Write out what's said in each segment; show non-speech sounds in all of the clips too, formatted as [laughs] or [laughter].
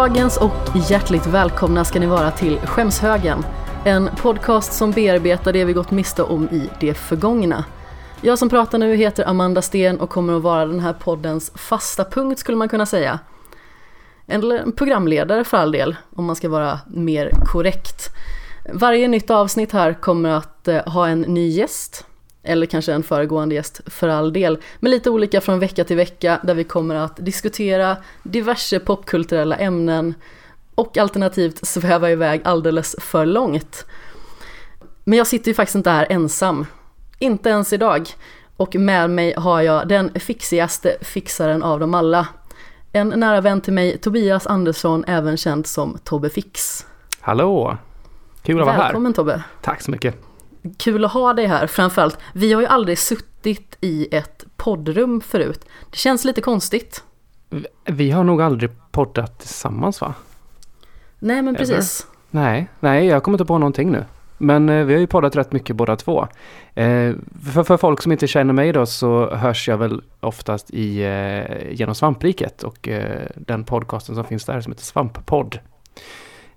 Dagens och hjärtligt välkomna ska ni vara till Skämshögen. En podcast som bearbetar det vi gått miste om i det förgångna. Jag som pratar nu heter Amanda Sten och kommer att vara den här poddens fasta punkt skulle man kunna säga. Eller programledare för all del, om man ska vara mer korrekt. Varje nytt avsnitt här kommer att eh, ha en ny gäst, eller kanske en föregående gäst för all del, men lite olika från vecka till vecka där vi kommer att diskutera diverse popkulturella ämnen och alternativt sväva iväg alldeles för långt. Men jag sitter ju faktiskt inte här ensam, inte ens idag. Och med mig har jag den fixigaste fixaren av dem alla. En nära vän till mig, Tobias Andersson, även känd som Tobbe Fix. Hallå! Kul att vara här. Välkommen Tobbe. Tack så mycket. Kul att ha dig här, framförallt. Vi har ju aldrig suttit i ett poddrum förut. Det känns lite konstigt. Vi har nog aldrig poddat tillsammans va? Nej men precis. Nej, nej jag kommer inte på någonting nu. Men eh, vi har ju poddat rätt mycket båda två. Eh, för, för folk som inte känner mig då så hörs jag väl oftast i, eh, genom Svampriket och den podcasten som finns där som heter Svamppodd.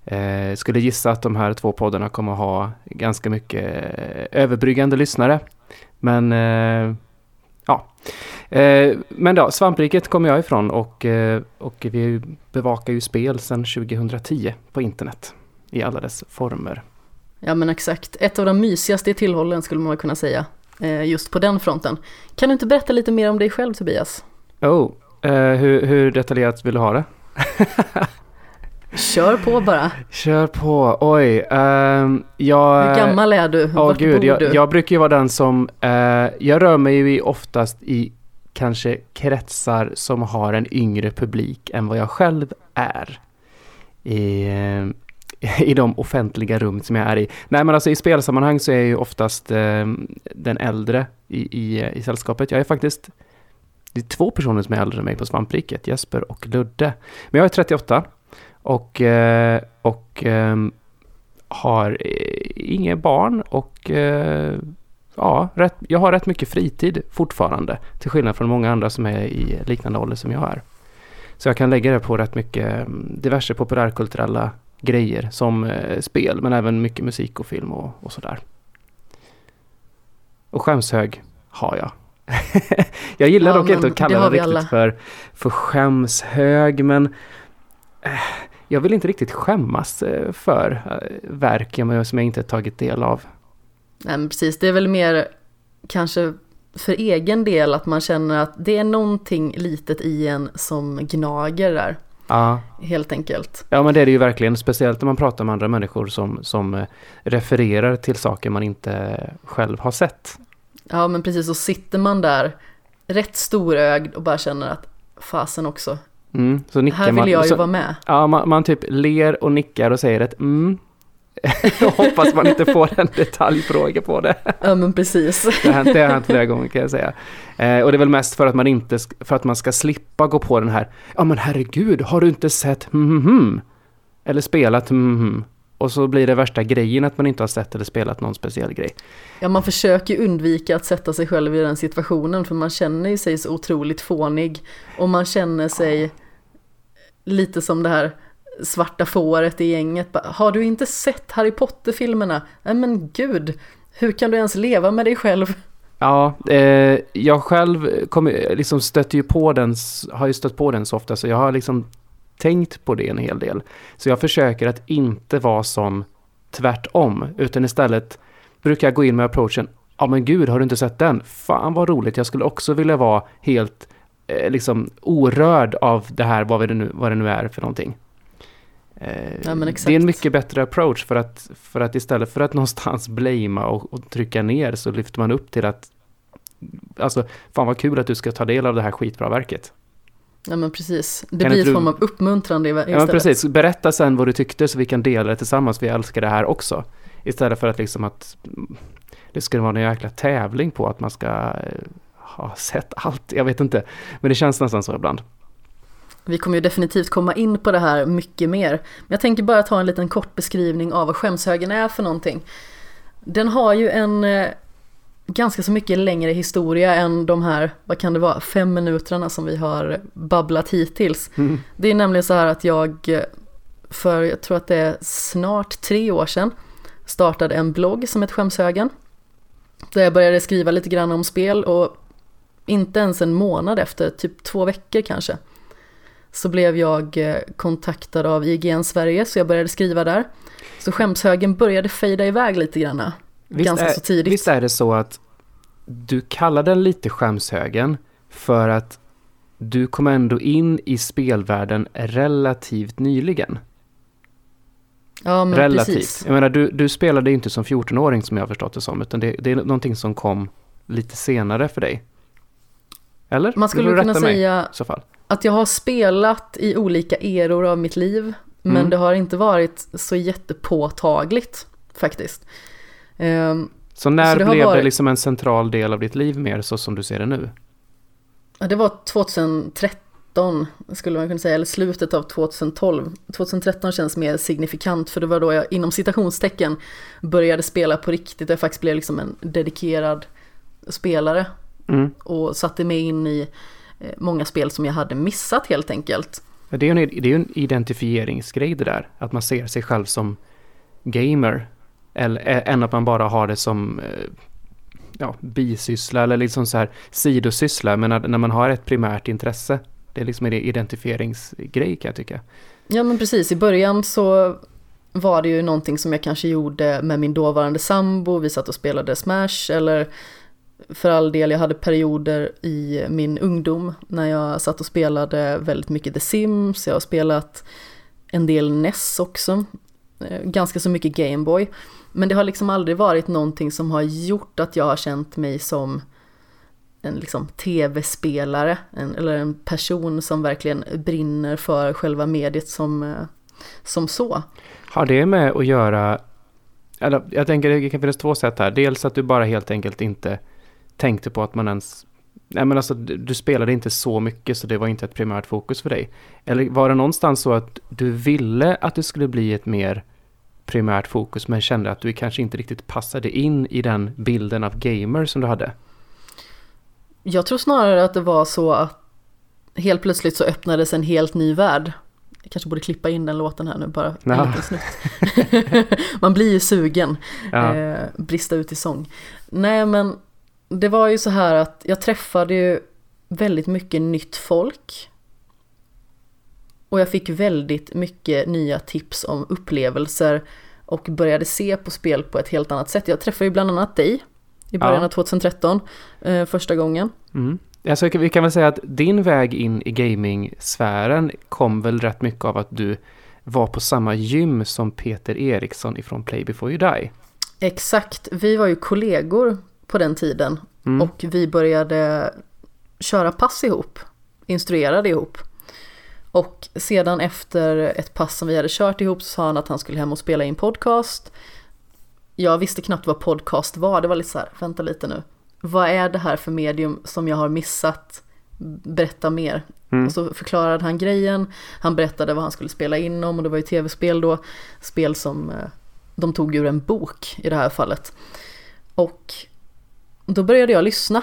Eh, skulle gissa att de här två poddarna kommer ha ganska mycket eh, överbryggande lyssnare. Men eh, ja. Eh, men då, Svampriket kommer jag ifrån och, eh, och vi bevakar ju spel sedan 2010 på internet i alla dess former. Ja men exakt. Ett av de mysigaste tillhållen skulle man kunna säga. eh, Just på den fronten. Kan du inte berätta lite mer om dig själv Tobias? Oh, hur, hur detaljerat vill du ha det? [laughs] Kör på bara. Kör på, oj. ehm, jag, Hur gammal är du? Åh Vart gud, bor jag, du? jag brukar ju vara den som, eh, jag rör mig ju oftast i kanske kretsar som har en yngre publik än vad jag själv är. I, eh, [laughs] i de offentliga rum som jag är i. Nej men alltså i spelsammanhang så är jag ju oftast eh, den äldre i, i, i sällskapet. Jag är faktiskt, det är två personer som är äldre än mig på svampriket, Jesper och Ludde. Men jag är 38 och, eh, och ehm, har eh, inga barn och eh, ja, rätt, jag har rätt mycket fritid fortfarande. Till skillnad från många andra som är i liknande ålder som jag är. Så jag kan lägga det på rätt mycket mm, diverse populärkulturella grejer som spel men även mycket musik och film och, och sådär. Och skämshög har jag. [laughs] jag gillar Ja, dock inte att kalla det riktigt alla. för, för skämshög men jag vill inte riktigt skämmas eh, för eh, verk som jag inte tagit del av. Nej men precis, det är väl mer kanske för egen del att man känner att det är någonting litet i en som gnager där, Ja, helt enkelt. ja men det är det ju verkligen. Speciellt när man pratar med andra människor som, som eh, refererar till saker man inte själv har sett. Ja men precis, så sitter man där rätt storögd och bara känner att fasen också, Mm, så nickar här vill man. jag ju så, vara med. Ja, man, man typ ler och nickar och säger ett mm. [laughs] Jag hoppas man inte får en detaljfråga på det. Ja men precis. Det har hänt, det har hänt flera gånger kan jag säga. Eh, och det är väl mest för att man inte, för att man ska slippa gå på den här, ja men herregud, har du inte sett hmm? Eller spelat hmm? Och så blir det värsta grejen att man inte har sett eller spelat någon speciell grej. Ja man försöker undvika att sätta sig själv i den situationen för man känner ju sig så otroligt fånig och man känner sig lite som det här svarta fåret i gänget. Bara, Har du inte sett Harry Potter-filmerna? Nej men gud, hur kan du ens leva med dig själv? Ja, eh, jag själv kom, liksom ju på den, har ju stött på den så ofta så jag har liksom tänkt på det en hel del. Så jag försöker att inte vara som tvärtom, utan istället brukar jag gå in med approachen, ja men gud, har du inte sett den? Fan vad roligt, jag skulle också vilja vara helt eh, liksom orörd av det här, vad det nu, vad det nu är för någonting. Eh, Ja, det är en mycket bättre approach för att, för att istället för att någonstans [laughs] blamea och, och trycka ner så lyfter man upp till att Alltså, fan vad kul att du ska ta del av det här skitbra verket. Ja men precis, det Kan blir en form av uppmuntrande istället. Ja, men precis. Berätta sen vad du tyckte så vi kan dela det tillsammans. Vi älskar det här också. Istället för att liksom att mm, det skulle vara en jäkla tävling på att man ska eh, ha sett allt. Jag vet inte. Men det känns nästan så ibland. Vi kommer ju definitivt komma in på det här mycket mer. Men jag tänker bara ta en liten kort beskrivning av vad skämshögen är för någonting. Den har ju en, eh, ganska så mycket längre historia än de här, vad kan det vara, fem minuterna som vi har babblat hittills. Mm. Det är nämligen så här att jag för, jag tror att det är snart tre år sedan, startade en blogg som heter Skämshögen. Där jag började skriva lite grann om spel och inte ens en månad efter, typ två veckor kanske, så blev jag eh, kontaktad av IGN Sverige så jag började skriva där. Så skämshögen började fejda iväg lite grann. Visst ganska är, så tidigt. Visst är det så att du kallar den lite skämshögen för att du kom ändå in i spelvärlden relativt nyligen. Ja men relativt. precis. Jag menar, du, du spelade inte som 14-åring som jag har förstått det som, utan det, det är någonting som kom lite senare för dig. Eller? Man skulle kunna mig säga fall. att jag har spelat i olika eror av mitt liv. Men Mm. det har inte varit så jättepåtagligt faktiskt. Ehm, Så när Så det blev det varit- liksom en central del av ditt liv mer så som du ser det nu? Det var 2013 skulle man kunna säga, eller slutet av 2012. 2013 känns mer signifikant för det var då jag inom citationstecken började spela på riktigt. Jag faktiskt blev liksom en dedikerad spelare Mm. och satte mig in i eh, många spel som jag hade missat helt enkelt. Det är ju en, det är ju en identifieringsgrej det där, att man ser sig själv som gamer. Eller, ä- än att man bara har det som eh, ja, bisyssla eller liksom så här sidosyssla. Men när, när man har ett primärt intresse, det är liksom en identifieringsgrej kan jag tycka. Ja men precis, i början så var det ju någonting som jag kanske gjorde med min dåvarande sambo, vi satt och spelade Smash eller för all del, jag hade perioder i min ungdom när jag satt och spelade väldigt mycket The Sims, jag har spelat en del NES också, eh, ganska så mycket Gameboy. Men det har liksom aldrig varit någonting som har gjort att jag har känt mig som en liksom tv-spelare en, eller en person som verkligen brinner för själva mediet som, eh, som så. Har det med att göra, eller jag tänker det kan finnas två sätt här. Dels att du bara helt enkelt inte tänkte på att man ens, nej men alltså du, spelade inte så mycket så det var inte ett primärt fokus för dig. Eller var det någonstans så att du ville att det skulle bli ett mer primärt fokus men kände att du kanske inte riktigt passade in i den bilden av gamer som du hade? Jag tror snarare att det var så att helt plötsligt så öppnades en helt ny värld. Jag kanske borde klippa in den låten här nu bara. Ja. [laughs] Man blir ju sugen. Ja. eh, brista ut i sång. Nej men det var ju så här att jag träffade ju väldigt mycket nytt folk. Och jag fick väldigt mycket nya tips om upplevelser och började se på spel på ett helt annat sätt. Jag träffade ju bland annat dig i början Ja. av 2013, eh, första gången. Mm. Alltså, vi kan väl säga att din väg in i gaming-sfären kom väl rätt mycket av att du var på samma gym som Peter Eriksson ifrån Play before you die. Exakt, vi var ju kollegor på den tiden Mm. och vi började köra pass ihop, instruerade ihop. Och sedan efter ett pass som vi hade kört ihop så sa han att han skulle hem och spela in podcast. Jag visste knappt vad podcast var, det var lite så här, vänta lite nu. Vad är det här för medium som jag har missat? Berätta mer. Mm. Och så förklarade han grejen, han berättade vad han skulle spela in om och det var ju tv-spel då. Spel som eh, de tog ur en bok i det här fallet. Och då började jag lyssna.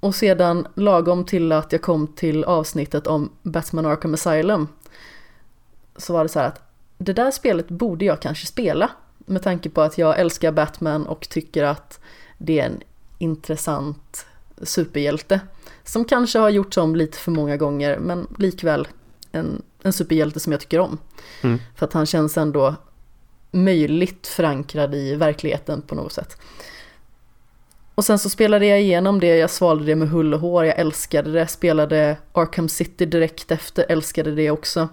Och sedan lagom till att jag kom till avsnittet om Batman Arkham Asylum så var det så här att det där spelet borde jag kanske spela med tanke på att jag älskar Batman och tycker att det är en intressant superhjälte som kanske har gjorts om lite för många gånger men likväl en, en superhjälte som jag tycker om. Mm. För att han känns ändå möjligt förankrad i verkligheten på något sätt. Och sen så spelade jag igenom det, jag svalde det med hull och hår, jag älskade det, spelade Arkham City direkt efter, älskade det också.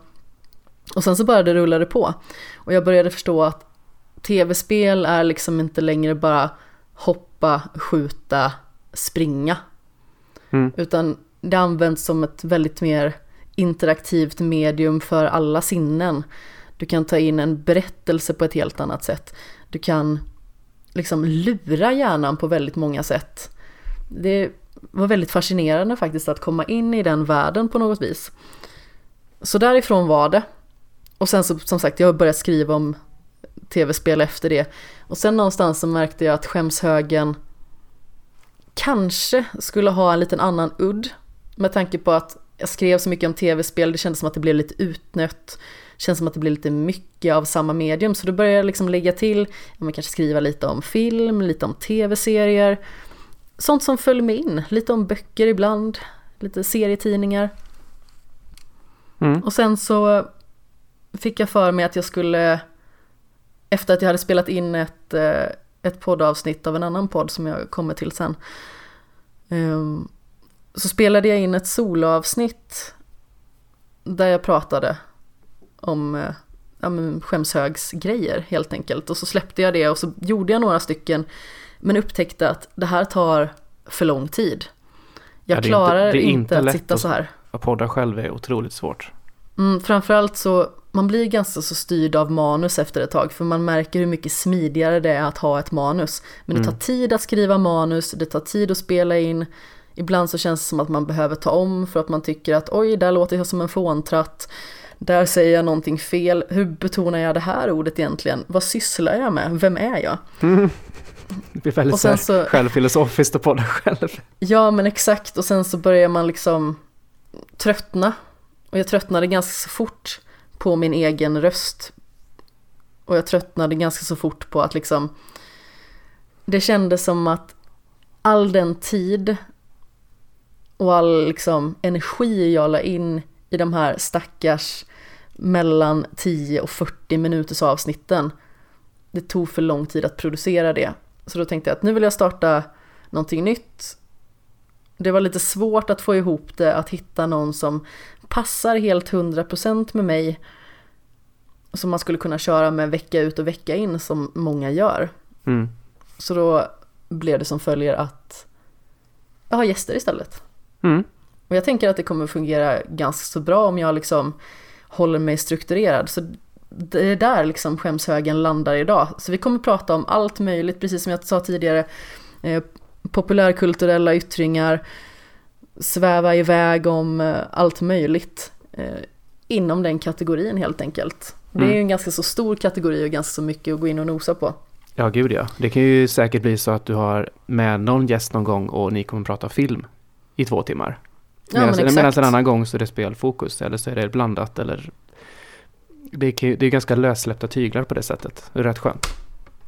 Och sen så började det rulla det på. Och jag började förstå att tv-spel är liksom inte längre bara hoppa, skjuta, springa. Mm. Utan det används som ett väldigt mer interaktivt medium för alla sinnen. Du kan ta in en berättelse på ett helt annat sätt. Du kan liksom lura hjärnan på väldigt många sätt. Det var väldigt fascinerande faktiskt att komma in i den världen på något vis. Så därifrån var det. Och sen så, som sagt, jag började skriva om tv-spel efter det. Och sen någonstans så märkte jag att skämshögen kanske skulle ha en liten annan udd med tanke på att jag skrev så mycket om tv-spel, det kändes som att det blev lite utnött, känns som att det blev lite mycket av samma medium, så då började jag liksom lägga till, man kanske skriva lite om film, lite om tv-serier, sånt som föll mig in, lite om böcker ibland, lite serietidningar. Mm. Och sen så fick jag för mig att jag skulle, efter att jag hade spelat in ett, eh, ett poddavsnitt av en annan podd som jag kommer till sen, ehm, så spelade jag in ett soloavsnitt där jag pratade om eh, ja, skämshögsgrejer helt enkelt. Och så släppte jag det och så gjorde jag några stycken men upptäckte att det här tar för lång tid. Jag Ja, klarar inte- inte, det är inte att sitta att- så här. Att podda själv är otroligt svårt. Mm, framförallt så, man blir ganska så styrd av manus efter ett tag för man märker hur mycket smidigare det är att ha ett manus. Men det Mm. tar tid att skriva manus, det tar tid att spela in. Ibland så känns det som att man behöver ta om för att man tycker att oj, där låter jag som en fåntratt. Där säger jag någonting fel. Hur betonar jag det här ordet egentligen? Vad sysslar jag med? Vem är jag? [laughs] Det blir väldigt Och sen så- självfilosofiskt att podda själv. Ja men exakt och sen så börjar man liksom tröttna. Och jag tröttnade ganska så fort på min egen röst. Och jag tröttnade ganska så fort på att liksom Det kändes som att all den tid och all liksom energi jag la in i de här stackars mellan 10 och 40 minuters avsnitten. Det tog för lång tid att producera det. Så då tänkte jag att nu vill jag starta någonting nytt. Det var lite svårt att få ihop det, att hitta någon som passar helt 100% med mig. Som man skulle kunna köra med vecka ut och vecka in som många gör. Mm. Så då blev det som följer att jag har gäster istället. Mm. Och jag tänker att det kommer fungera ganska så bra om jag liksom håller mig strukturerad. Så det är där liksom skämshögen landar idag. Så vi kommer prata om allt möjligt, precis som jag sa tidigare. Eh, populärkulturella yttringar, sväva iväg om eh, allt möjligt. Eh, inom den kategorin helt enkelt. Det är Mm. ju en ganska så stor kategori och ganska så mycket att gå in och nosa på. Ja, gud ja. Det kan ju säkert bli så att du har med någon gäst någon gång och ni kommer prata film i två timmar. Ja, men Medan en annan gång så är det spelfokus eller så är det blandat eller det, ju- det är ganska lössläppta tyglar på det sättet. Det är rätt skönt.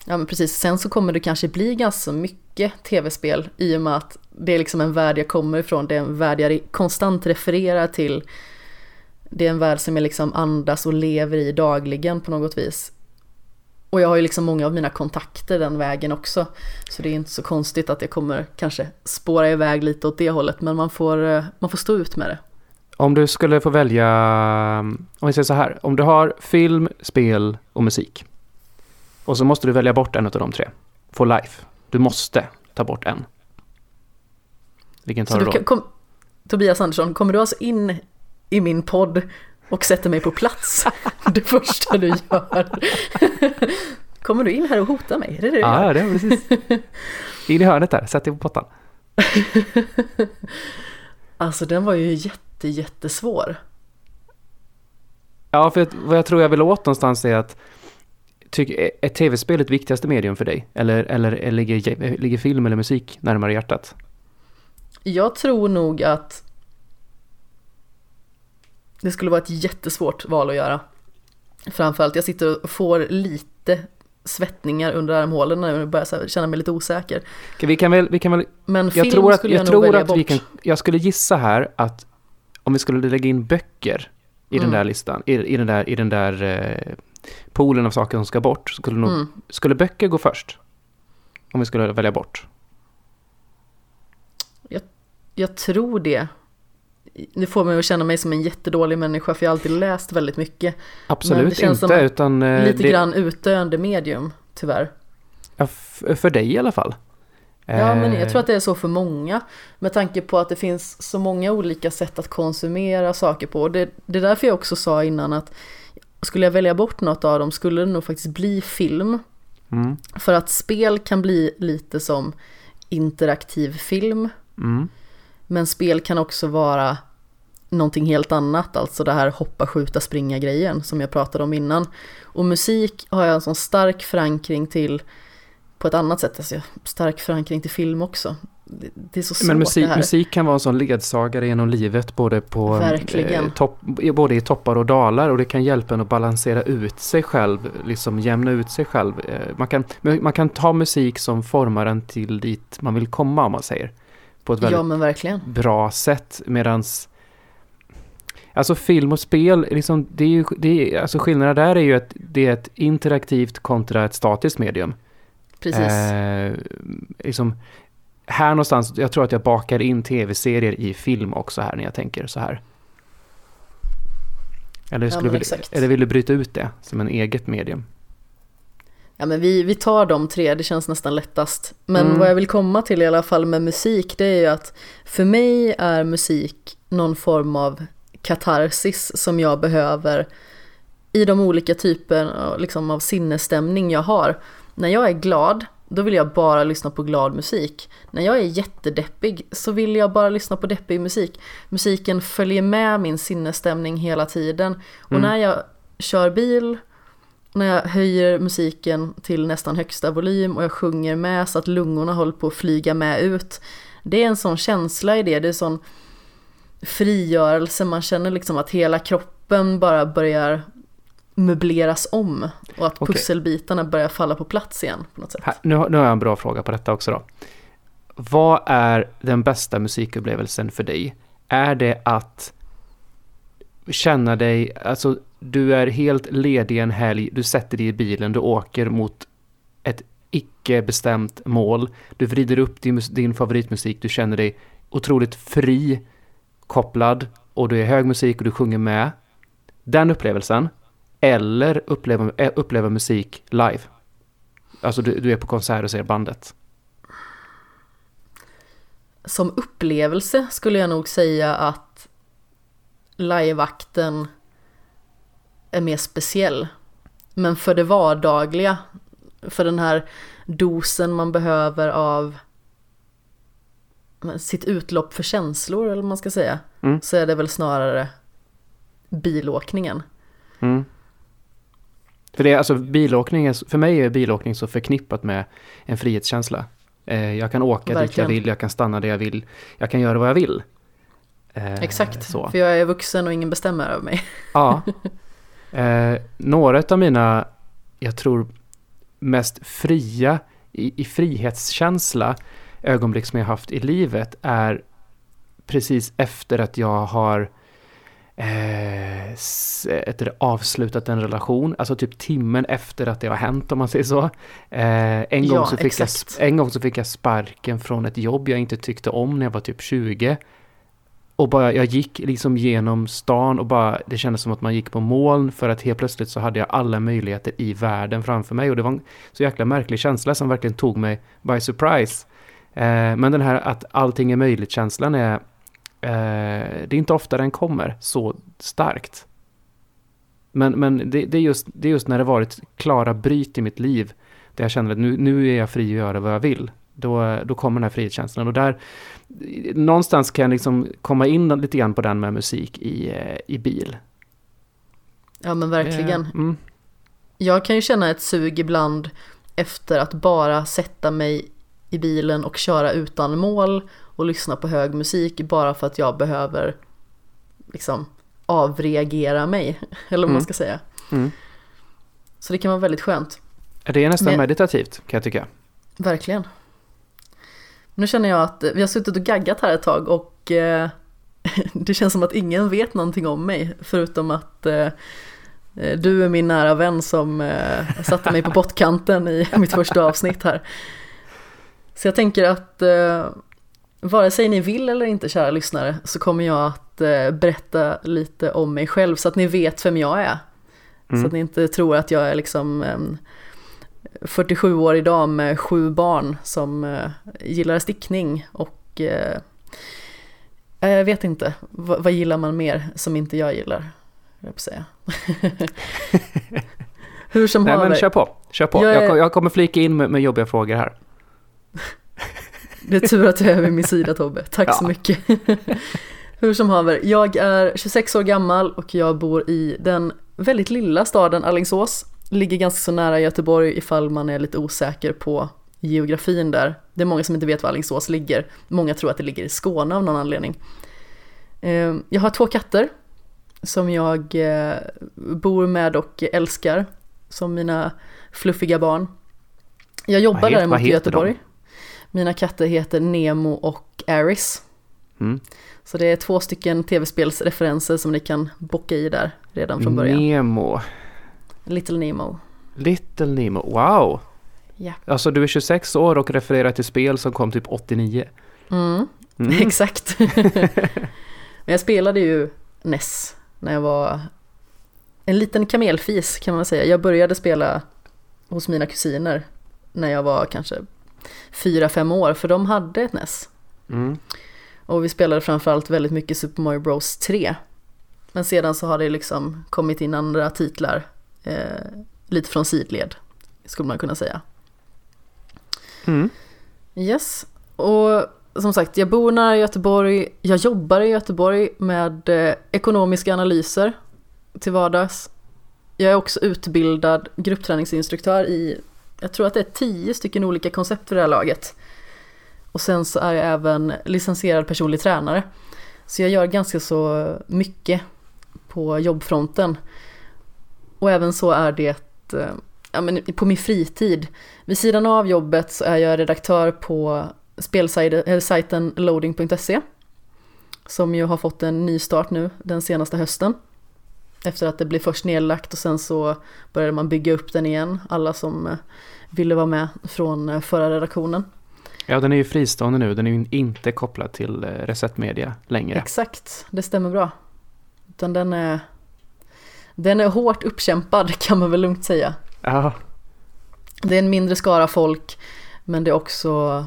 Ja men precis, sen så kommer det kanske bli ganska mycket tv-spel i och med att det är liksom en värld jag kommer ifrån, det är en värld jag konstant refererar till. Det är en värld som jag liksom andas och lever i dagligen på något vis. Och jag har ju liksom många av mina kontakter den vägen också. Så det är inte så konstigt att jag kommer kanske spåra iväg lite åt det hållet, men man får, eh, man får stå ut med det. Om du skulle få välja, om vi säger så här, om du har film, spel och musik. Och så måste du välja bort en av de tre. For life. Du måste ta bort en. Vilken tar Så du du, då? kan- kom, Tobias Andersson, kommer du alltså in i min podd och sätter mig på plats? [laughs] det första du gör. kommer du in här och hotar mig? Är det? Ja, det är precis. In i hörnet där, sätt dig på pottan. [laughs] Alltså den var ju jätte, jättesvår. Ja, för vad jag tror jag vill åt någonstans är att tyck, är tv-spel ett viktigaste medium för dig? Eller, eller, eller ligger, ligger film eller musik närmare hjärtat? Jag tror nog att det skulle vara ett jättesvårt val att göra. Framförallt, jag sitter och får lite svettningar under armhålen när jag börjar här känna mig lite osäker. Vi kan väl, vi kan väl Men film jag tror att, skulle jag jag, nog tror välja att bort. vi kan, jag skulle gissa här att om vi skulle lägga in böcker i den Mm. där listan, i, i den där, i den där eh, poolen av saker som ska bort, skulle, nog, Mm. skulle böcker gå först? Om vi skulle välja bort. Jag tror det. Nu får mig att känna mig som en jättedålig människa för jag har alltid läst väldigt mycket. Absolut inte, utan eh, Lite det, grann utdöende medium, tyvärr. ja, för dig i alla fall. Ja, men jag Eh, tror att det är så för många. Med tanke på att det finns så många olika sätt att konsumera saker på. Det, det är därför jag också sa innan att skulle jag välja bort något av dem skulle det nog faktiskt bli film. Mm, För att spel kan bli lite som interaktiv film. mm, Men spel kan också vara någonting helt annat, alltså det här hoppa, skjuta, springa grejen som jag pratade om innan. Och musik har jag en sån stark förankring till på ett annat sätt, alltså stark förankring till film också. det, det är så svårt Men musik, det här. musik kan vara en sån ledsagare genom livet både, på, eh, topp, både i toppar och dalar och det kan hjälpa en att balansera ut sig själv, liksom jämna ut sig själv. Eh, Man kan, man kan ta musik som formar en till dit man vill komma om man säger. På ett väldigt Ja men verkligen. bra sätt medans Alltså film och spel, liksom, det är ju, det är, alltså skillnaden där är ju att det är ett interaktivt kontra ett statiskt medium. Precis. Eh, liksom, här någonstans, jag tror att jag bakar in tv-serier i film också här när jag tänker så här. Eller, Ja, skulle men vill, eller vill du bryta ut det som en eget medium? Ja men vi, vi tar de tre, det känns nästan lättast. Men Mm. vad jag vill komma till i alla fall med musik, det är ju att för mig är musik någon form av katarsis som jag behöver i de olika typer liksom, av sinnesstämning jag har. När jag är glad, då vill jag bara lyssna på glad musik. När jag är jättedeppig så vill jag bara lyssna på deppig musik. Musiken följer med min sinnesstämning hela tiden. Och Mm. när jag kör bil, när jag höjer musiken till nästan högsta volym och jag sjunger med så att lungorna håller på att flyga med ut. Det är en sån känsla i det, det är en sån frigörelse, man känner liksom att hela kroppen bara börjar möbleras om och att pusselbitarna börjar falla på plats igen på något sätt. Här, nu, har- nu har jag en bra fråga på detta också då. Vad är den bästa musikupplevelsen för dig? Är det att känna dig, alltså du är helt ledig en helg, du sätter dig i bilen, du åker mot ett icke bestämt mål, du vrider upp din, din favoritmusik, du känner dig otroligt fri, kopplad och du är hög musik och du sjunger med. Den upplevelsen, eller uppleva, eh, uppleva musik live. Alltså du, du är på konsert och ser bandet. Som upplevelse skulle jag nog säga att liveakten är mer speciell. Men för det vardagliga, för den här dosen man behöver av sitt utlopp för känslor eller vad man ska säga, Mm. så är det väl snarare bilåkningen. Mm. För det alltså bilåkning, är- för mig är bilåkning så förknippat med en frihetskänsla. Eh, jag kan åka dit jag Verkligen. vill, jag kan stanna där jag vill, jag kan göra vad jag vill. Eh, Exakt, Så. för jag är vuxen och ingen bestämmer över mig. Ja. [laughs] Eh, några av mina, jag tror, mest fria i, i frihetskänsla ögonblick som jag haft i livet är precis efter att jag har eh, avslutat en relation, alltså typ timmen efter att det har hänt om man säger så. Eh, en, gång Ja, så fick jag, exakt. en gång så fick jag sparken från ett jobb jag inte tyckte om när jag var typ 20. Och bara, jag gick liksom genom stan och bara, det kändes som att man gick på moln för att helt plötsligt så hade jag alla möjligheter i världen framför mig och det var en så jäkla märklig känsla som verkligen tog mig by surprise. Eh, men den här att allting är möjligt-känslan är, eh, det är inte ofta den kommer så starkt. Men, men det, det, är just, det är just när det varit klara bryt i mitt liv där jag känner att nu, nu är jag fri att göra vad jag vill. Då, då kommer den här frihetskänslan och där någonstans kan jag liksom komma in lite grann på den med musik i, eh, i bil. Ja men verkligen. Eh, Mm. Jag kan ju känna ett sug ibland efter att bara sätta mig i bilen och köra utan mål och lyssna på hög musik bara för att jag behöver liksom avreagera mig, [laughs] eller vad Mm. man ska säga. Mm. Så det kan vara väldigt skönt, Det är nästan Men- meditativt kan jag tycka. verkligen. Nu känner jag att vi har suttit och gaggat här ett tag och eh, [laughs] det känns som att ingen vet någonting om mig förutom att eh, du är min nära vän som eh, satte mig på bottkanten i [laughs] mitt första avsnitt här. Så jag tänker att eh, vare sig ni vill eller inte kära lyssnare så kommer jag att eh, berätta lite om mig själv så att ni vet vem jag är. Så Mm. att ni inte tror att jag är liksom en 47-årig dam med sju barn som eh, gillar stickning och eh, jag vet inte, vad, vad gillar man mer som inte jag gillar? Jag på säga. [laughs] Hur som Nej men kör på, kör på. Jag är- jag kommer flika in med, med jobbiga frågor här. [laughs] det är tur att du är vid min sida Tobbe, tack så Ja. mycket. [laughs] Hur som haver, jag är 26 år gammal och jag bor i den väldigt lilla staden Alingsås. Ligger ganska så nära Göteborg ifall man är lite osäker på geografin där. Det är många som inte vet var Alingsås ligger. Många tror att det ligger i Skåne av någon anledning. Eh, jag har två katter som jag eh, bor med och älskar som mina fluffiga barn. Jag jobbar Vad het- däremot i heter Göteborg. de? Mina katter heter Nemo och Aris. Mm. Så det är två stycken tv-spelsreferenser som ni kan bocka i där redan från början. Nemo. Little Nemo. Little Nemo. Wow! Ja. Alltså du är 26 år och refererar till spel som kom typ 89. Mm, Mm. [laughs] exakt. Men [laughs] jag spelade ju NES när jag var en liten kamelfis kan man säga. Jag började spela hos mina kusiner när jag var kanske fyra fem år för de hade ett NES. Mm. Och vi spelade framförallt väldigt mycket Super Mario Bros 3. Men sedan så har det liksom kommit in andra titlar eh, lite från sidled skulle man kunna säga. Mm. Yes, och som sagt jag bor nära Göteborg, jag jobbar i Göteborg med eh, ekonomiska analyser till vardags. Jag är också utbildad gruppträningsinstruktör i, jag tror att det är tio stycken olika koncept för det här laget. Och sen så är jag även licensierad personlig tränare. Så jag gör ganska så mycket på jobbfronten. Och även så är det eh, ja, men på min fritid. Vid sidan av jobbet så är jag redaktör på spelsajten loading.se. Som ju har fått en ny start nu den senaste hösten. Efter att det blev först nedlagt och sen så började man bygga upp den igen. Alla som eh, ville vara med från eh, förra redaktionen. Ja, den är ju fristående nu. Den är ju inte kopplad till eh, Reset Media längre. Exakt, det stämmer bra. Utan den är, den är hårt uppkämpad [laughs] kan man väl lugnt säga. Ja, Det är en mindre skara folk men det är också,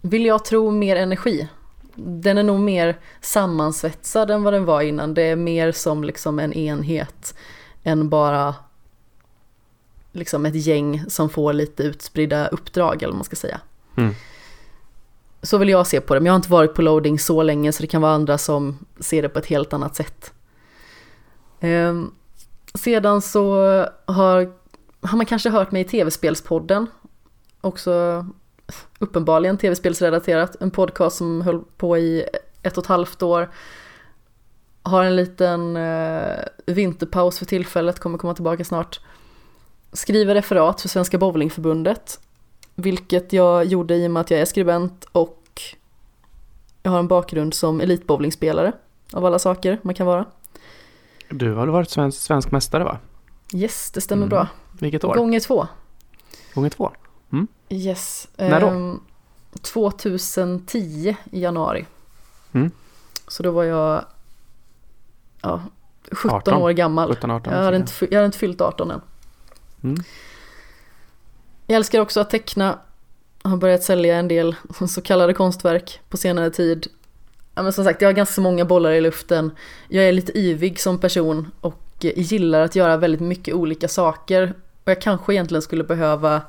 vill jag tro, mer energi. Den är nog mer sammansvetsad än vad den var innan. Det är mer som liksom en enhet än bara liksom ett gäng som får lite utspridda uppdrag eller vad man ska säga. Mm. Så vill jag se på det, men jag har inte varit på loading så länge så det kan vara andra som ser det på ett helt annat sätt. Ehm, sedan så har, har man kanske hört mig i tv-spelspodden. Också uppenbarligen tv-spelsrelaterat. En podcast som höll på i ett och ett halvt år. Har en liten eh, vinterpaus för tillfället, kommer komma tillbaka snart. Skriver referat för Svenska Bowlingförbundet. Vilket jag gjorde i och med att jag är skribent och jag har en bakgrund som elitbowlingspelare. Av alla saker man kan vara du har varit svensk, svensk mästare va? Yes, det stämmer Mm. bra. Vilket år? Gånger två. Gånger två? Yes. När då? ehm, 2010 i januari. Mm. Så då var jag ja, 17 18. år gammal. 17, 18? Jag hade, inte, jag hade inte fyllt 18 än. Mm. Jag älskar också att teckna. Har börjat sälja en del så kallade konstverk på senare tid. Ja, men som sagt, jag har ganska många bollar i luften. Jag är lite yvig som person och gillar att göra väldigt mycket olika saker. Och jag kanske egentligen skulle behöva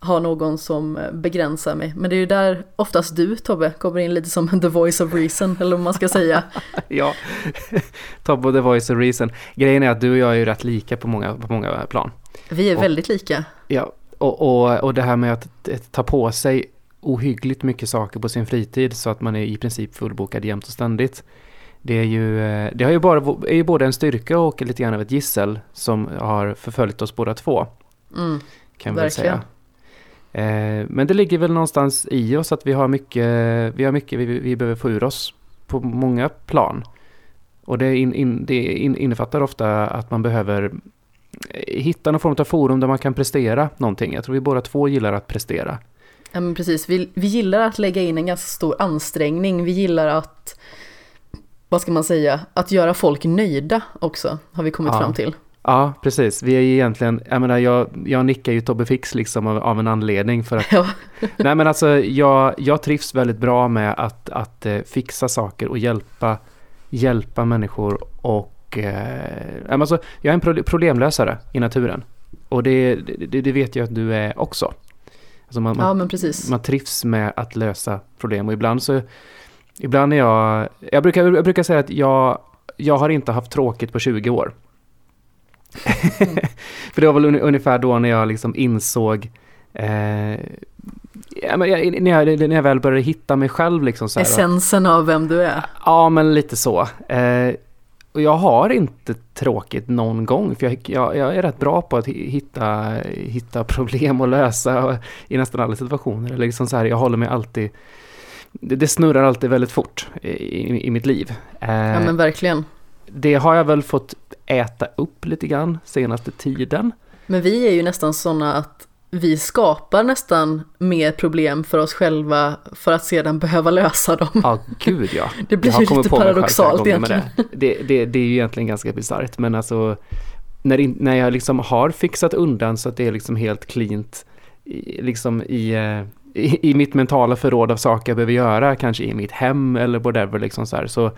ha någon som begränsar mig. Men det är ju där oftast du Tobbe kommer in lite som [laughs] the voice of reason eller vad man ska säga. [laughs] Ja, [laughs] Top of the voice of reason. Grejen är att du och jag är ju rätt lika på många, på många plan. Vi är Och- väldigt lika. Ja, och, och, och det här med att eh, ta på sig ohyggligt mycket saker på sin fritid så att man är i princip fullbokad jämt och ständigt. Det är ju, eh, det har ju bara, är ju både en styrka och lite grann av ett gissel som har förföljt oss båda två. Mm. Kan vi säga. Eh, men det ligger väl någonstans i oss att vi har mycket, vi, har mycket vi, vi behöver få ur oss på många plan. Och det, in, in, det in, innefattar ofta att man behöver eh, hitta någon form av forum där man kan prestera någonting. Jag tror vi båda två gillar att prestera. Ja men precis, vi, vi gillar att lägga in en ganska stor ansträngning. Vi gillar att, vad ska man säga, att göra folk nöjda också, har vi kommit Ja. fram till. Ja, precis. Vi är ju egentligen, jag menar, jag, jag nickar ju Tobbe Fix liksom av, av en anledning för att [laughs] Ja, Nej men alltså jag, jag trivs väldigt bra med att, att eh, fixa saker och hjälpa, hjälpa människor och eh, alltså, jag är en pro- problemlösare i naturen. Och det, det, det vet jag att du är också. Alltså man, ja man, men precis. man trivs med att lösa problem och ibland så Ibland är jag, jag brukar, jag brukar säga att jag, jag har inte haft tråkigt på 20 år. [laughs] För det var väl un- ungefär då när jag liksom insåg eh, Ja, men jag, när, jag, när jag väl började hitta mig själv liksom så här, Essensen av vem du är. Ja, men lite så. Eh, och jag har inte tråkigt någon gång, för jag, jag, jag, är rätt bra på att hitta, hitta problem och lösa i nästan alla situationer. Liksom så här, jag håller mig alltid... Det, det snurrar alltid väldigt fort i, i mitt liv. Eh, ja, men verkligen. Det har jag väl fått äta upp lite grann senaste tiden. Men vi är ju nästan sådana att vi skapar nästan mer problem för oss själva för att sedan behöva lösa dem. Ja, gud ja. [laughs] Det blir ju lite paradoxalt egentligen. Det. Det, det, det. är ju egentligen ganska bisarrt, men alltså när, när jag liksom har fixat undan så att det är liksom helt cleant liksom i, eh, i, i mitt mentala förråd av saker jag behöver göra, kanske i mitt hem eller whatever liksom så här, så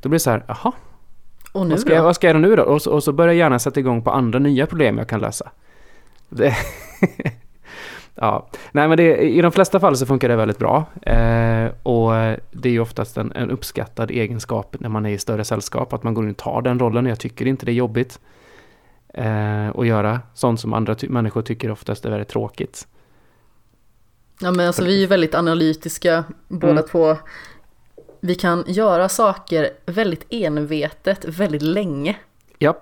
då blir det så här, jaha, och nu vad, ska jag, vad ska jag göra nu då? Och så, och så börjar jag gärna sätta igång på andra nya problem jag kan lösa. Det [laughs] ja, nej men det, i de flesta fall så funkar det väldigt bra. Eh, och det är ju oftast en, en, uppskattad egenskap när man är i större sällskap, att man går in och tar den rollen. Jag tycker inte det är jobbigt eh, att göra sånt som andra ty människor tycker oftast är väldigt tråkigt. Ja men alltså vi är ju väldigt analytiska båda mm. två. Vi kan göra saker väldigt envetet väldigt länge. Ja.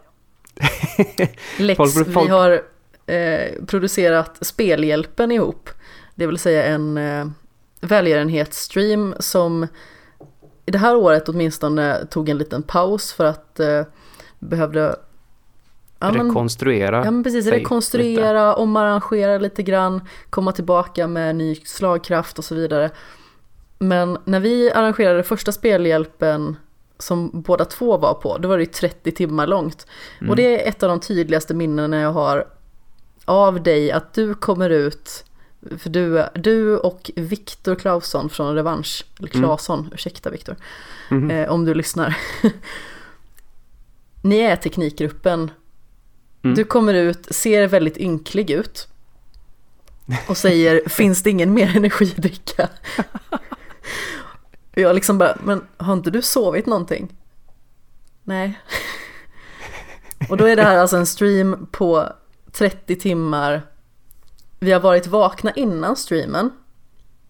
Lex, folk, folk... vi har eh, producerat Spelhjälpen ihop. Det vill säga en eh, välgörenhetsstream som i det här året åtminstone tog en liten paus för att eh, behövde ja, rekonstruera. Ja men precis, rekonstruera, lite. omarrangera lite grann, komma tillbaka med ny slagkraft och så vidare. Men när vi arrangerade första spelhjälpen som båda två var på, då var det ju 30 timmar långt. Mm. Och det är ett av de tydligaste minnena jag har av dig att du kommer ut, för du, du och Viktor Clausson från Revansch, eller mm. Claesson, mm. ursäkta Viktor, mm. eh, om du lyssnar. [laughs] Ni är teknikgruppen, mm. du kommer ut, ser väldigt ynklig ut och säger [laughs] finns det ingen mer energidricka? [laughs] jag liksom bara, men har inte du sovit någonting? Nej. och då är det här alltså en stream på 30 timmar. Vi har varit vakna innan streamen.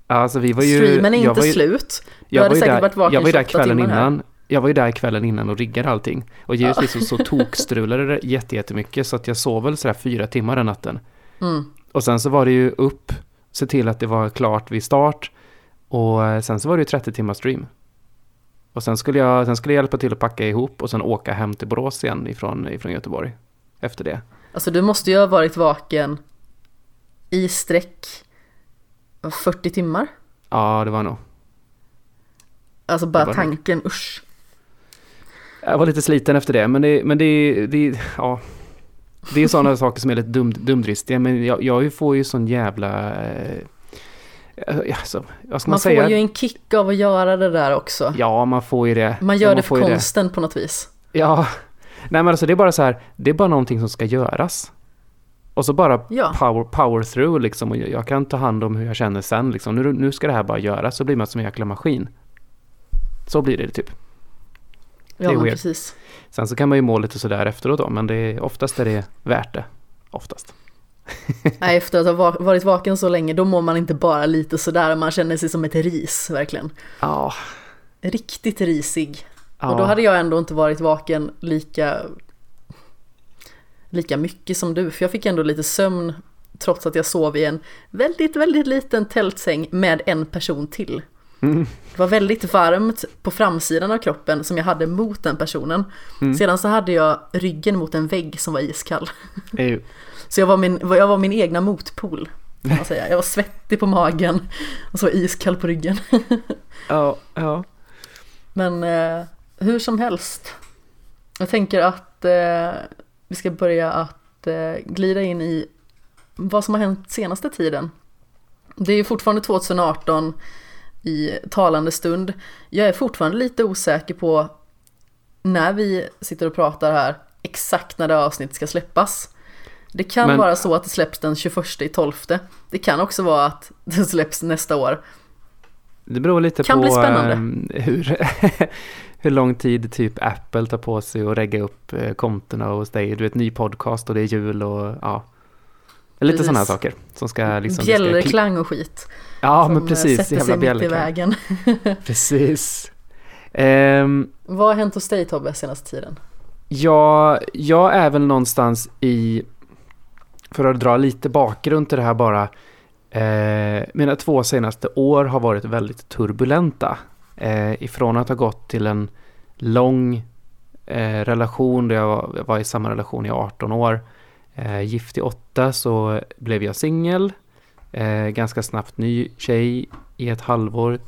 Alltså vi var ju... Streamen är inte ju, slut. Du jag hade säkert där, varit vaken Jag var ju där kvällen innan. Här. Jag var ju där kvällen innan och riggade allting. Och givetvis ja. så, tokstrulade det jättemycket så att jag sov väl sådär fyra timmar den natten. Mm. Och sen så var det ju upp, se till att det var klart vid start. Och sen så var det ju 30 timmar stream. Och sen skulle jag, sen skulle jag hjälpa till att packa ihop och sen åka hem till Borås igen ifrån, ifrån Göteborg. Efter det. Alltså du måste ju ha varit vaken i sträck 40 timmar. Ja, det var nog. Alltså bara tanken, nog. usch. Jag var lite sliten efter det, men det, men det, det ja. Det är sådana [laughs] saker som är lite dum, dumdristiga, men jag, jag får ju sån jävla... Eh, alltså, man, man får ju en kick av att göra det där också. Ja, man får ju det. Man gör man det för konsten det. på något vis. Ja, Nej men alltså det är bara så här, det är bara någonting som ska göras. Och så bara ja. power, power through liksom och jag kan ta hand om hur jag känner sen liksom. Nu, nu ska det här bara göras så blir man som en jäkla maskin. Så blir det typ. Det ja men weird. precis. Sen så kan man ju må lite sådär efteråt då men det är, oftast är det värt det. Oftast. [laughs] Nej, efter att ha varit vaken så länge då mår man inte bara lite sådär, man känner sig som ett ris verkligen. Ja. Riktigt risig. Ja. Och då hade jag ändå inte varit vaken lika, lika mycket som du, för jag fick ändå lite sömn trots att jag sov i en väldigt, väldigt liten tältsäng med en person till. Mm. Det var väldigt varmt på framsidan av kroppen som jag hade mot den personen. Mm. Sedan så hade jag ryggen mot en vägg som var iskall. Ew. Så jag var, min, jag var min egna motpol. Kan man säga. Jag var svettig på magen och så iskall på ryggen. Ja, ja. Men eh, hur som helst. Jag tänker att eh, vi ska börja att eh, glida in i vad som har hänt senaste tiden. Det är fortfarande 2018 i talande stund. Jag är fortfarande lite osäker på när vi sitter och pratar här exakt när det avsnittet ska släppas. Det kan Men... vara så att det släpps den 21 i 12. Det kan också vara att [laughs] det släpps nästa år. Det beror lite kan på bli spännande. Um, hur, [laughs] hur lång tid typ Apple tar på sig att regga upp eh, kontona hos dig. Du vet, ny podcast och det är jul och ja. Lite sådana saker som ska liksom... Bjällreklang och skit. Ja, som men precis. sätter Jävla sig mitt i vägen. [laughs] Precis. Ehm, Vad har hänt hos dig Tobbe senaste tiden? Ja, jag är väl någonstans i, för att dra lite bakgrund till det här bara, eh, mina två senaste år har varit väldigt turbulenta. Eh, ifrån att ha gått till en lång eh, relation, där jag var, jag var i samma relation i 18 år, eh, gift i 8 så blev jag singel, eh, ganska snabbt ny tjej i ett halvår,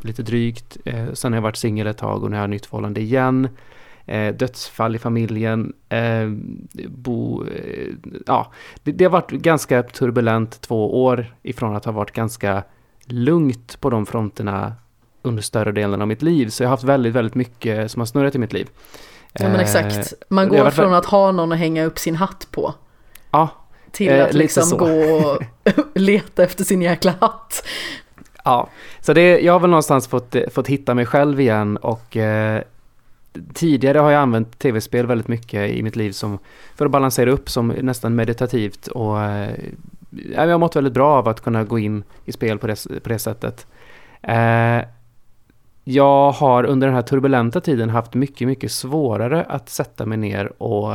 lite drygt. Eh, sen har jag varit singel ett tag och nu har jag nytt förhållande igen. Eh, dödsfall i familjen, eh, bo, eh, ja, det, det har varit ganska turbulent två år ifrån att ha varit ganska lugnt på de fronterna under större delen av mitt liv. Så jag har haft väldigt, väldigt mycket som har snurrat i mitt liv. Ja men Eh, exakt, man går varit från att ha någon att hänga upp sin hatt på Ja, till Eh, att lite liksom gå och [laughs] leta efter sin jäkla hatt. Ja, så det, jag har väl någonstans fått, eh, fått hitta mig själv igen och eh, tidigare har jag använt tv-spel väldigt mycket i mitt liv som, för att balansera upp som nästan meditativt och eh, jag har mått väldigt bra av att kunna gå in i spel på det, på det sättet. Eh, jag har under den här turbulenta tiden haft mycket, mycket svårare att sätta mig ner och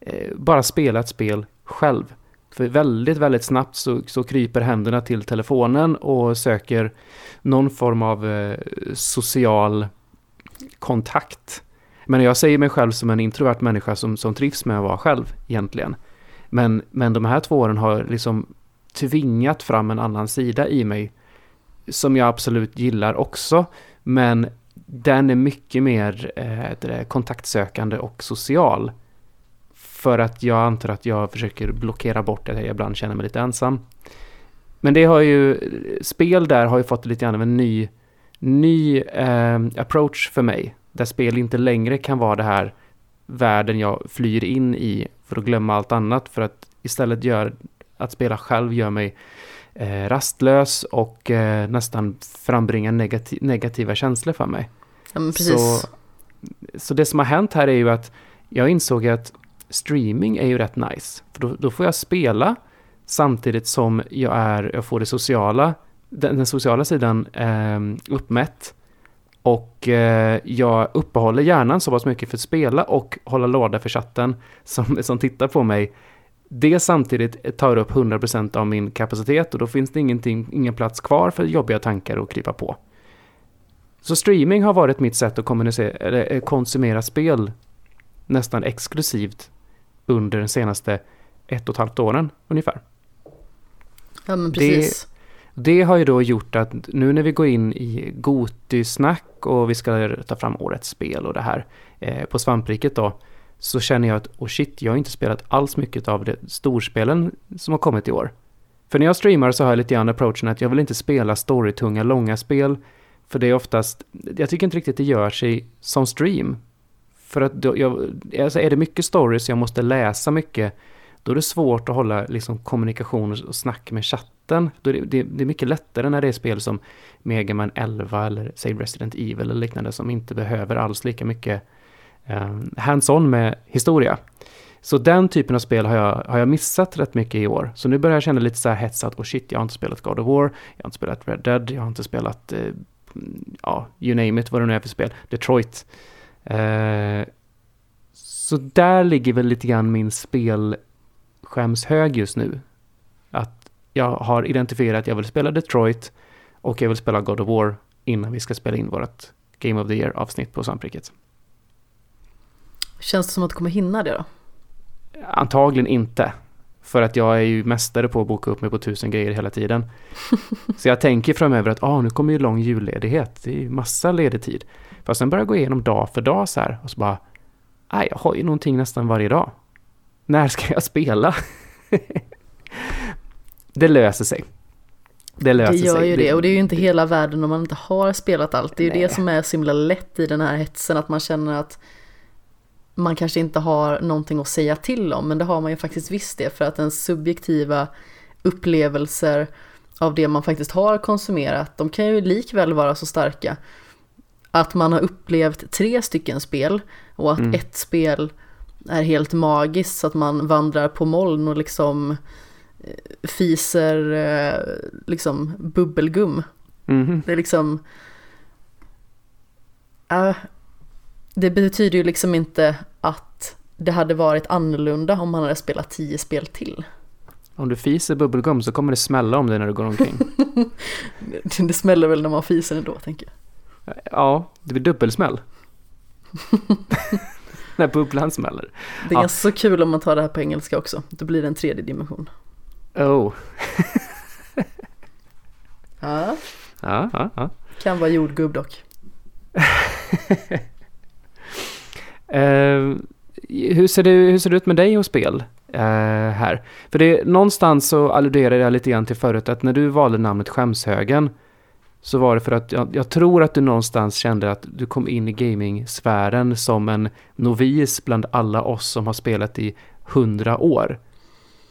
eh, bara spela ett spel själv. För väldigt, väldigt snabbt så, så kryper händerna till telefonen och söker någon form av eh, social kontakt. Men jag säger mig själv som en introvert människa som, som trivs med att vara själv egentligen. Men, men de här två åren har liksom tvingat fram en annan sida i mig som jag absolut gillar också. Men den är mycket mer eh, kontaktsökande och social. För att jag antar att jag försöker blockera bort att jag ibland känner mig lite ensam. Men det har ju, spel där har ju fått lite grann av en ny, ny eh, approach för mig. Där spel inte längre kan vara det här världen jag flyr in i för att glömma allt annat. För att istället gör att spela själv gör mig eh, rastlös och eh, nästan frambringar negati negativa känslor för mig. Ja. Så, så det som har hänt här är ju att jag insåg att streaming är ju rätt nice. För då, då får jag spela samtidigt som jag, är, jag får det sociala, den, den sociala sidan eh, uppmätt. Och eh, jag uppehåller hjärnan så pass mycket för att spela och hålla låda för chatten som, som tittar på mig. Det samtidigt tar upp 100% av min kapacitet och då finns det ingenting, ingen plats kvar för jobbiga tankar att krypa på. Så streaming har varit mitt sätt att eh, konsumera spel nästan exklusivt under de senaste ett och ett halvt åren ungefär. Ja men precis. Det har ju då gjort att nu när vi går in i Goty-snack och vi ska ta fram årets spel och det här eh, på svampriket då så känner jag att oh shit, jag har inte spelat alls mycket av det storspelen som har kommit i år. För när jag streamar så har jag lite grann approachen att jag vill inte spela storytunga långa spel för det är oftast, jag tycker inte riktigt det gör sig som stream. För att då, jag, alltså är det mycket stories jag måste läsa mycket då är det svårt att hålla liksom, kommunikation och snack med chatten. Då är det, det, det är mycket lättare när det är spel som Mega Man 11 eller säg Resident Evil eller liknande som inte behöver alls lika mycket Eh, hands-on med historia. Så den typen av spel har jag, har jag missat rätt mycket i år. Så nu börjar jag känna lite så här hetsat, och shit, jag har inte spelat God of War, jag har inte spelat Red Dead, jag har inte spelat, eh, ja, you name it, vad det nu är för spel, Detroit. Eh, så där ligger väl lite grann min spelskämshög just nu. Att jag har identifierat att jag vill spela Detroit och jag vill spela God of War innan vi ska spela in vårt Game of the Year avsnitt på Svampriket. Känns det som att du kommer hinna det då? Antagligen inte. För att jag är ju mästare på att boka upp mig på tusen grejer hela tiden. [laughs] Så jag tänker framöver att ah, nu kommer ju lång julledighet. Det är ju massa ledig tid. Fast sen börjar jag gå igenom dag för dag så här och så bara, nej, jag har ju någonting nästan varje dag. När ska jag spela? [laughs] det löser sig. Det löser Det gör sig. ju det och det är ju inte hela världen om man inte har spelat allt. Det är ju Nej. det som är så himla lätt i den här hetsen att man känner att man kanske inte har någonting att säga till om men det har man ju faktiskt visst det för att den subjektiva upplevelser av det man faktiskt har konsumerat de kan ju likväl vara så starka att man har upplevt tre stycken spel och att Mm. ett spel är helt magiskt så att man vandrar på moln och liksom eh, fiser eh, liksom bubbelgum. Mhm. Det är liksom... Äh, det betyder ju liksom inte att det hade varit annorlunda om man hade spelat tio spel till. Om du fiser bubbelgum så kommer det smälla om dig när du går omkring. [laughs] Det smäller väl när man fiser ändå, tänker jag. Ja, det blir dubbelsmäll. [laughs] när bubblan smäller. Det är Ja. ganska så kul om man tar det här på engelska också. Då blir det en tredje dimension. Oh. Ja, Ja, ja, ja. kan vara jordgubb dock. [laughs] Eh, hur, ser det, hur ser det ut med dig och spel eh, här? För det, någonstans så alluderade jag lite grann till förut att när du valde namnet Skämshögen så var det för att jag, jag tror att du någonstans kände att du kom in i gaming-sfären som en novis bland alla oss som har spelat i hundra år.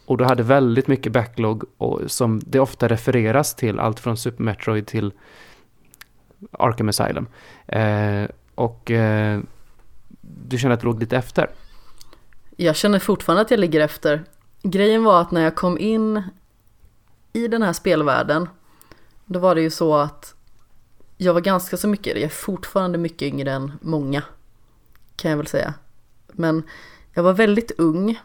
Och du hade väldigt mycket backlog och, som det ofta refereras till, allt från Super Metroid till Arkham Asylum. Eh, och eh, du känner att du låg lite efter. Jag känner fortfarande att jag ligger efter. Grejen var att när jag kom in i den här spelvärlden, då var det ju så att jag var ganska så mycket, jag är fortfarande mycket yngre än många, kan jag väl säga. Men jag var väldigt ung,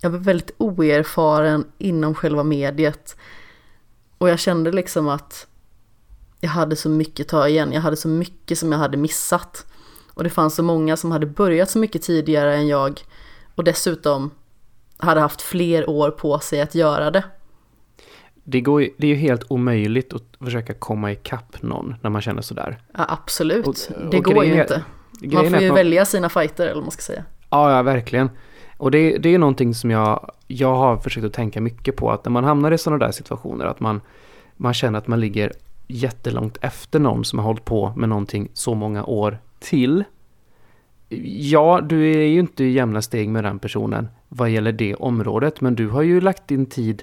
jag var väldigt oerfaren inom själva mediet. Och jag kände liksom att jag hade så mycket att ta igen, jag hade så mycket som jag hade missat. Och det fanns så många som hade börjat så mycket tidigare än jag och dessutom hade haft fler år på sig att göra det. Det, går ju, det är ju helt omöjligt att försöka komma ikapp någon när man känner sådär. Ja, absolut, Och- det och går grejen ju inte. Man får ju man- välja sina fighter eller vad man ska säga. Ja, ja, verkligen. Och det, det är någonting som jag, jag har försökt att tänka mycket på. Att när man hamnar i sådana där situationer, att man, man känner att man ligger jättelångt efter någon som har hållit på med någonting så många år till. Ja, du är ju inte i jämna steg med den personen vad gäller det området, men du har ju lagt din tid,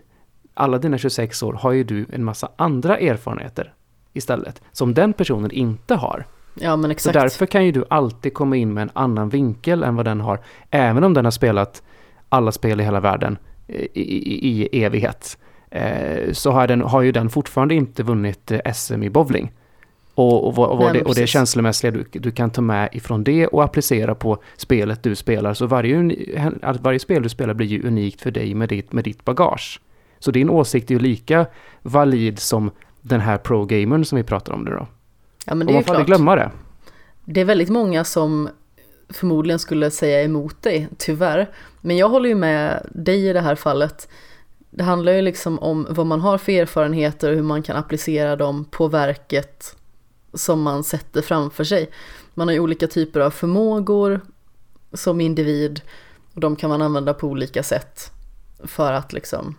alla dina 26 år har ju du en massa andra erfarenheter istället, som den personen inte har. Ja men Så exakt. därför kan ju du alltid komma in med en annan vinkel än vad den har. Även om den har spelat alla spel i hela världen eh, i, i, i evighet. Eh, så har, den, har ju den fortfarande inte vunnit eh, SM i bowling. Och, och, och, Nej, det, och det känslomässiga du, du kan ta med ifrån det och applicera på spelet du spelar. Så varje, varje spel du spelar blir ju unikt för dig med ditt, med ditt bagage. Så din åsikt är ju lika valid som den här pro-gamern som vi pratar om nu då. Ja men Och det är man får aldrig glömma det. Det är väldigt många som förmodligen skulle säga emot dig, tyvärr. Men jag håller ju med dig i det här fallet. Det handlar ju liksom om vad man har för erfarenheter och hur man kan applicera dem på verket som man sätter framför sig. Man har ju olika typer av förmågor som individ och de kan man använda på olika sätt för att liksom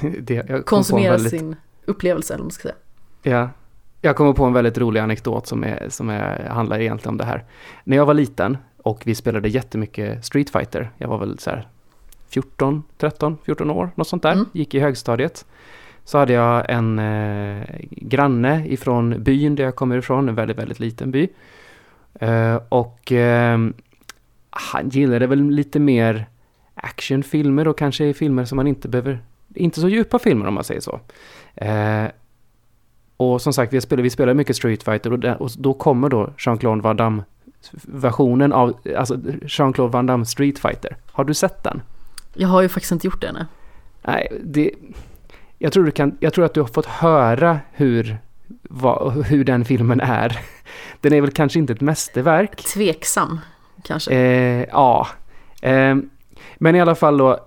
[laughs] det konsumera väldigt, sin upplevelse eller man ska säga. Ja, jag kommer på en väldigt rolig anekdot som, är, som är, handlar egentligen om det här. När jag var liten och vi spelade jättemycket Street Fighter, jag var väl så här 14, 13, 14 år, något sånt där, Mm. gick i högstadiet. Så hade jag en eh, granne ifrån byn där jag kommer ifrån, en väldigt, väldigt liten by. Eh, och eh, han gillade väl lite mer actionfilmer och kanske filmer som man inte behöver, inte så djupa filmer om man säger så. Eh, och som sagt, vi spelar, vi spelar mycket Street Fighter och, där, och då kommer då Jean-Claude Van Damme versionen av, alltså Jean-Claude Van Damme Street Fighter. Har du sett den? Jag har ju faktiskt inte gjort det ännu. Nej, det... Jag tror, du kan, jag tror att du har fått höra hur, vad, hur den filmen är. [laughs] Den är väl kanske inte ett mästerverk. Tveksam kanske. Eh, ja. Eh, men i alla fall då.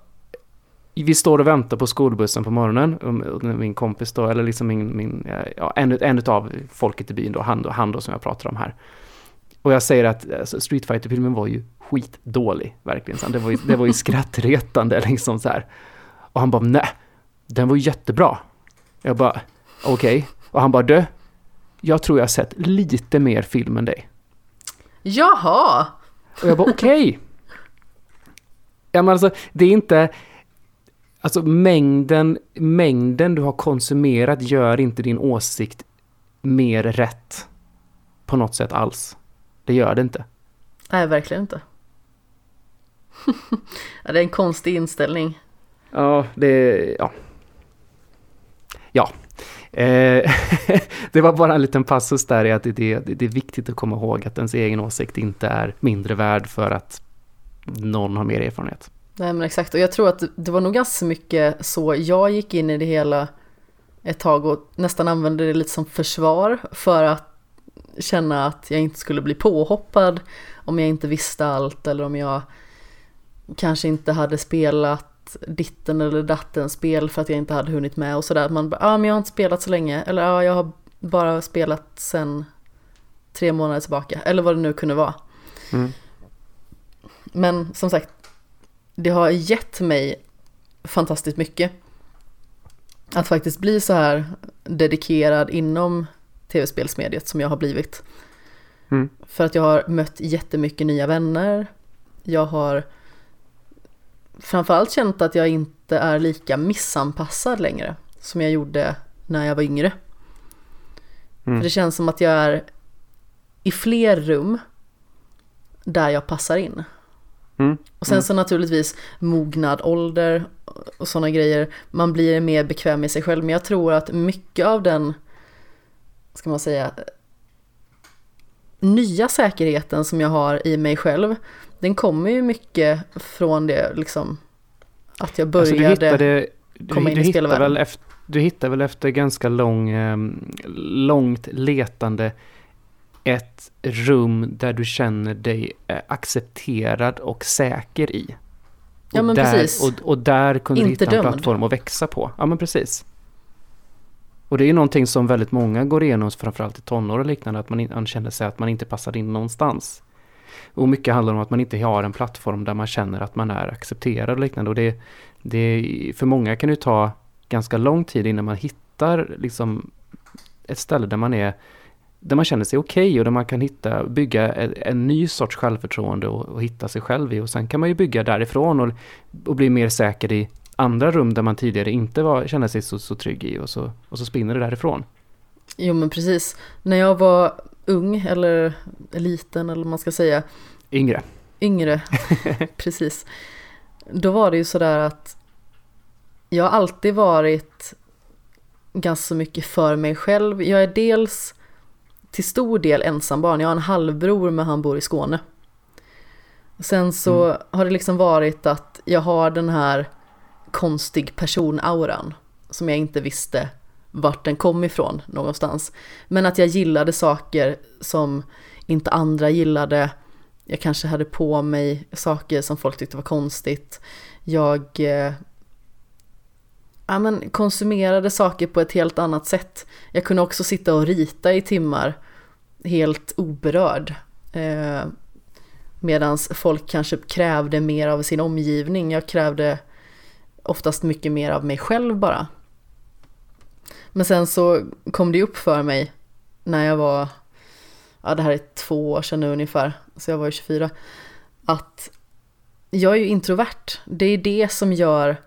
Vi står och väntar på skolbussen på morgonen. Och min kompis då, eller liksom min, min eh, ja, en, en av folket i byn då, han då, han då som jag pratar om här. Och jag säger att alltså, Street fighter filmen var ju skitdålig, verkligen. Det var ju, det var ju [laughs] skrattretande liksom så här. Och han bara, nej, den var jättebra. Jag bara, okej. Och han bara, du, jag tror jag har sett lite mer film än dig. Jaha! Och jag bara okej. Ja men alltså det är inte... Alltså mängden, mängden du har konsumerat gör inte din åsikt mer rätt. På något sätt alls. Det gör det inte. Nej, verkligen inte. [laughs] ja, det är en konstig inställning. Ja, det... Ja ja. Eh, [laughs] det var bara en liten passus där i att det, det, det är viktigt att komma ihåg att ens egen åsikt inte är mindre värd för att någon har mer erfarenhet. Nej men exakt, och jag tror att det var nog ganska mycket så jag gick in i det hela ett tag och nästan använde det lite som försvar för att känna att jag inte skulle bli påhoppad om jag inte visste allt eller om jag kanske inte hade spelat ditten eller datten spel för att jag inte hade hunnit med och sådär. Man bara, ah, men jag har inte spelat så länge eller ja, ah, jag har bara spelat sen tre månader tillbaka eller vad det nu kunde vara. Mm. Men som sagt, det har gett mig fantastiskt mycket. Att faktiskt bli så här dedikerad inom tv-spelsmediet som jag har blivit. Mm. För att jag har mött jättemycket nya vänner. Jag har framförallt känt att jag inte är lika missanpassad längre som jag gjorde när jag var yngre. Mm. För det känns som att jag är i fler rum där jag passar in. Mm. Och sen mm. så naturligtvis mognad ålder och sådana grejer. Man blir mer bekväm med sig själv. Men jag tror att mycket av den, ska man säga, nya säkerheten som jag har i mig själv. Den kommer ju mycket från det liksom. Att jag började alltså du hittade, komma du, in i spelvärlden. du hittar väl efter ganska lång, eh, långt letande ett rum där du känner dig eh, accepterad och säker i. Ja, men där, precis. Och, och där kunde Inte du hitta en dömd. plattform att växa på. Ja, men precis. Och det är ju någonting som väldigt många går igenom, framförallt i tonår och liknande, att man, man känner sig att man inte passar in någonstans. Och mycket handlar om att man inte har en plattform där man känner att man är accepterad och liknande. Och det, det, för många kan det ta ganska lång tid innan man hittar liksom ett ställe där man är där man känner sig okej okay och där man kan hitta, bygga en, en ny sorts självförtroende och, och, hitta sig själv i. Och sen kan man ju bygga därifrån och, och bli mer säker i andra rum där man tidigare inte var, kände sig så, så trygg i och så, och så spinner det därifrån. Jo men precis. När jag var ung eller liten eller vad man ska säga. Yngre. Yngre, [laughs] precis. Då var det ju sådär att jag har alltid varit ganska mycket för mig själv. Jag är dels till stor del ensambarn. Jag har en halvbror men han bor i Skåne. Sen så mm. har det liksom varit att jag har den här konstig personauran som jag inte visste vart den kom ifrån någonstans. Men att jag gillade saker som inte andra gillade. Jag kanske hade på mig saker som folk tyckte var konstigt. Jag eh, ja, men konsumerade saker på ett helt annat sätt. Jag kunde också sitta och rita i timmar helt oberörd. Eh, Medan folk kanske krävde mer av sin omgivning. Jag krävde oftast mycket mer av mig själv bara. Men sen så kom det upp för mig när jag var, ja det här är två år sedan nu ungefär, så jag var ju 24, att jag är ju introvert. Det är det som gör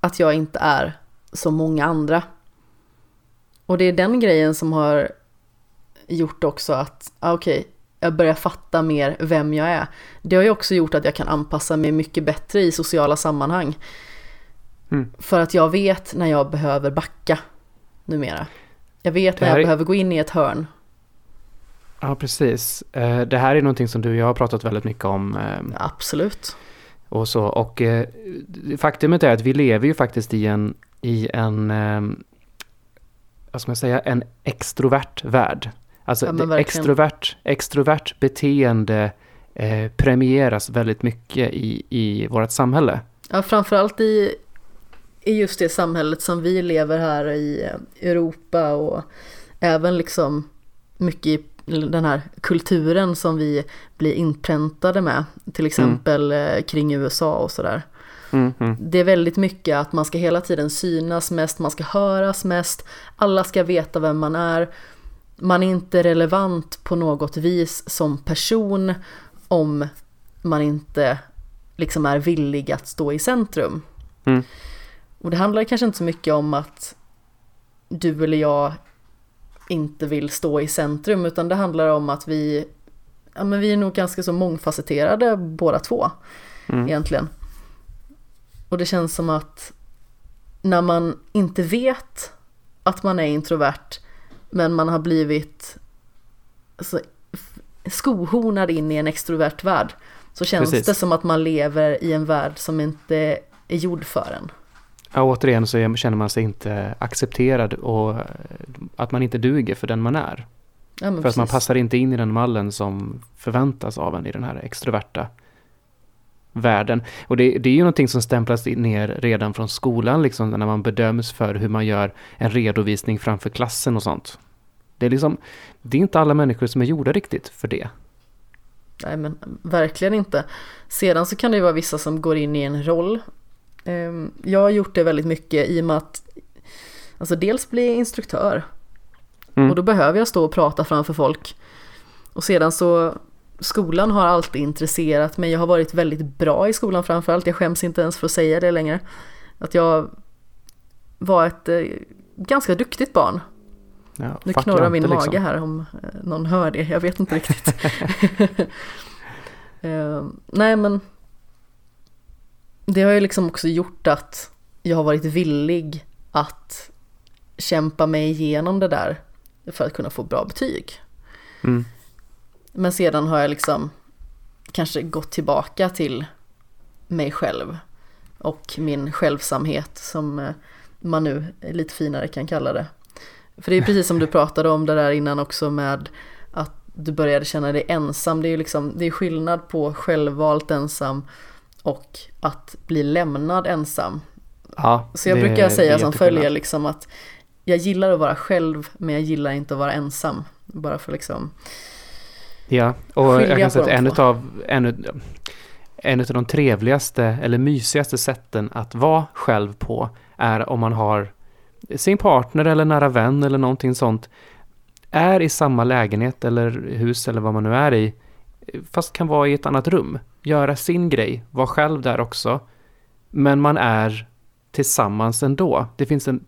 att jag inte är som många andra. Och det är den grejen som har gjort också att, ah, okej, okay, jag börjar fatta mer vem jag är. Det har ju också gjort att jag kan anpassa mig mycket bättre i sociala sammanhang. Mm. För att jag vet när jag behöver backa numera. Jag vet när jag är... behöver gå in i ett hörn. Ja, precis. Eh, det här är någonting som du och jag har pratat väldigt mycket om. Ehm, Absolut. Och så, och eh, faktumet är att vi lever ju faktiskt i en, i en, ehm, vad ska man säga, en extrovert värld. Alltså ja, extrovert, extrovert beteende eh, premieras väldigt mycket i, i vårt samhälle. Ja, framförallt i, i just det samhället som vi lever här i eh, Europa och även liksom mycket i den här kulturen som vi blir inpräntade med, till exempel mm. kring USA och sådär. Mm, mm. Det är väldigt mycket att man ska hela tiden synas mest, man ska höras mest, alla ska veta vem man är. Man är inte relevant på något vis som person om man inte liksom är villig att stå i centrum. Mm. Och det handlar kanske inte så mycket om att du eller jag inte vill stå i centrum utan det handlar om att vi, ja men vi är nog ganska så mångfacetterade båda två mm. egentligen. Och det känns som att när man inte vet att man är introvert men man har blivit alltså, skohornad in i en extrovert värld så känns Precis. det som att man lever i en värld som inte är gjord för en. Ja, återigen så känner man sig inte accepterad och att man inte duger för den man är. Ja, för precis. att man passar inte in i den mallen som förväntas av en i den här extroverta världen. Och det, det, är ju någonting som stämplas ner redan från skolan, liksom när man bedöms för hur man gör en redovisning framför klassen och sånt. Det är liksom, det är inte alla människor som är gjorda riktigt för det. Nej men verkligen inte. Sedan så kan det ju vara vissa som går in i en roll. Ehm, jag har gjort det väldigt mycket i och med att alltså dels bli instruktör mm. och då behöver jag stå och prata framför folk. Och sedan så skolan har alltid intresserat mig. Jag har varit väldigt bra i skolan framförallt. Jag skäms inte ens för att säga det längre. Att jag var ett eh, ganska duktigt barn. Ja, nu knorrar min liksom. mage här om eh, någon hör det. Jag vet inte riktigt. uh, [laughs] [laughs] nej men det har ju liksom också gjort att jag har varit villig att kämpa mig igenom det där för att kunna få bra betyg. Mm. Men sedan har jag liksom kanske gått tillbaka till mig själv och min självsamhet som eh, man nu lite finare kan kalla det. För det är precis som du [laughs] pratade om det där innan också med att du började känna dig ensam. Det är ju liksom, det är skillnad på självvalt ensam och att bli lämnad ensam. Ja, Så jag det, brukar säga som följer liksom att jag gillar att vara själv men jag gillar inte att vara ensam. Bara för liksom Ja, och jag kan säga att en av, en, en av de trevligaste eller mysigaste sätten att vara själv på är om man har sin partner eller nära vän eller någonting sånt är i samma lägenhet eller hus eller vad man nu är i fast kan vara i ett annat rum, göra sin grej, vara själv där också men man är tillsammans ändå. Det finns en,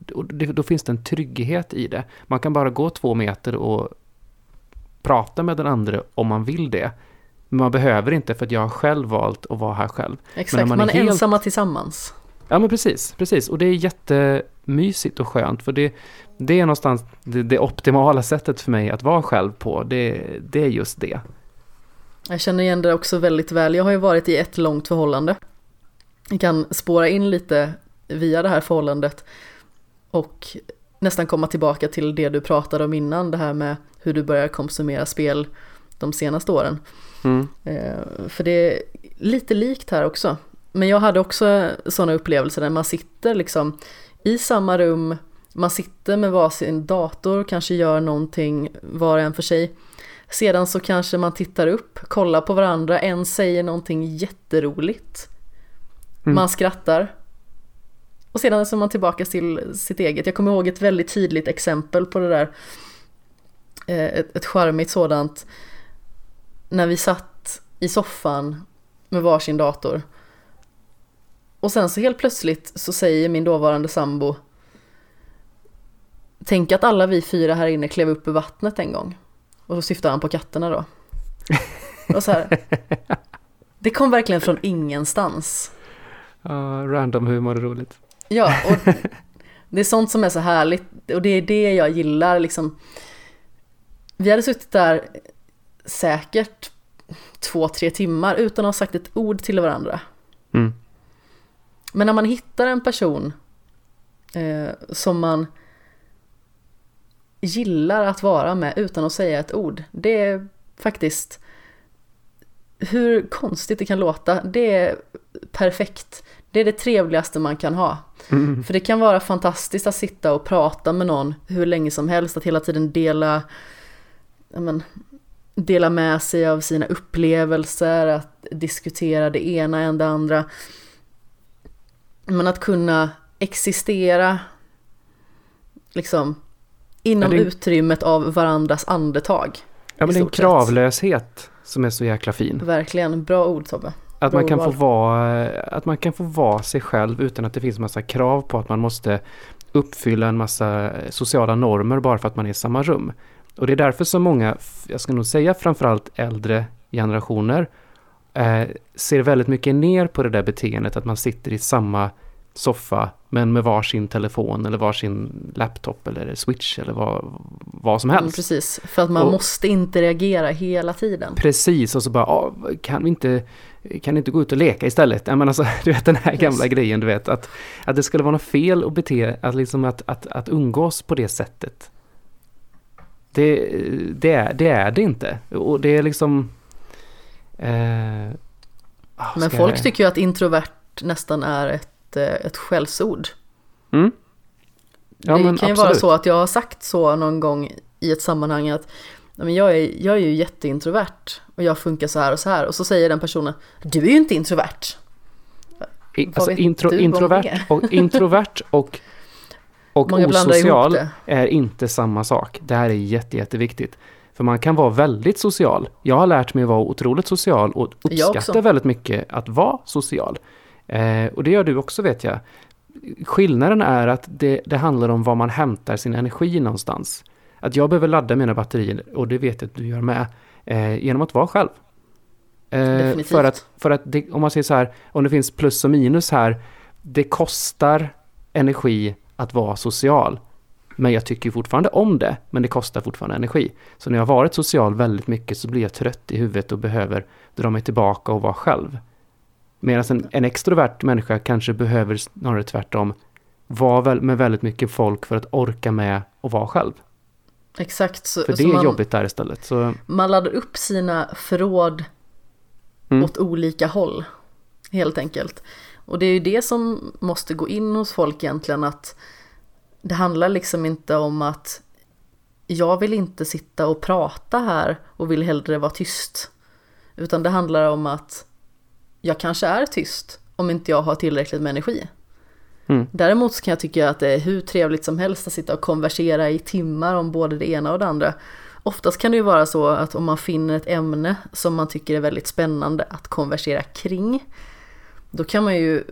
då finns det en trygghet i det. Man kan bara gå två meter och prata med den andra om man vill det. Men man behöver inte för att jag har själv valt att vara här själv. Exakt, man, man, är, helt... ensamma tillsammans. Ja men precis, precis. Och det är jättemysigt och skönt för det, det är någonstans det, det, optimala sättet för mig att vara själv på. Det, det är just det. Jag känner igen det också väldigt väl. Jag har ju varit i ett långt förhållande. Jag kan spåra in lite via det här förhållandet och nästan komma tillbaka till det du pratade om innan, det här med hur du börjar konsumera spel de senaste åren. Mm. Eh, för det är lite likt här också. Men jag hade också sådana upplevelser där man sitter liksom i samma rum, man sitter med varsin dator, kanske gör någonting var och en för sig. Sedan så kanske man tittar upp, kollar på varandra, en säger någonting jätteroligt. Mm. Man skrattar. Och sedan så är man tillbaka till sitt eget. Jag kommer ihåg ett väldigt tydligt exempel på det där Eh, ett, ett charmigt sådant när vi satt i soffan med varsin dator. Och sen så helt plötsligt så säger min dåvarande sambo Tänk att alla vi fyra här inne klev upp ur vattnet en gång. Och så syftar han på katterna då. Och så här, det kom verkligen från ingenstans. Uh, random humor är roligt. Ja, och [laughs] det är sånt som är så härligt. Och det är det jag gillar liksom. Vi hade suttit där säkert två, tre timmar utan att ha sagt ett ord till varandra. Mm. Men när man hittar en person eh, som man gillar att vara med utan att säga ett ord, det är faktiskt hur konstigt det kan låta, det är perfekt. Det är det trevligaste man kan ha. Mm. För det kan vara fantastiskt att sitta och prata med någon hur länge som helst, att hela tiden dela men, dela med sig av sina upplevelser, att diskutera det ena än det andra. Men att kunna existera liksom inom det... utrymmet av varandras andetag. Ja men det är en kravlöshet som är så jäkla fin. Verkligen, bra ord Tobbe. Att man, kan få vara, att man kan få vara sig själv utan att det finns massa krav på att man måste uppfylla en massa sociala normer bara för att man är i samma rum. Och det är därför som många, jag ska nog säga framförallt äldre generationer, eh, ser väldigt mycket ner på det där beteendet att man sitter i samma soffa men med varsin telefon eller varsin laptop eller switch eller vad, vad som Mm, helst. precis, för att man Och- måste inte reagera hela tiden. Precis, och så bara, ah, kan vi inte, kan vi inte gå ut och leka istället? Ja, men alltså, [laughs] du vet den här gamla Yes. grejen, du vet, att, att det skulle vara något fel att bete, att liksom att, att, att umgås på det sättet. Det, det, är, det är det inte. Och det är liksom... Eh, ah, Men folk jag- tycker ju att introvert nästan är ett, eh, ett skällsord. Mm? Ja, det kan ju vara så att jag har sagt så någon gång i ett sammanhang att "Nej, men jag, är, jag är ju jätteintrovert och jag funkar så här och så här och så säger den personen Du är ju inte introvert. I, alltså, intro, introvert, och, introvert och, och Många osocial är inte samma sak. Det här är jätte, jätteviktigt. För man kan vara väldigt social. Jag har lärt mig att vara otroligt social och uppskattar väldigt mycket att vara social. Eh, och det gör du också vet jag. Skillnaden är att det, det handlar om var man hämtar sin energi någonstans. Att jag behöver ladda mina batterier, och det vet jag att du gör med, eh, genom att vara själv. Eh, för att, för att det, om man säger så här, om det finns plus och minus här, det kostar energi att vara social. Men jag tycker fortfarande om det, men det kostar fortfarande energi. Så när jag har varit social väldigt mycket så blir jag trött i huvudet och behöver dra mig tillbaka och vara själv. Medan en, en extrovert människa kanske behöver snarare tvärtom vara väl, med väldigt mycket folk för att orka med och vara själv. Exakt. Så, För det så är man, jobbigt där istället. Så, man laddar upp sina förråd Mm. åt olika håll. Helt enkelt. Och det är ju det som måste gå in hos folk egentligen att det handlar liksom inte om att jag vill inte sitta och prata här och vill hellre vara tyst. Utan det handlar om att jag kanske är tyst om inte jag har tillräckligt med energi. Mm. Däremot så kan jag tycka att det är hur trevligt som helst att sitta och konversera i timmar om både det ena och det andra. Oftast kan det ju vara så att om man finner ett ämne som man tycker är väldigt spännande att konversera kring, då kan man ju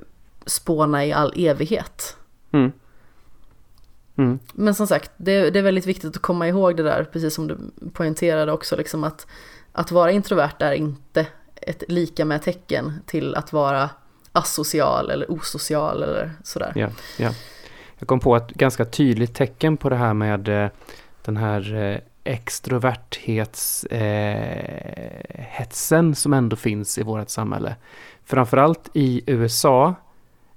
spåna i all evighet. mm. Mm. Men som sagt, det, det är väldigt viktigt att komma ihåg det där, precis som du poängterade också, liksom att, att vara introvert är inte ett lika med tecken till att vara asocial eller osocial eller sådär. Ja, ja. Jag kom på ett ganska tydligt tecken på det här med eh, den här eh, extroverthetshetsen eh, hetsen som ändå finns i vårt samhälle. Framförallt i USA,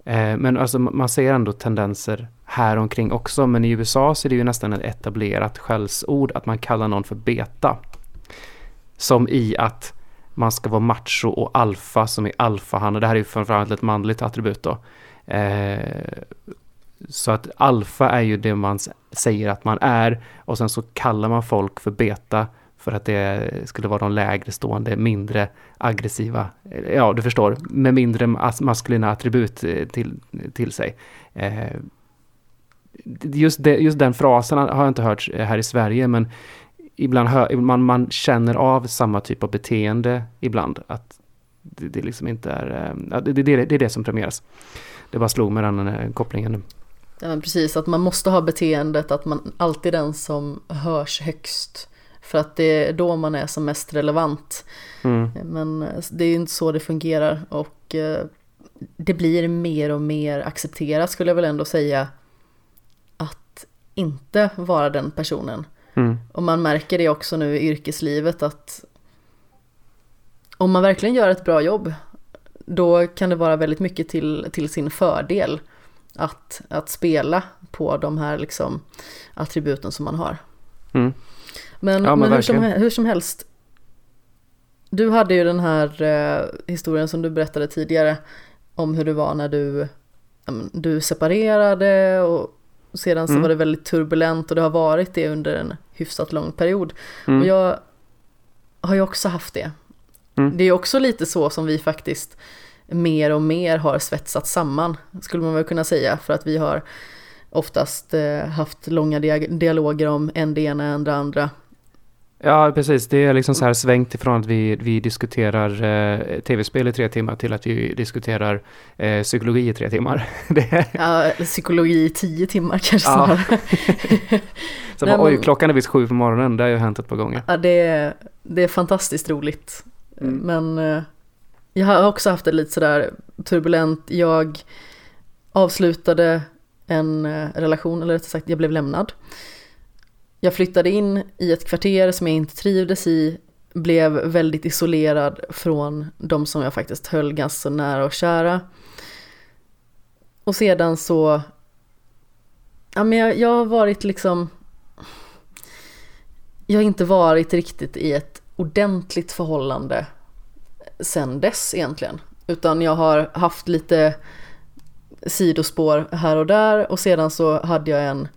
eh, men alltså man ser ändå tendenser här omkring också, men i USA så är det ju nästan ett etablerat skällsord att man kallar någon för beta. Som i att man ska vara macho och alfa som i alfahanne. det här är ju framförallt ett manligt attribut då. Eh, så att alfa är ju det man säger att man är och sen så kallar man folk för beta för att det skulle vara de lägre stående, mindre aggressiva, ja du förstår, med mindre maskulina attribut eh, till, till sig. Eh, just, det, just den frasen har jag inte hört här i Sverige men ibland hör, man, man känner av samma typ av beteende ibland. Att det, det liksom inte är, eh, ja, det, det, det är det som premieras. Det bara slog mig den kopplingen nu. Ja, precis, att man måste ha beteendet att man alltid är den som hörs högst. För att det är då man är som mest relevant. Mm. Men eh, det är ju inte så det fungerar och eh, det blir mer och mer accepterat skulle jag väl ändå säga att inte vara den personen. Mm. Och man märker det också nu i yrkeslivet att om man verkligen gör ett bra jobb då kan det vara väldigt mycket till, till sin fördel att, att spela på de här liksom attributen som man har. Mm. Men, Ja, men men hur, som, hur som helst. Du hade ju den här eh, historien som du berättade tidigare om hur det var när du, du separerade och sedan så Mm. var det väldigt turbulent och det har varit det under en hyfsat lång period. Mm. Och jag har ju också haft det. Mm. Det är också lite så som vi faktiskt mer och mer har svetsat samman, skulle man väl kunna säga, för att vi har oftast eh, haft långa dia- dialoger om en det ena, en det andra. Ja, precis. Det är liksom så här svängt ifrån att vi, vi diskuterar eh, tv-spel i tre timmar till att vi diskuterar eh, psykologi i tre timmar. [laughs] är, Ja, psykologi i tio timmar kanske Ja. [laughs] så Nej, bara, oj, klockan är visst sju på morgonen. Det har ju hänt ett par gånger. Ja, det, är, det är fantastiskt roligt. Mm. Men eh, jag har också haft det lite sådär turbulent. Jag avslutade en eh, relation, eller rättare sagt jag blev lämnad. Jag flyttade in i ett kvarter som jag inte trivdes i, blev väldigt isolerad från de som jag faktiskt höll ganska nära och kära. Och sedan så, ja men jag, jag har varit liksom, jag har inte varit riktigt i ett ordentligt förhållande sen dess egentligen. Utan jag har haft lite sidospår här och där och sedan så hade jag en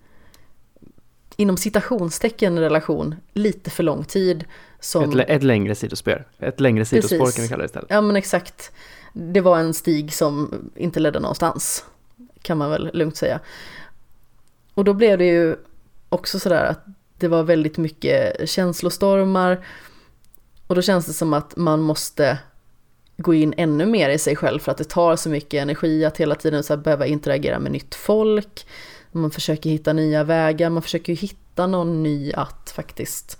inom citationstecken relation lite för lång tid. Som... Ett, ett längre sidospår. Ett längre sidospår Precis. kan vi kalla det istället. Ja men exakt. Det var en stig som inte ledde någonstans. Kan man väl lugnt säga. Och då blev det ju också sådär att det var väldigt mycket känslostormar. Och då känns det som att man måste gå in ännu mer i sig själv för att det tar så mycket energi att hela tiden så behöva interagera med nytt folk. Man försöker hitta nya vägar, man försöker hitta någon ny att faktiskt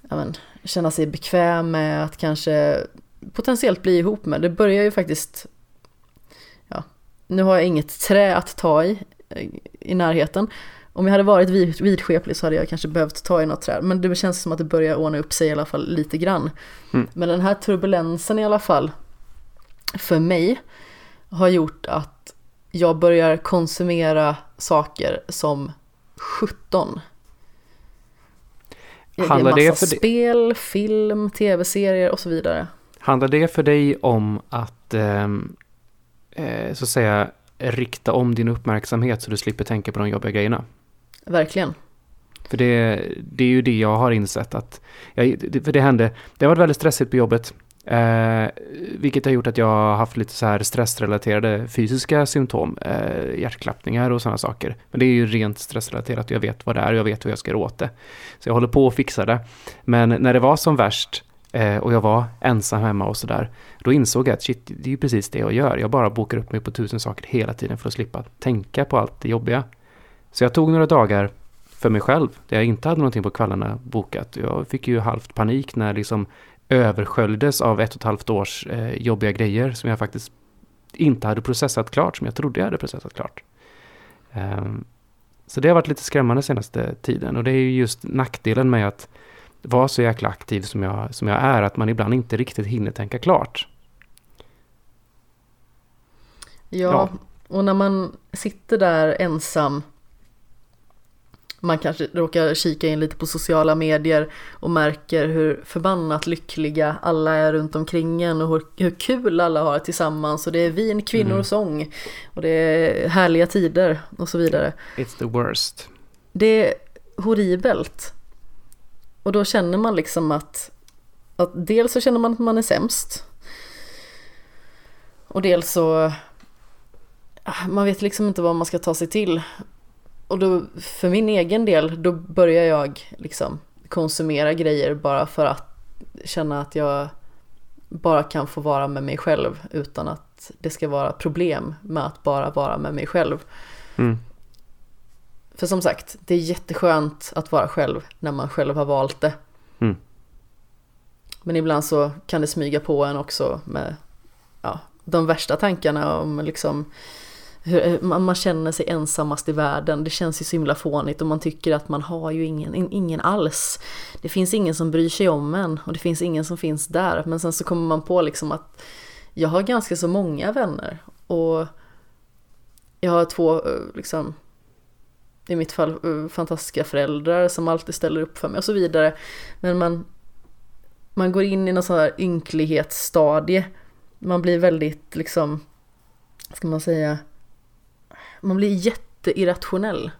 men, känna sig bekväm med, att kanske potentiellt bli ihop med. Det börjar ju faktiskt, ja, nu har jag inget trä att ta i i närheten. Om jag hade varit vid, vidskeplig så hade jag kanske behövt ta i något träd. Men det känns som att det börjar ordna upp sig i alla fall lite grann. Mm. Men den här turbulensen i alla fall, för mig, har gjort att jag börjar konsumera saker som 17. Handlar det är massa det för spel, film, tv-serier och så vidare. Handlar det för dig om att, ehm, eh, så att säga, rikta om din uppmärksamhet så du slipper tänka på de jobbiga grejerna? Verkligen. För det, det är ju det jag har insett att, jag, för det hände, det har varit väldigt stressigt på jobbet. Eh, vilket har gjort att jag har haft lite så här stressrelaterade fysiska symptom, eh, hjärtklappningar och sådana saker. Men det är ju rent stressrelaterat jag vet vad det är och jag vet hur jag ska göra åt det. Så jag håller på att fixa det. Men när det var som värst eh, och jag var ensam hemma och sådär, då insåg jag att shit, det är ju precis det jag gör. Jag bara bokar upp mig på tusen saker hela tiden för att slippa tänka på allt det jobbiga. Så jag tog några dagar för mig själv, där jag inte hade någonting på kvällarna bokat. Jag fick ju halvt panik när liksom översköljdes av ett och ett halvt års eh, jobbiga grejer som jag faktiskt inte hade processat klart, som jag trodde jag hade processat klart. Um, så det har varit lite skrämmande senaste tiden och det är ju just nackdelen med att vara så jäkla aktiv som jag, som jag är, att man ibland inte riktigt hinner tänka klart. Ja, ja. och när man sitter där ensam man kanske råkar kika in lite på sociala medier och märker hur förbannat lyckliga alla är runt omkring en och hur, hur kul alla har tillsammans och det är vin, kvinnor mm. och sång och det är härliga tider och så vidare. It's the worst. Det är horribelt. Och då känner man liksom att, att dels så känner man att man är sämst och dels så ah, man vet liksom inte vad man ska ta sig till och då för min egen del då börjar jag liksom konsumera grejer bara för att känna att jag bara kan få vara med mig själv utan att det ska vara problem med att bara vara med mig själv. Mm. För som sagt, det är jätteskönt att vara själv när man själv har valt det. Mm. Men ibland så kan det smyga på en också med ja, de värsta tankarna om liksom hur, eh, man, man känner sig ensammast i världen. Det känns ju så himla fånigt och man tycker att man har ju ingen, ingen alls. Det finns ingen som bryr sig om en och det finns ingen som finns där. Men sen så kommer man på liksom att jag har ganska så många vänner och jag har två, eh, liksom, i mitt fall eh, fantastiska föräldrar som alltid ställer upp för mig och så vidare. Men man, man går in i någon sån här ynklighetsstadie. Man blir väldigt liksom, ska man säga, man blir jätteirrationell.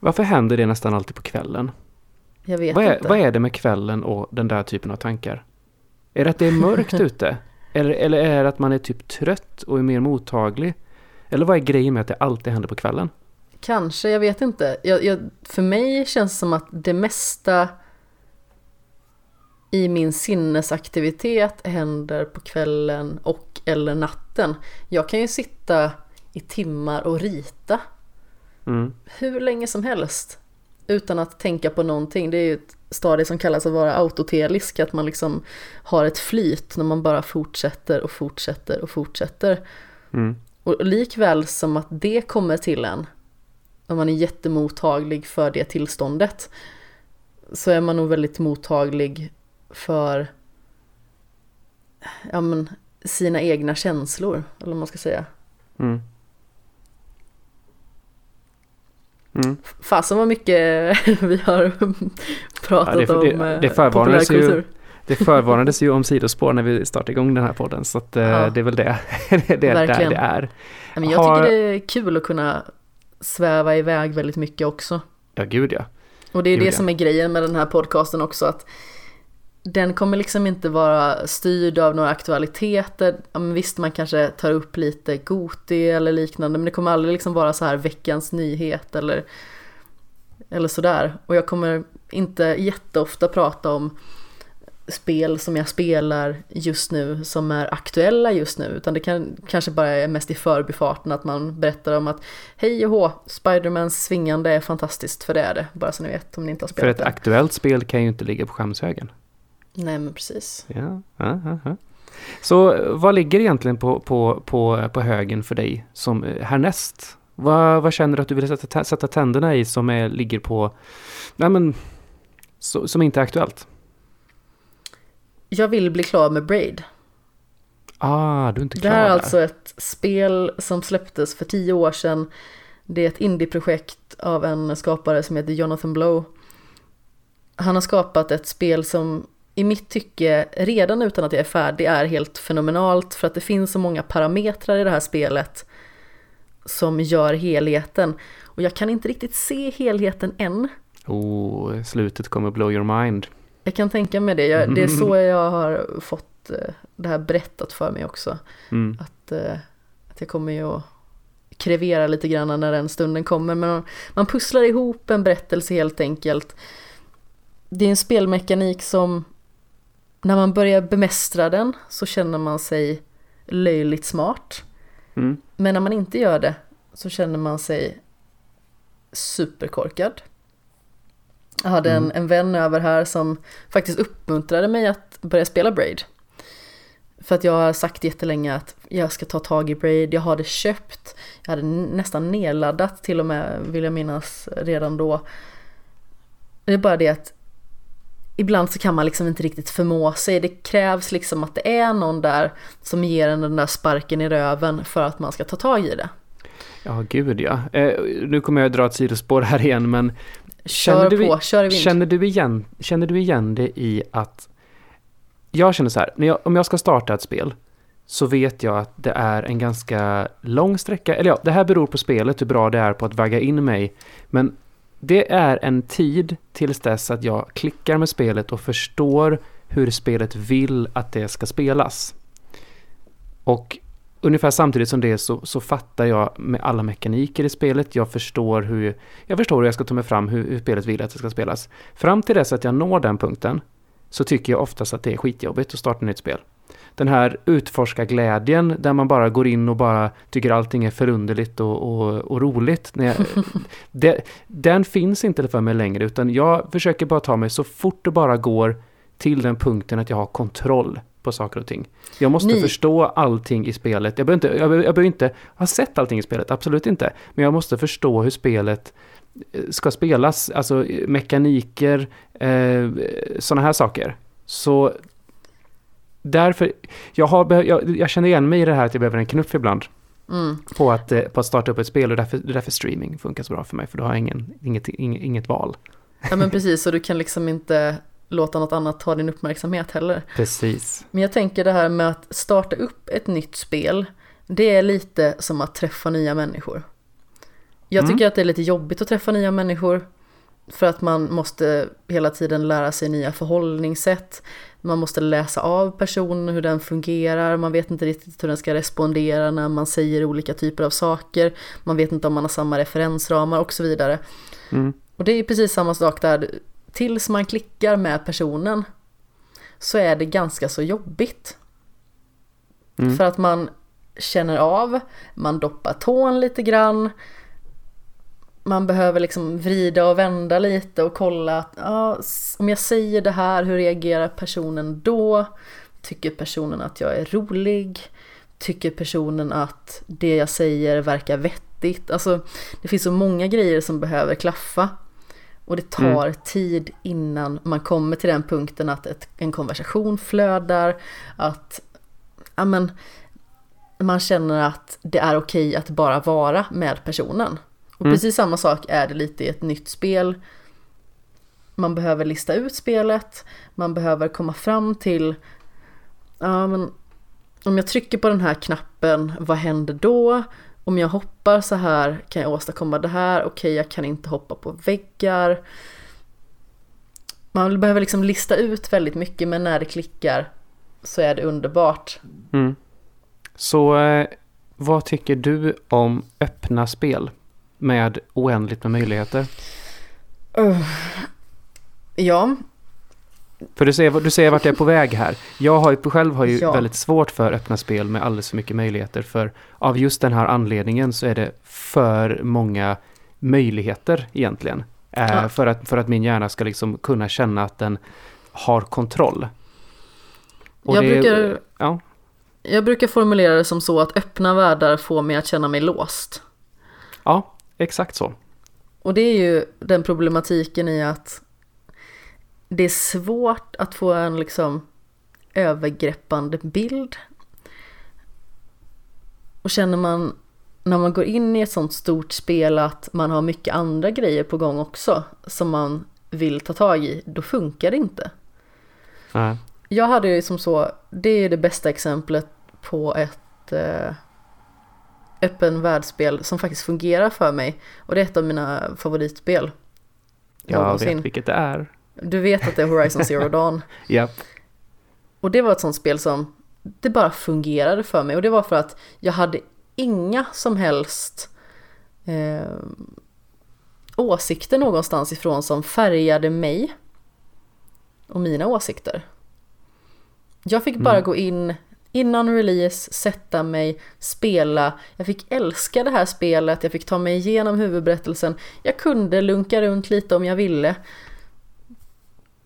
Varför händer det nästan alltid på kvällen? Jag vet vad är, inte. Vad är det med kvällen och den där typen av tankar? Är det att det är mörkt [laughs] ute? Eller, eller är det att man är typ trött och är mer mottaglig? Eller vad är grejen med att det alltid händer på kvällen? Kanske, jag vet inte. Jag, jag, för mig känns det som att det mesta i min sinnesaktivitet händer på kvällen och eller natten. Jag kan ju sitta i timmar och rita. Mm. Hur länge som helst. Utan att tänka på någonting. Det är ju ett stadie som kallas att vara autotelisk. Att man liksom har ett flyt när man bara fortsätter och fortsätter och fortsätter. Mm. Och likväl som att det kommer till en, om man är jättemottaglig för det tillståndet, så är man nog väldigt mottaglig för ja, men, sina egna känslor, eller vad man ska säga. Mm. Mm. Fasen vad mycket [laughs] vi har [laughs] pratat Ja, det- om det- eh, det ju- populärkultur. Det förvarnades ju om sidospår när vi startade igång den här podden så att eh, Ja. det är väl det [laughs] det är där det är. Ja, men jag har- tycker det är kul att kunna sväva iväg väldigt mycket också. Ja, gud ja. Och det är Gud, det som är grejen med den här podcasten också att den kommer liksom inte vara styrd av några aktualiteter. Visst, man kanske tar upp lite Goti eller liknande, men det kommer aldrig liksom vara så här veckans nyhet eller, eller sådär. Och jag kommer inte jätteofta prata om spel som jag spelar just nu som är aktuella just nu utan det kan kanske bara är mest i förbifarten att man berättar om att hej och hå, Spidermans svingande är fantastiskt för det är det, bara så ni vet om ni inte har För spelat ett det. aktuellt spel kan ju inte ligga på skämshögen. Nej men precis. Ja, ja, ja. Så eh, vad ligger egentligen på, på, på, på högen för dig som eh, härnäst? Vad, vad känner du att du vill sätta, sätta tänderna i som är, ligger på, nej men, så, som inte är aktuellt? Jag vill bli klar med Braid. Ah, du är inte Det klar här är alltså ett spel som släpptes för tio år sedan. Det är ett indieprojekt av en skapare som heter Jonathan Blow. Han har skapat ett spel som i mitt tycke redan utan att jag är färdig är helt fenomenalt för att det finns så många parametrar i det här spelet som gör helheten. Och jag kan inte riktigt se helheten än. Oh, slutet kommer blow your mind. Jag kan tänka mig det. Jag, det är så [laughs] jag har fått eh, det här berättat för mig också. Mm. att, eh, att jag kommer ju att krevera lite grann när den stunden kommer. Men man, man pusslar ihop en berättelse helt enkelt. Det är en spelmekanik som när man börjar bemästra den så känner man sig löjligt smart. Mm. Men när man inte gör det så känner man sig superkorkad. Jag hade en, Mm. en vän över här som faktiskt uppmuntrade mig att börja spela Braid. För att jag har sagt jättelänge att jag ska ta tag i Braid, jag har det köpt. Jag hade nästan nedladdat till och med, vill jag minnas, redan då. Det är bara det att ibland så kan man liksom inte riktigt förmå sig. Det krävs liksom att det är någon där som ger en den där sparken i röven för att man ska ta tag i det. Ja, gud ja. Eh, nu kommer jag dra ett sidospår här igen, men Kör du, på, i vind. känner, du igen, känner du igen det i att... Jag känner så här, jag, om jag ska starta ett spel så vet jag att det är en ganska lång sträcka. Eller ja, det här beror på spelet, hur bra det är på att vagga in mig. Men det är en tid tills dess att jag klickar med spelet och förstår hur spelet vill att det ska spelas. Och ungefär samtidigt som det så, så fattar jag med alla mekaniker i spelet. Jag förstår hur jag, förstår hur jag ska ta mig fram, hur, hur spelet vill att det ska spelas. Fram till dess att jag når den punkten så tycker jag oftast att det är skitjobbigt att starta ett nytt spel. Den här utforska-glädjen där man bara går in och bara tycker allting är förunderligt och, och, och roligt. Jag, [laughs] det, den finns inte för mig längre utan jag försöker bara ta mig så fort det bara går till den punkten att jag har kontroll på saker och ting. Jag måste Ni- förstå allting i spelet. Jag behöver, inte, jag, behöver, jag behöver inte ha sett allting i spelet, absolut inte. Men jag måste förstå hur spelet eh, ska spelas, alltså eh, mekaniker, eh, sådana här saker. Så därför, jag, har, jag, jag känner igen mig i det här att jag behöver en knuff ibland Mm. på att, eh, på att starta upp ett spel och därför, därför streaming funkar så bra för mig, för då har jag ingen, inget, inget, inget val. Ja men precis, och du kan liksom inte låta något annat ta din uppmärksamhet heller. Precis. Men jag tänker det här med att starta upp ett nytt spel, det är lite som att träffa nya människor. Jag Mm. tycker att det är lite jobbigt att träffa nya människor, för att man måste hela tiden lära sig nya förhållningssätt. Man måste läsa av personen, hur den fungerar, man vet inte riktigt hur den ska respondera när man säger olika typer av saker. Man vet inte om man har samma referensramar och så vidare. Mm. Och det är precis samma sak där. Tills man klickar med personen så är det ganska så jobbigt. Mm. För att man känner av, man doppar tån lite grann. Man behöver liksom vrida och vända lite och kolla att ja, om jag säger det här, hur reagerar personen då? Tycker personen att jag är rolig? tycker personen att det jag säger verkar vettigt? Alltså det finns så många grejer som behöver klaffa. Och det tar mm. tid innan man kommer till den punkten att ett, en konversation flödar, att ja, men, man känner att det är okej att bara vara med personen. Och mm. precis samma sak är det lite i ett nytt spel. Man behöver lista ut spelet, man behöver komma fram till, ja men om jag trycker på den här knappen, vad händer då? Om jag hoppar så här kan jag åstadkomma det här, okej okay, jag kan inte hoppa på väggar. Man behöver liksom lista ut väldigt mycket men när det klickar så är det underbart. Mm. Så eh, vad tycker du om öppna spel med oändligt med möjligheter? Uh, ja. För du ser, du ser vart jag är på väg här. Jag har ju, själv har ju ja. väldigt svårt för öppna spel med alldeles för mycket möjligheter. För av just den här anledningen så är det för många möjligheter egentligen. Eh, ja. för, att, för att min hjärna ska liksom kunna känna att den har kontroll. Och jag, det, brukar, ja. jag brukar formulera det som så att öppna världar får mig att känna mig låst. Ja, exakt så. Och det är ju den problematiken i att det är svårt att få en liksom övergreppande bild. Och känner man när man går in i ett sånt stort spel att man har mycket andra grejer på gång också som man vill ta tag i, då funkar det inte. Nej. Jag hade ju som så, det är det bästa exemplet på ett eh, öppen världsspel som faktiskt fungerar för mig. Och det är ett av mina favoritspel. Jag vet vilket det är. Du vet att det är Horizon Zero [laughs] Dawn. Japp. yep. Och det var ett sånt spel som, det bara fungerade för mig. Och det var för att jag hade inga som helst eh, åsikter någonstans ifrån som färgade mig och mina åsikter. Jag fick bara mm. gå in innan release, sätta mig, spela. Jag fick älska det här spelet, jag fick ta mig igenom huvudberättelsen. Jag kunde lunka runt lite om jag ville.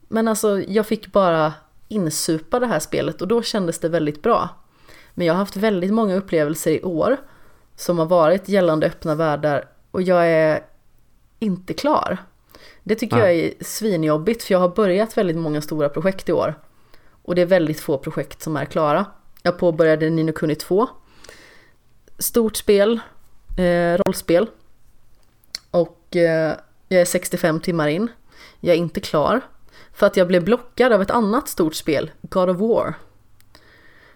Men alltså, jag fick bara insupa det här spelet och då kändes det väldigt bra. Men jag har haft väldigt många upplevelser i år som har varit gällande öppna världar och jag är inte klar. Det tycker ja. jag är svinjobbigt för jag har börjat väldigt många stora projekt i år. Och det är väldigt få projekt som är klara. Jag påbörjade Nino Kuni 2. Stort spel, eh, rollspel. Och eh, jag är 65 timmar in. Jag är inte klar. För att jag blev blockad av ett annat stort spel, God of War.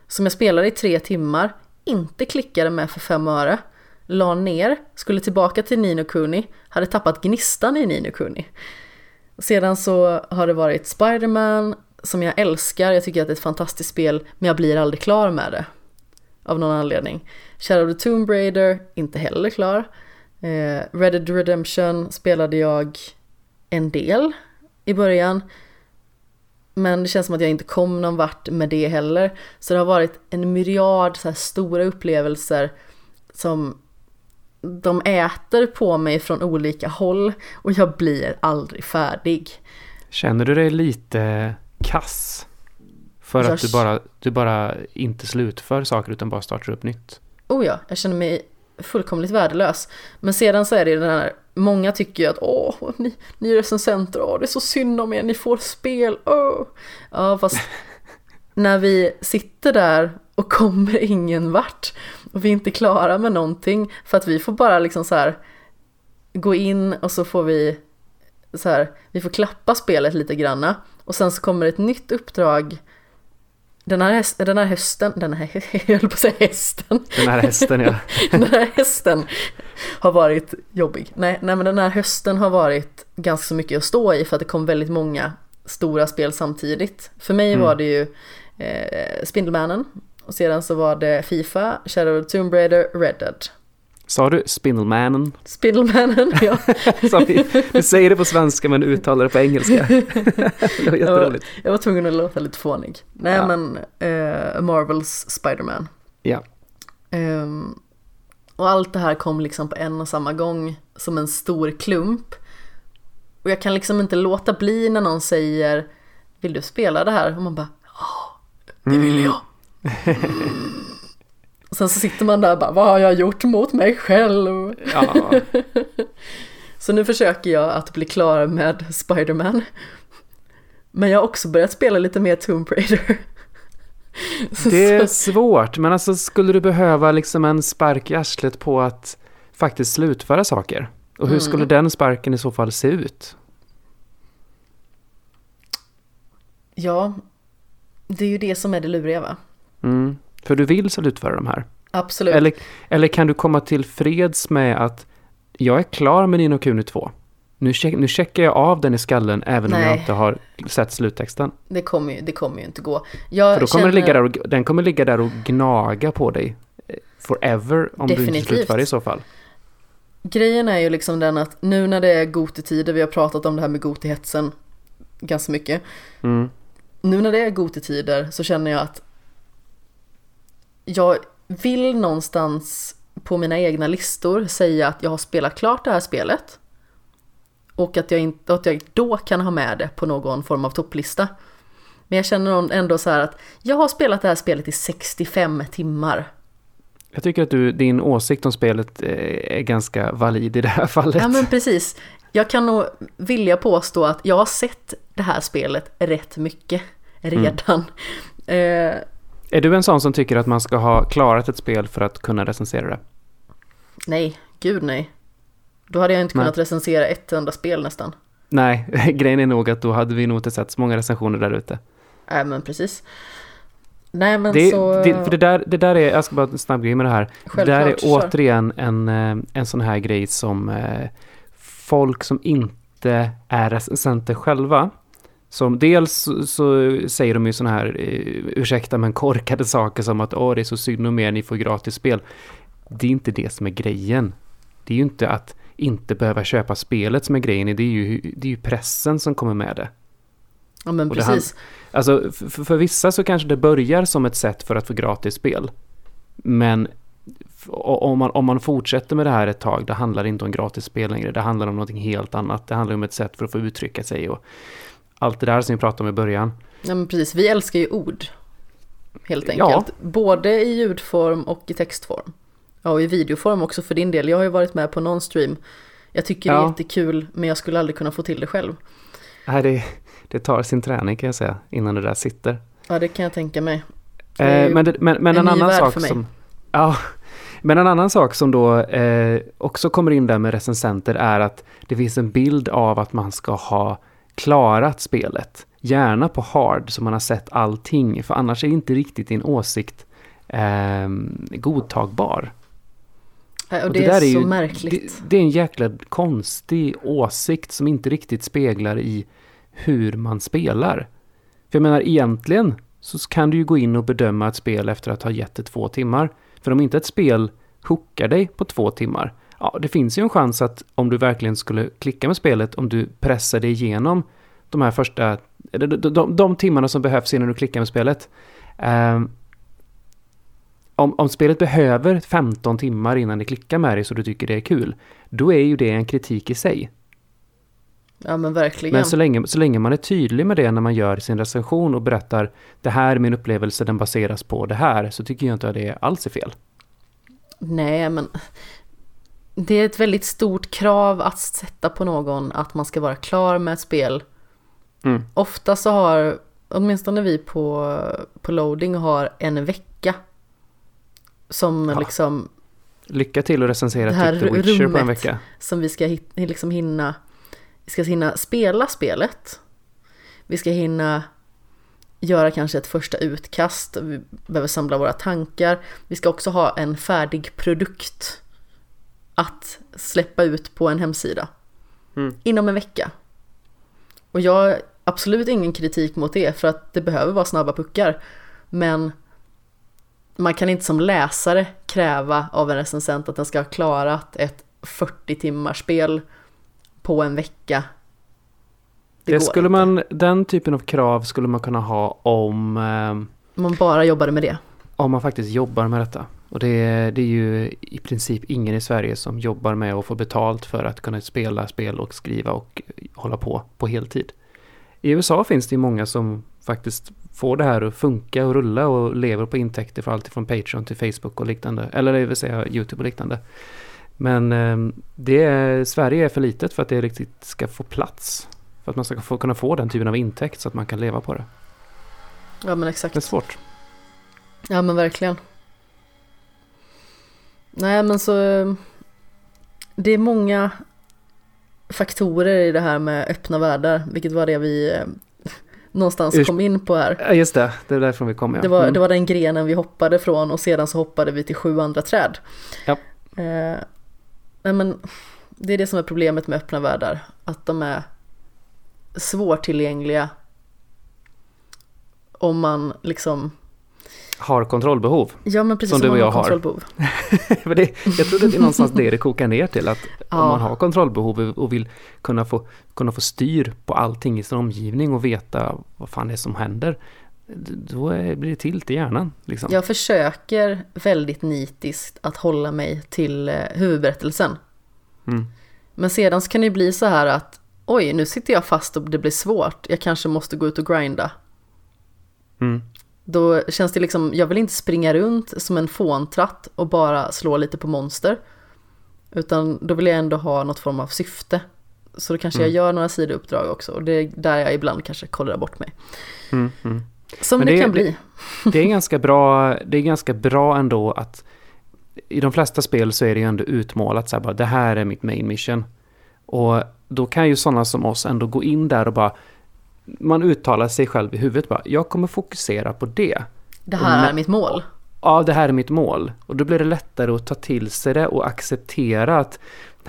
Som jag spelade i tre timmar, inte klickade med för fem öre. La ner, skulle tillbaka till Nino Kuni, hade tappat gnistan i Nino Kuni. Sedan så har det varit Spiderman, som jag älskar, jag tycker att det är ett fantastiskt spel, men jag blir aldrig klar med det. Av någon anledning. Shadow of the Tomb Raider, inte heller klar. Eh, Red Dead Redemption spelade jag en del i början. Men det känns som att jag inte kom någon vart med det heller. Så det har varit en myriad så här stora upplevelser som de äter på mig från olika håll och jag blir aldrig färdig. Känner du dig lite kass. För jag... att du bara, du bara inte slutför saker utan bara startar upp nytt. Oh ja, jag känner mig fullkomligt värdelös. Men sedan så är det den här, många tycker ju att åh, ni, ni recensenter, åh det är så synd om er, ni får spel, åh. Ja, fast [laughs] när vi sitter där och kommer ingen vart och vi är inte klara med någonting för att vi får bara liksom så här gå in och så får vi så här, vi får klappa spelet lite granna och sen så kommer ett nytt uppdrag den här, häst, den här hösten, den här, [laughs] jag höll på att säga hästen. Den här hästen ja. [laughs] den här hästen har varit jobbig. Nej, nej men den här hösten har varit ganska så mycket att stå i för att det kom väldigt många stora spel samtidigt. För mig mm. var det ju eh, Spindelmannen och sedan så var det Fifa, Shadow of Tomb Raider, Red Dead. Sa du Spindlemannen? Spindlemannen, [laughs] ja. vi, vi säger det på svenska men uttalar det på engelska. [laughs] det var jätteroligt. Jag var, jag var tvungen att låta lite fånig. Nej ja. men, uh, Marvels Spiderman. Ja. Um, och allt det här kom liksom på en och samma gång som en stor klump. Och jag kan liksom inte låta bli när någon säger Vill du spela det här? Och man bara Ja, det vill jag. [laughs] Mm. Sen så sitter man där och bara, vad har jag gjort mot mig själv? Ja. [laughs] så nu försöker jag att bli klar med Spiderman. Men jag har också börjat spela lite mer Tomb Raider. [laughs] Det är svårt, men alltså skulle du behöva liksom en spark i arslet på att faktiskt slutföra saker? Och hur skulle mm. den sparken i så fall se ut? Ja, det är ju det som är det luriga va? Mm, för du vill slutföra de här? Absolut. Eller, eller kan du komma till freds med att jag är klar med Nino Kuni 2? Nu, check, nu checkar jag av den i skallen även Nej. om jag inte har sett sluttexten. Det kommer ju, det kommer ju inte gå. Jag För då kommer känner... ligga där och, den kommer ligga där och gnaga på dig eh, forever om Definitivt. du inte slutför i så fall. Grejen är ju liksom den att nu när det är gotetider, vi har pratat om det här med gotihetsen ganska mycket. Mm. Nu när det är gotetider så känner jag att jag vill någonstans på mina egna listor säga att jag har spelat klart det här spelet. Och att jag, inte, att jag då kan ha med det på någon form av topplista. Men jag känner ändå så här att jag har spelat det här spelet i 65 timmar. Jag tycker att du, din åsikt om spelet eh, är ganska valid i det här fallet. Ja men precis. Jag kan nog vilja påstå att jag har sett det här spelet rätt mycket redan. Mm. Eh, är du en sån som tycker att man ska ha klarat ett spel för att kunna recensera det? Nej, gud nej. Då hade jag inte kunnat nej. recensera ett enda spel nästan. Nej, [laughs] grejen är nog att då hade vi nog inte sett så många recensioner där ute. Nej, men precis. Nej, men det, så... Det, för det där, det där är, jag ska bara en snabb grej med det här. Självklart, det där är kör. återigen en, eh, en sån här grej som eh, folk som inte är recensenter själva som dels så säger de ju sådana här, eh, ursäkta men korkade saker som att åh det är så synd om er, ni får gratis spel. Det är inte det som är grejen. Det är ju inte att inte behöva köpa spelet som är grejen, det är ju, det är ju pressen som kommer med det. Ja men precis. Det, alltså för, för, vissa så kanske det börjar som ett sätt för att få gratis spel. Men om man, om man fortsätter med det här ett tag, det handlar inte om gratis spel längre. Det handlar om någonting helt annat. Det handlar om ett sätt för att få uttrycka sig och allt det där som vi pratade om i början. Ja men precis, vi älskar ju ord. Helt enkelt. Ja. Både i ljudform och i textform. Ja, och i videoform också för din del. Jag har ju varit med på någon stream. Jag tycker ja. det är jättekul, men jag skulle aldrig kunna få till det själv. Nej, det, det tar sin träning kan jag säga, innan det där sitter. Ja, det kan jag tänka mig. Eh, men, det, men, men en, en annan sak som... Ja, men en annan sak som då eh, också kommer in där med recensenter är att det finns en bild av att man ska ha klarat spelet. Gärna på hard så man har sett allting, för annars är inte riktigt din åsikt eh, godtagbar. Och det, och det är, är så ju, märkligt. Det, det, är en jäkla konstig åsikt som inte riktigt speglar i hur man spelar. För jag menar egentligen så kan du ju gå in och bedöma ett spel efter att ha gett det två timmar. För om inte ett spel hookar dig på två timmar, ja, det finns ju en chans att om du verkligen skulle klicka med spelet, om du pressar dig igenom de här första, de, de, de timmarna som behövs innan du klickar med spelet. Um, om, om spelet behöver 15 timmar innan det klickar med dig så du tycker det är kul, då är ju det en kritik i sig. Ja men verkligen. Men så länge, så länge man är tydlig med det när man gör sin recension och berättar det här är min upplevelse, den baseras på det här, så tycker jag inte att det alls är fel. Nej men det är ett väldigt stort krav att sätta på någon att man ska vara klar med ett spel. Mm. Ofta så har, åtminstone vi på, på loading har en vecka. Som ja. liksom... Lycka till att recensera typ The Witcher på en vecka. som vi ska liksom hinna, vi ska hinna spela spelet. Vi ska hinna göra kanske ett första utkast, vi behöver samla våra tankar. Vi ska också ha en färdig produkt att släppa ut på en hemsida mm. inom en vecka. Och jag har absolut ingen kritik mot det för att det behöver vara snabba puckar. Men man kan inte som läsare kräva av en recensent att den ska ha klarat ett 40 timmars spel på en vecka. Det, det skulle inte. man, den typen av krav skulle man kunna ha om... Eh, man bara jobbade med det. Om man faktiskt jobbar med detta. Och det är, det är ju i princip ingen i Sverige som jobbar med att få betalt för att kunna spela spel och skriva och hålla på på heltid. I USA finns det ju många som faktiskt får det här att funka och rulla och lever på intäkter för allt från Patreon till Facebook och liknande. Eller det vill säga YouTube och liknande. Men eh, det är, Sverige är för litet för att det riktigt ska få plats. För att man ska få, kunna få den typen av intäkt så att man kan leva på det. Ja men exakt. Det är svårt. Ja men verkligen. Nej men så det är många faktorer i det här med öppna världar, vilket var det vi eh, någonstans kom in på här. Ja just det, det är därifrån vi kommer. Ja. Det var, Mm. det var den grenen vi hoppade från och sedan så hoppade vi till sju andra träd. Ja. Eh, nej men det är det som är problemet med öppna världar, att de är svårtillgängliga om man liksom, Har kontrollbehov. ja men precis Som som, du och jag har kontrollbehov. [laughs] Det, jag tror det är någonstans det det kokar ner till. Att [laughs] om Ja. man har kontrollbehov och vill kunna få, kunna få styr på allting i sin omgivning och veta vad fan det är som händer. Då blir det tilt i hjärnan. Liksom. Jag försöker väldigt nitiskt att hålla mig till eh, huvudberättelsen. Mm. Men sedan kan det bli så här att oj, nu sitter jag fast och det blir svårt. Jag kanske måste gå ut och grinda. Mm. Då känns det liksom, jag vill inte springa runt som en fåntratt och bara slå lite på monster. Utan då vill jag ändå ha något form av syfte. Så då kanske jag Mm. gör några sidouppdrag också. Och det är där jag ibland kanske kollar bort mig. Mm. Mm. Som Men det, det- kan det- bli. Det är [laughs] ganska bra, det är ganska bra ändå att i de flesta spel så är det ju ändå utmålat så här bara det här är mitt main mission. Och då kan ju sådana som oss ändå gå in där och bara man uttalar sig själv i huvudet bara jag kommer fokusera på det. Det här är mitt mål. Ja, det här är mitt mål. Och då blir det lättare att ta till sig det och acceptera att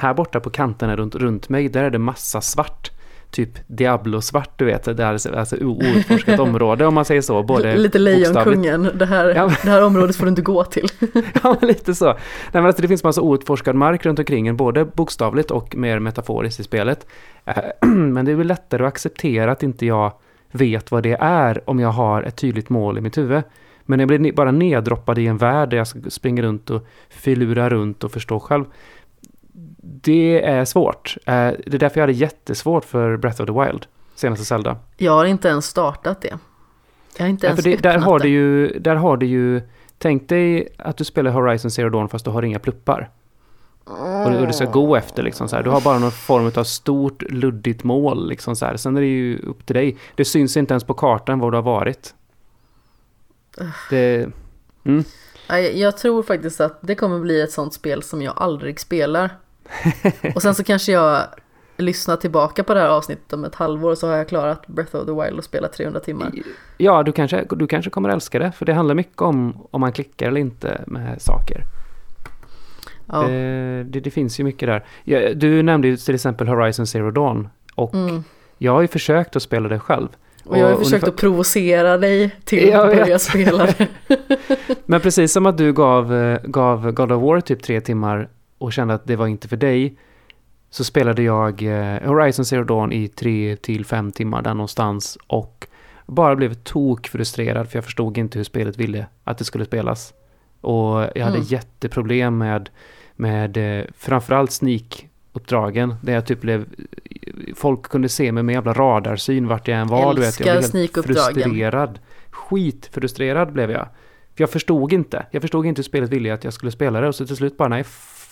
här borta på kanterna runt, runt mig, där är det massa svart. Typ Diablo-svart, du vet. Det är alltså outforskat [laughs] område om man säger så. Både Lite Lejonkungen, det här, Ja, men- det här området får du inte gå till. [laughs] Ja, lite så. Nej, men alltså, det finns massa outforskad mark runt omkring en, både bokstavligt och mer metaforiskt i spelet. Eh, [clears throat] Men det är väl lättare att acceptera att inte jag vet vad det är om jag har ett tydligt mål i mitt huvud. Men jag blir bara neddroppad i en värld där jag ska springa runt och filura runt och förstå själv. Det är svårt. Eh, Det är därför jag hade jättesvårt för Breath of the Wild, senaste Zelda. Jag har inte ens startat det. Jag har inte Ja, ens för det, där, har det. du ju, där har du ju... Tänk dig att du spelar Horizon Zero Dawn fast du har inga pluppar. Och, du- och du ska gå efter liksom så här. Du har bara någon form av stort luddigt mål liksom så här. Sen är det ju upp till dig. Det syns inte ens på kartan var du har varit. Det... Mm. Jag tror faktiskt att det kommer bli ett sånt spel som jag aldrig spelar. [laughs] Och sen så kanske jag lyssnar tillbaka på det här avsnittet om ett halvår och så har jag klarat Breath of the Wild och spelat 300 timmar. Ja, du kanske, du kanske kommer älska det. För det handlar mycket om om man klickar eller inte med saker. Ja. Det, det, det finns ju mycket där. Du nämnde ju till exempel Horizon Zero Dawn. Och Mm. jag har ju försökt att spela det själv. Och jag har och försökt ungefär- att provocera dig till att börja spela det. [laughs] Men precis som att du gav, eh, gav God of War typ tre timmar och kände att det var inte för dig. Så spelade jag eh, Horizon Zero Dawn i tre till fem timmar där någonstans. Och bara blev tokfrustrerad för jag förstod inte hur spelet ville att det skulle spelas. Och jag hade Mm. jätteproblem med, med eh, framförallt sneak-uppdragen. Där jag typ blev... Folk kunde se mig med jävla radarsyn vart jag än var. du vet. Jag blev helt frustrerad. Skitfrustrerad blev jag. För jag förstod inte. Jag förstod inte hur spelet ville att jag skulle spela det. Och så till slut bara, nej,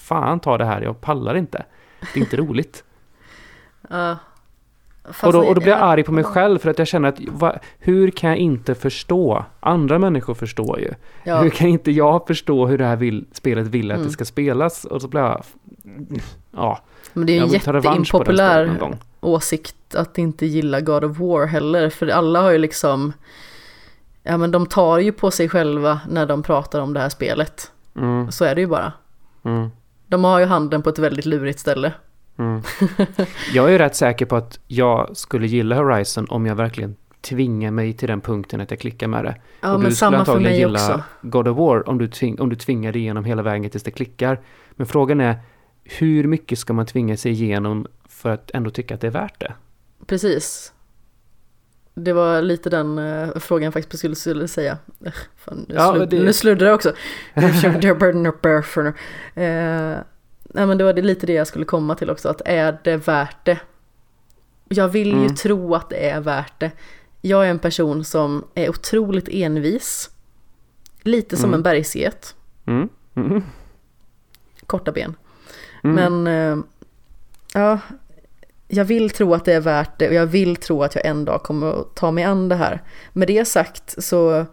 fan ta det här. Jag pallar inte. Det är inte [laughs] roligt. Fast och, då, och då blir jag ja. arg på mig själv för att jag känner att va, hur kan jag inte förstå? Andra människor förstår ju. Ja. Hur kan inte jag förstå hur det här vill, spelet vill att Mm. det ska spelas? Och så blir jag... Ja, Men det är ju en jätteimpopulär åsikt att inte gilla God of War heller. För alla har ju liksom, ja men de tar ju på sig själva när de pratar om det här spelet. Mm, Så är det ju bara. mm, De har ju handen på ett väldigt lurigt ställe. mm. [laughs] Jag är rätt säker på att jag skulle gilla Horizon om jag verkligen tvingar mig till den punkten att jag klickar med det. Ja och du skulle antagligen gilla också. God of War om du, tving, om du tvingar dig igenom hela vägen tills det klickar. Men frågan är, hur mycket ska man tvinga sig igenom för att ändå tycka att det är värt det? Precis. Det var lite den eh, frågan faktiskt skulle, skulle säga. Eh, [laughs] Fan, nu, Ja, slud, det- nu sluddrar [laughs] jag också. eh, nej men det var lite det jag skulle komma till också. Att är det värt det? Jag vill ju Mm. tro att det är värt det. jag är en person som är otroligt envis. Lite som Mm. en bergsget, Mm. Mm. korta ben. Mm. Men eh, ja, jag vill tro att det är värt det och jag vill tro att jag en dag kommer att ta mig an det här. Med det sagt så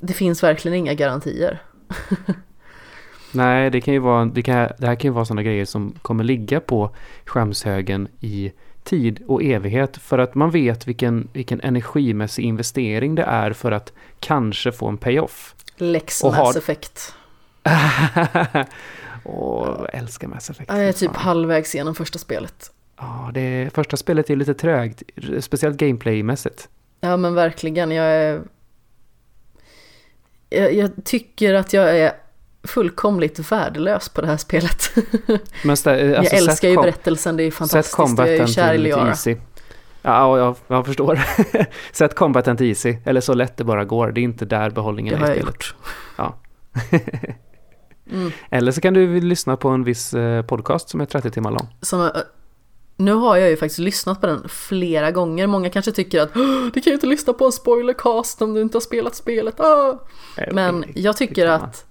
det finns verkligen inga garantier. [laughs] Nej, det kan ju vara, det, kan, det här kan ju vara sådana grejer som kommer ligga på skämshögen i tid och evighet för att man vet vilken, vilken energimässig investering det är för att kanske få en payoff. Lex Och har- Mass Effect. [laughs] Åh, jag älskar Mass Effect. Ja, Jag är typ halvvägs genom första spelet. Ja, det första spelet är lite trögt, speciellt gameplaymässigt. Ja men verkligen, jag är... Jag, jag tycker att jag är fullkomligt värdelös på det här spelet. [laughs] Men stä- alltså, jag älskar sätt ju berättelsen, det är Sätt fantastiskt. Jag är ju kär i Liara. easy. Ja, jag, jag förstår. [laughs] Sätt combaten till easy, eller så lätt det bara går. Det är inte där behållningen Det är i spelet. gjort. [laughs] Mm. Eller så kan du lyssna på en viss eh, podcast som är 30 timmar lång. Som, nu har jag ju faktiskt lyssnat på den flera gånger. Många kanske tycker att "Åh, du kan ju inte lyssna på en spoilercast om du inte har spelat spelet. Ah! Men jag tycker att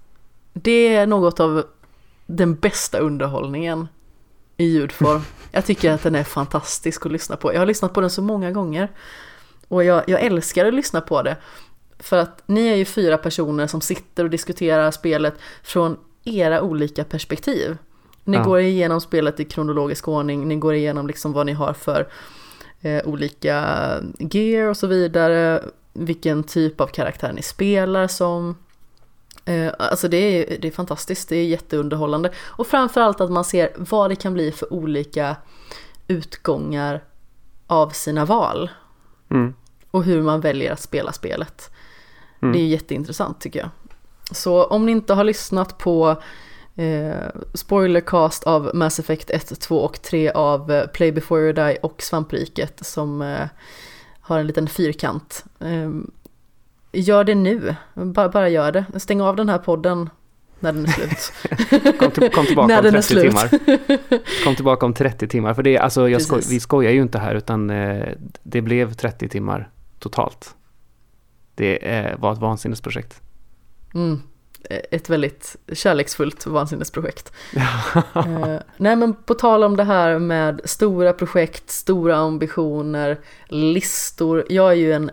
det är något av den bästa underhållningen i ljudform. [laughs] Jag tycker att den är fantastisk att lyssna på. Jag har lyssnat på den så många gånger. Och jag, jag älskar att lyssna på det. För att ni är ju fyra personer som sitter och diskuterar spelet från era olika perspektiv. Ni Ja. går igenom spelet i kronologisk ordning, ni går igenom liksom vad ni har för eh, olika gear och så vidare, vilken typ av karaktär ni spelar som. Eh, alltså det är, det är fantastiskt, det är jätteunderhållande. Och framförallt att man ser vad det kan bli för olika utgångar av sina val. Mm. Och hur man väljer att spela spelet. Mm. Det är jätteintressant tycker jag. Så om ni inte har lyssnat på eh, spoilercast av Mass Effect 1, 2 och 3 av eh, Play before you die och Svampriket som eh, har en liten fyrkant. Eh, gör det nu, bara, bara gör det. Stäng av den här podden när den är slut. [laughs] Kom, till, kom tillbaka [laughs] När om den är 30 slut. timmar. Kom tillbaka om 30 timmar. För det är, alltså, jag skoj, vi skojar ju inte här utan eh, det blev 30 timmar totalt. Det eh, var ett vansinnesprojekt. Mm. Ett väldigt kärleksfullt vansinnesprojekt. Eh, nej men på tal om det här med stora projekt, stora ambitioner, listor. Jag är ju en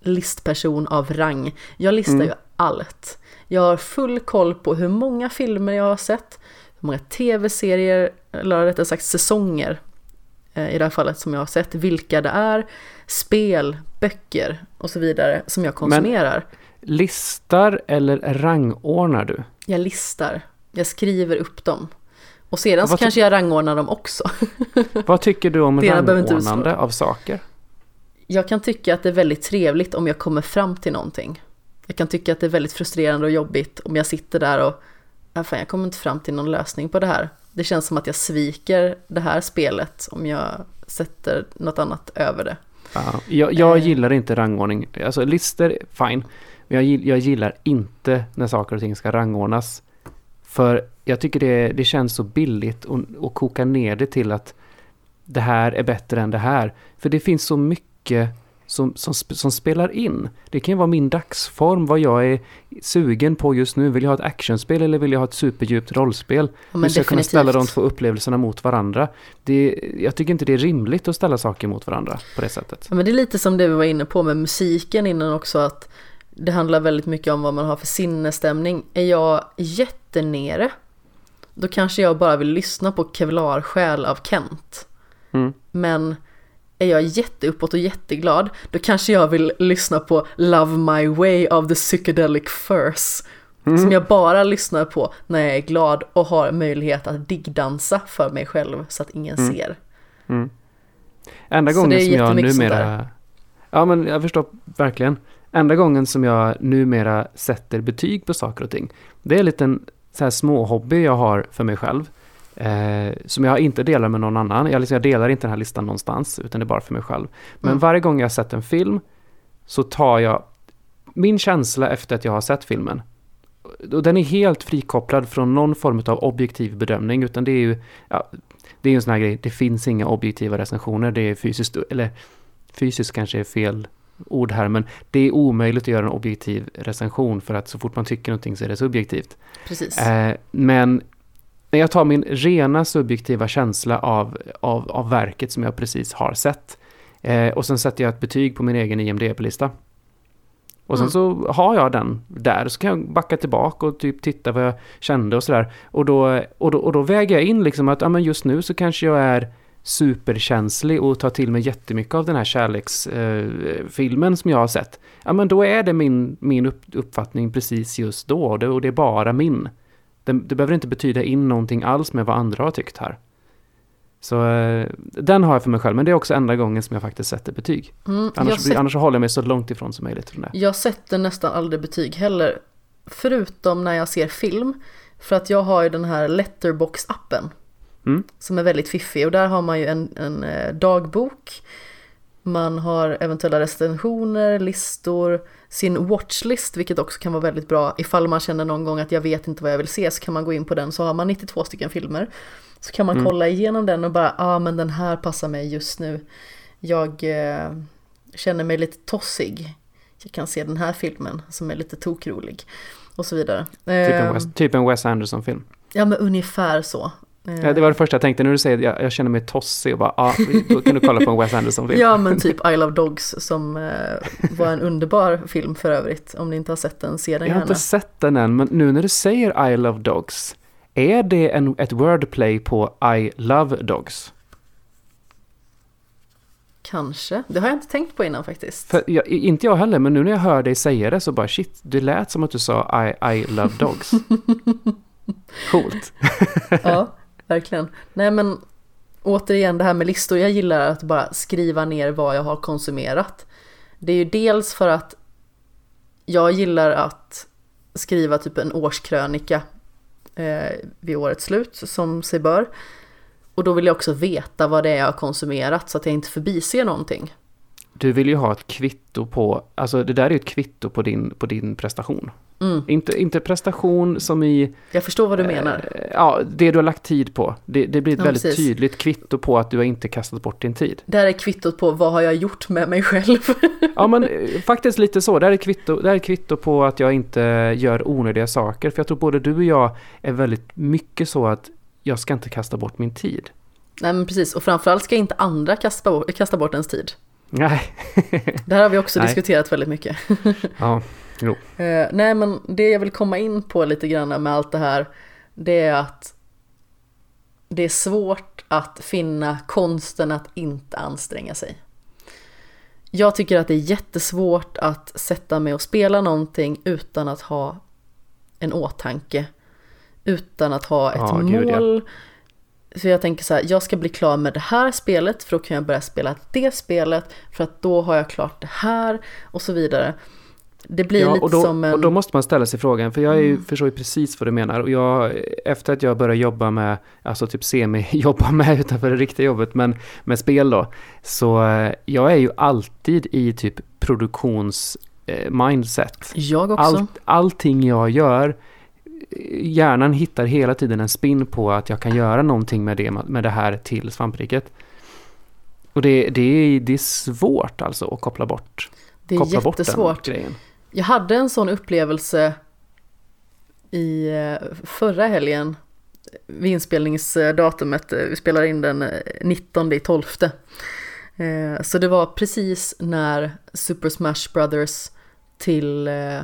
listperson av rang. Jag listar Mm. ju allt. Jag har full koll på hur många filmer jag har sett, hur många tv-serier, eller rättare sagt säsonger eh, i det här fallet som jag har sett, vilka det är, spel, böcker och så vidare som jag konsumerar. Listar eller rangordnar du? Jag listar, jag skriver upp dem. Och sedan så kanske jag rangordnar dem också. [laughs] Vad tycker du om rangordnande av saker? Jag kan tycka att det är väldigt trevligt om jag kommer fram till någonting. Jag kan tycka att det är väldigt frustrerande och jobbigt om jag sitter där och ja, fan, jag kommer inte fram till någon lösning på det här. Det känns som att jag sviker det här spelet om jag sätter något annat över det. Ja, jag jag Eh. gillar inte rangordning. Alltså listor, fine. Men jag, jag gillar inte när saker och ting ska rangordnas. För jag tycker det, det känns så billigt att koka ner det till att det här är bättre än det här. För det finns så mycket som, som, som spelar in. Det kan ju vara min dagsform, vad jag är sugen på just nu. Vill jag ha ett actionspel eller vill jag ha ett superdjupt rollspel? Ja, Hur ska jag kunna ställa de två upplevelserna mot varandra? Det, jag tycker inte det är rimligt att ställa saker mot varandra på det sättet. Ja, men det är lite som det vi var inne på med musiken innan också att det handlar väldigt mycket om vad man har för sinnesstämning. Är jag jättenere, då kanske jag bara vill lyssna på Kevlarsjäl av Kent. Mm. Men är jag jätteuppåt och jätteglad, då kanske jag vill lyssna på Love My Way av The Psychedelic Furs. Mm. Som jag bara lyssnar på när jag är glad och har möjlighet att diggdansa för mig själv så att ingen Mm. ser. Mm. Enda gången som jag numera... Ja, men jag förstår verkligen. Enda gången som jag numera sätter betyg på saker och ting. Det är en liten så här småhobby jag har för mig själv. Eh, som jag inte delar med någon annan. Jag, liksom, jag delar inte den här listan någonstans, utan det är bara för mig själv. Men Mm. varje gång jag har sett en film så tar jag min känsla efter att jag har sett filmen. Och den är helt frikopplad från någon form av objektiv bedömning, utan det är ju, ja, det är en sån här grej, det finns inga objektiva recensioner, det är fysiskt, eller fysiskt kanske är fel ord här, men det är omöjligt att göra en objektiv recension för att så fort man tycker någonting så är det subjektivt. Precis. Eh, men när jag tar min rena subjektiva känsla av, av, av verket som jag precis har sett eh, och sen sätter jag ett betyg på min egen IMDB-lista. Och sen Mm. så har jag den där, så kan jag backa tillbaka och typ titta vad jag kände och sådär. Och då, och, då, och då väger jag in liksom att ja, men just nu så kanske jag är superkänslig och tar till mig jättemycket av den här kärleksfilmen eh, som jag har sett. Ja men då är det min, min upp, uppfattning precis just då och det, och det är bara min. Det, det behöver inte betyda in någonting alls med vad andra har tyckt här. Så eh, den har jag för mig själv, men det är också enda gången som jag faktiskt sätter betyg. Mm, Annars, sätter, annars håller jag mig så långt ifrån som möjligt från det. jag sätter nästan aldrig betyg heller. Förutom när jag ser film. För att jag har ju den här Letterbox-appen. Mm. Som är väldigt fiffig och där har man ju en, en eh, dagbok. Man har eventuella recensioner, listor, sin watchlist vilket också kan vara väldigt bra. Ifall man känner någon gång att jag vet inte vad jag vill se så kan man gå in på den så har man 92 stycken filmer. Så kan man Mm. kolla igenom den och bara, ja ah, men den här passar mig just nu. Jag eh, känner mig lite tossig. Jag kan se den här filmen som är lite tokrolig. Och så vidare. Typ en Ehm, Wes, typ Wes Anderson-film. Ja men ungefär så. Eh, Ja, det var det första jag tänkte när du säger att jag, jag känner mig tossig och bara, ja, då kan du kolla på en Wes Anderson-film. [laughs] Ja men typ I Love Dogs som eh, var en underbar film för övrigt. Om ni inte har sett den, se den Jag har gärna. inte sett den än, men nu när du säger I love dogs, är det en, ett wordplay på I love dogs? Kanske, det har jag inte tänkt på innan faktiskt. Jag, inte jag heller, men nu när jag hör dig säga det så bara shit, det lät som att du sa I, I love dogs. [laughs] Coolt. Ja, verkligen. Nej men återigen det här med listor, jag gillar att bara skriva ner vad jag har konsumerat. Det är ju dels för att jag gillar att skriva typ en årskrönika eh, vid årets slut som sig bör. Och då vill jag också veta vad det är jag har konsumerat så att jag inte förbiser någonting. Du vill ju ha ett kvitto på, alltså det där är ju ett kvitto på din, på din prestation. Mm, Inte, inte prestation som i, jag förstår vad du menar. eh, ja, det du har lagt tid på. Det, det blir ett Ja, väldigt precis. tydligt kvitto på att du har inte kastat bort din tid. Det här är kvittot på vad har jag gjort med mig själv. [laughs] Ja men eh, faktiskt lite så. Det här, är kvitto, det här är kvitto på att jag inte gör onödiga saker. För jag tror både du och jag är väldigt mycket så att jag ska inte kasta bort min tid. Nej men precis, och framförallt ska inte andra kasta bort, kasta bort ens tid. Nej. [laughs] Det här har vi också Nej. diskuterat väldigt mycket. [laughs] Ja, Eh, nej men det jag vill komma in på lite grann med allt det här det är att det är svårt att finna konsten att inte anstränga sig. Jag tycker att det är jättesvårt att sätta mig och spela någonting utan att ha en åtanke. Utan att ha ett Ja, gud, ja. Så jag tänker så här, jag ska bli klar med det här spelet för då kan jag börja spela det spelet för att då har jag klart det här och så vidare. Det blir ja lite och, då, som en... och då måste man ställa sig frågan, för jag ju, Mm. förstår ju precis vad du menar. Och jag, efter att jag började jobba med, alltså typ semi-jobba [laughs] med utanför det riktiga jobbet, men med spel då. Så eh, jag är ju alltid i typ produktions eh, mindset. Jag också. Allt, allting jag gör, hjärnan hittar hela tiden en spin på att jag kan göra någonting med det, med det här till svampriket. Och det, det, är, det är svårt alltså att koppla bort, det är koppla jättesvårt. Jag hade en sån upplevelse i eh, förra helgen vid inspelningsdatumet. Vi spelar in den eh, 19 i 12. Eh, Så det var precis när Super Smash Brothers till eh,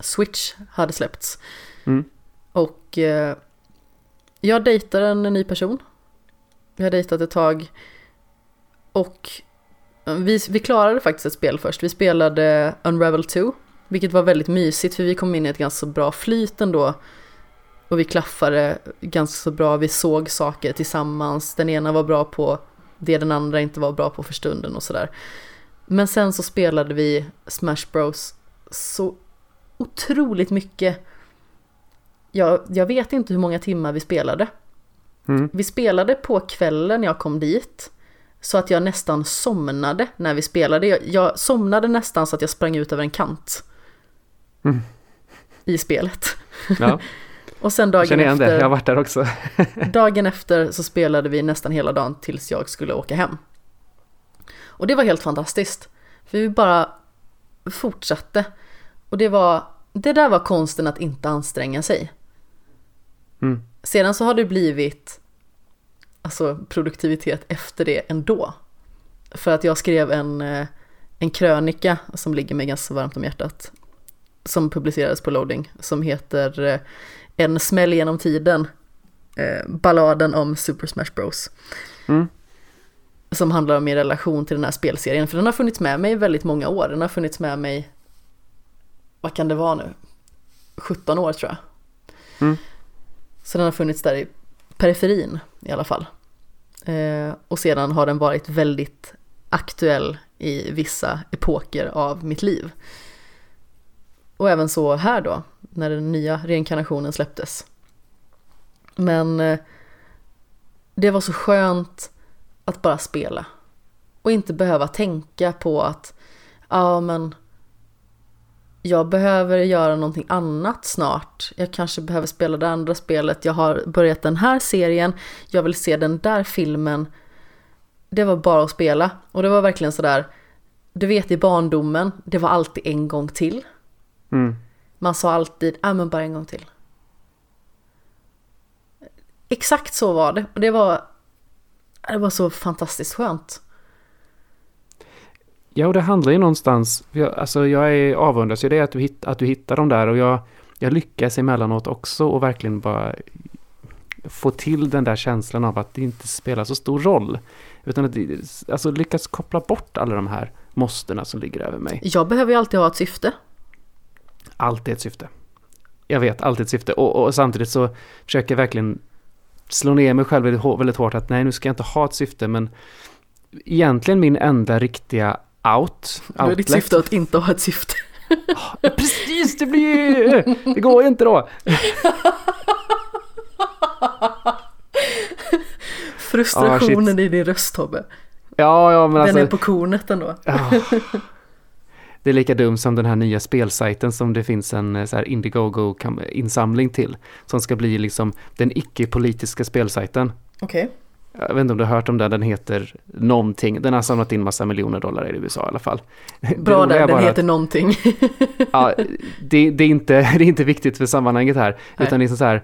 Switch hade släppts. Mm. Och eh, jag dejtar en ny person. Vi har dejtat ett tag. Och vi, vi klarade faktiskt ett spel först. Vi spelade Unravel 2. Vilket var väldigt mysigt för vi kom in i ett ganska bra flyt ändå. Och vi klaffade ganska så bra. Vi såg saker tillsammans. Den ena var bra på det den andra inte var bra på för stunden och sådär. Men sen så spelade vi Smash Bros så otroligt mycket. Jag, jag vet inte hur många timmar vi spelade. Mm. Vi spelade på kvällen jag kom dit. Så att jag nästan somnade när vi spelade. Jag, jag somnade nästan så att jag sprang ut över en kant. Mm. I spelet. Ja, [laughs] Och sen dagen känner igen det. Jag har efter, varit där också. [laughs] dagen efter så spelade vi nästan hela dagen tills jag skulle åka hem. Och det var helt fantastiskt. För vi bara fortsatte. Och det var, det där var konsten att inte anstränga sig. Mm. Sedan så har det blivit alltså produktivitet efter det ändå. För att jag skrev en, eh, en krönika som ligger mig ganska varmt om hjärtat. Som publicerades på Loading. Som heter eh, En smäll genom tiden. Eh, balladen om Super Smash Bros. Mm. Som handlar om min relation till den här spelserien. För den har funnits med mig i väldigt många år. Den har funnits med mig, vad kan det vara nu? 17 år tror jag. Mm. Så den har funnits där i periferin i alla fall. Eh, och sedan har den varit väldigt aktuell i vissa epoker av mitt liv. Och även så här då, när den nya reinkarnationen släpptes. Men eh, det var så skönt att bara spela. Och inte behöva tänka på att, ja men jag behöver göra någonting annat snart. Jag kanske behöver spela det andra spelet. Jag har börjat den här serien. Jag vill se den där filmen. Det var bara att spela. Och det var verkligen sådär, du vet i barndomen, det var alltid en gång till. Mm. Man sa alltid, ja men bara en gång till. Exakt så var det. Och det var, det var så fantastiskt skönt. Ja, och det handlar ju någonstans, jag, alltså jag är avundas ju det att du, hitt, att du hittar dem där och jag, jag lyckas emellanåt också och verkligen bara få till den där känslan av att det inte spelar så stor roll. Utan att alltså lyckas koppla bort alla de här måstena som ligger över mig. Jag behöver ju alltid ha ett syfte. Allt är ett syfte. Jag vet, allt är ett syfte. Och, och samtidigt så försöker jag verkligen slå ner mig själv väldigt hårt att nej, nu ska jag inte ha ett syfte, men egentligen min enda riktiga out, Nu är ditt outlet- syfte att inte ha ett syfte. Ja, Precis, det blir ju... Det går ju inte då. [laughs] Frustrationen i din röst Tobbe. Ja, ja, men alltså... Den är på kornet ändå. ja. Det är lika dumt som den här nya spelsajten som det finns en eh, så här Indiegogo-insamling till. Som ska bli liksom den icke-politiska spelsajten. Okej. Jag vet inte om du har hört om den, den heter någonting. Den har samlat in massa miljoner dollar i USA i alla fall. Bra där, den heter att- någonting. ja, det, det, är inte, [laughs] det är inte viktigt för sammanhanget här. Nej. Utan det är så här,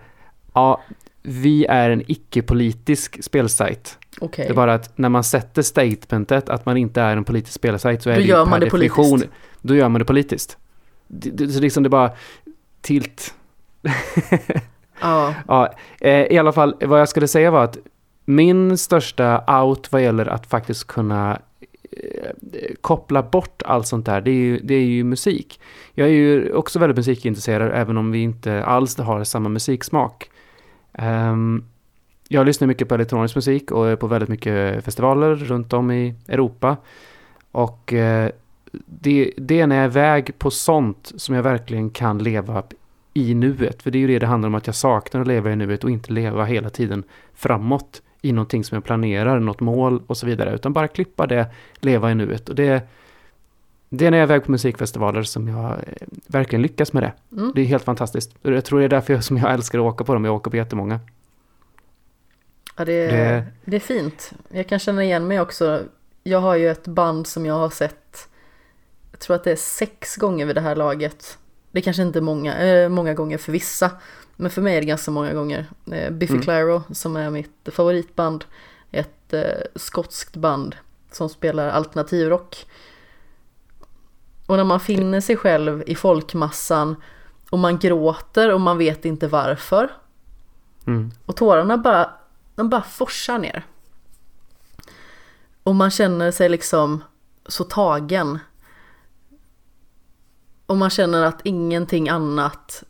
ja, vi är en icke-politisk spelsajt. Okej. Det är bara att när man sätter statementet att man inte är en politisk spelsajt så är Då det gör man det politiskt. då gör man det politiskt. Det, det, så liksom det är bara tilt. [laughs] Ja, Ja, eh, I alla fall, vad jag skulle säga var att min största out vad gäller att faktiskt kunna eh, koppla bort allt sånt där, det är, ju, det är ju musik. Jag är ju också väldigt musikintresserad, även om vi inte alls har samma musiksmak. Um, jag lyssnar mycket på elektronisk musik och är på väldigt mycket festivaler runt om i Europa. Och uh, det, det är när jag är iväg på sånt som jag verkligen kan leva i nuet. För det är ju det det handlar om, att jag saknar att leva i nuet och inte leva hela tiden framåt i någonting som jag planerar, något mål och så vidare. Utan bara klippa det, leva i nuet. Och det, det är när jag är iväg på musikfestivaler som jag eh, verkligen lyckas med det. mm. Det är helt fantastiskt. Jag tror det är därför jag, som jag älskar att åka på dem. Jag åker på jättemånga. ja det, Det- det är fint. Jag kan känna igen mig också. Jag har ju ett band som jag har sett, jag tror att det är sex gånger vid det här laget. Det kanske inte är många, eh, många gånger för vissa, men för mig är det ganska många gånger. Eh, Biffy Mm. Clyro som är mitt favoritband, ett eh, skotskt band som spelar alternativrock. Och när man finner sig själv i folkmassan och man gråter och man vet inte varför. Mm. Och tårarna bara, de bara forsar ner. Och man känner sig liksom så tagen. Och man känner att ingenting annat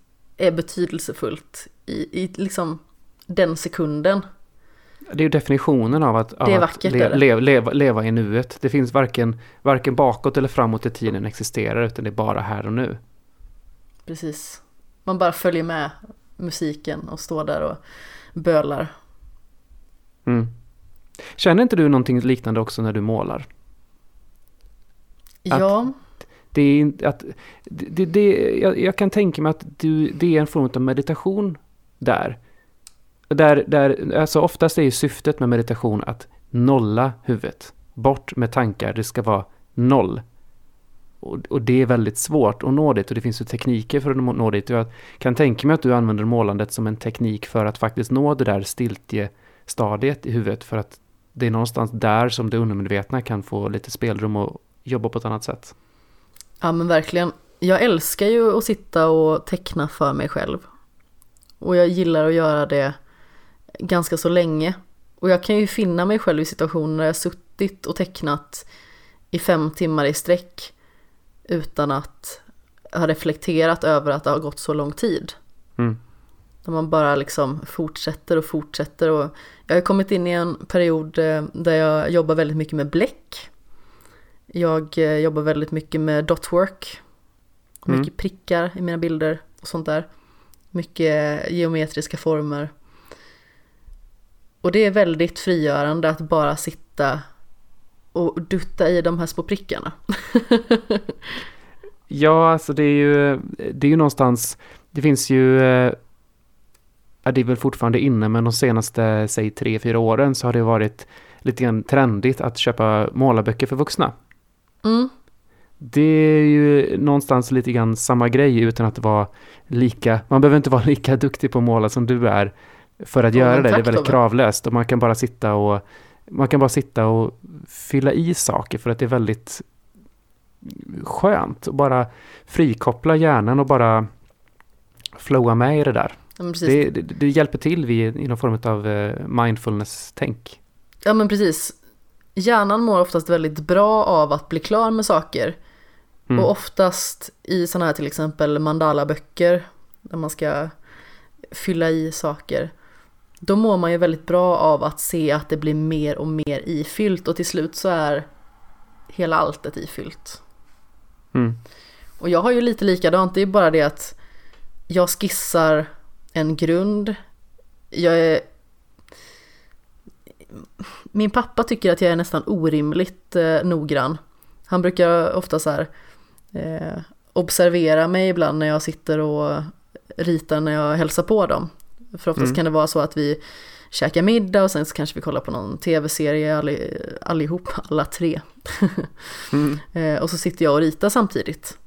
är betydelsefullt i, i liksom den sekunden. Det är ju definitionen av att, av är att vackert, le, leva, leva, leva i nuet. Det finns varken, varken bakåt eller framåt i tiden existerar, utan det är bara här och nu. Precis. Man bara följer med musiken och står där och bölar. Mm. Känner inte du någonting liknande också när du målar? Att- Ja, det är att, det, det, jag, jag kan tänka mig att du, det är en form av meditation där. Där, där, alltså oftast är ju syftet med meditation att nolla huvudet. Bort med tankar, det ska vara noll. och, och, det är väldigt svårt att nå dit och det finns ju tekniker för att nå dit. Jag kan tänka mig att du använder målandet som en teknik för att faktiskt nå det där stiltje-stadiet i huvudet för att det är någonstans där som det undermedvetna kan få lite spelrum och jobba på ett annat sätt. Ja men verkligen. Jag älskar ju att sitta och teckna för mig själv. Och jag gillar att göra det ganska så länge. Och jag kan ju finna mig själv i situationer där jag suttit och tecknat i fem timmar i sträck utan att ha reflekterat över att det har gått så lång tid. Mm. Där man bara liksom fortsätter och fortsätter och jag har kommit in i en period eh, där jag jobbar väldigt mycket med bläck. Jag eh, jobbar väldigt mycket med dotwork. Mycket mm. prickar i mina bilder och sånt där. Mycket geometriska former. Och det är väldigt frigörande att bara sitta och dutta i de här små prickarna. [laughs] ja, alltså det är ju, det är ju någonstans, det finns ju, eh, ja, det är väl fortfarande inne, men de senaste, säg tre, fyra åren så har det varit lite grann trendigt att köpa målarböcker för vuxna. Mm. Det är ju någonstans lite grann samma grej utan att vara lika, man behöver inte vara [laughs] lika duktig på att måla som du är för att ja, göra det. Det är väldigt kravlöst och man kan bara sitta och man kan bara sitta och fylla i saker för att det är väldigt skönt att bara frikoppla hjärnan och bara flowa med i det där. Ja, det, det, det, hjälper till vid, i någon form av uh, mindfulness-tänk. Ja men precis. Hjärnan mår oftast väldigt bra av att bli klar med saker. Mm. Och oftast i sådana här till exempel mandala-böcker där man ska fylla i saker då mår man ju väldigt bra av att se att det blir mer och mer ifyllt och till slut så är hela alltet ifyllt. Mm. Och jag har ju lite likadant, det är bara det att jag skissar en grund. Jag är... Min pappa tycker att jag är nästan orimligt eh, noggrann. Han brukar ofta så här eh, observera mig ibland när jag sitter och ritar när jag hälsar på dem. För oftast mm. kan det vara så att vi käkar middag och sen så kanske vi kollar på någon tv-serie alli, allihop, [laughs] alla tre. [laughs] mm. Eh, och så sitter jag och ritar samtidigt.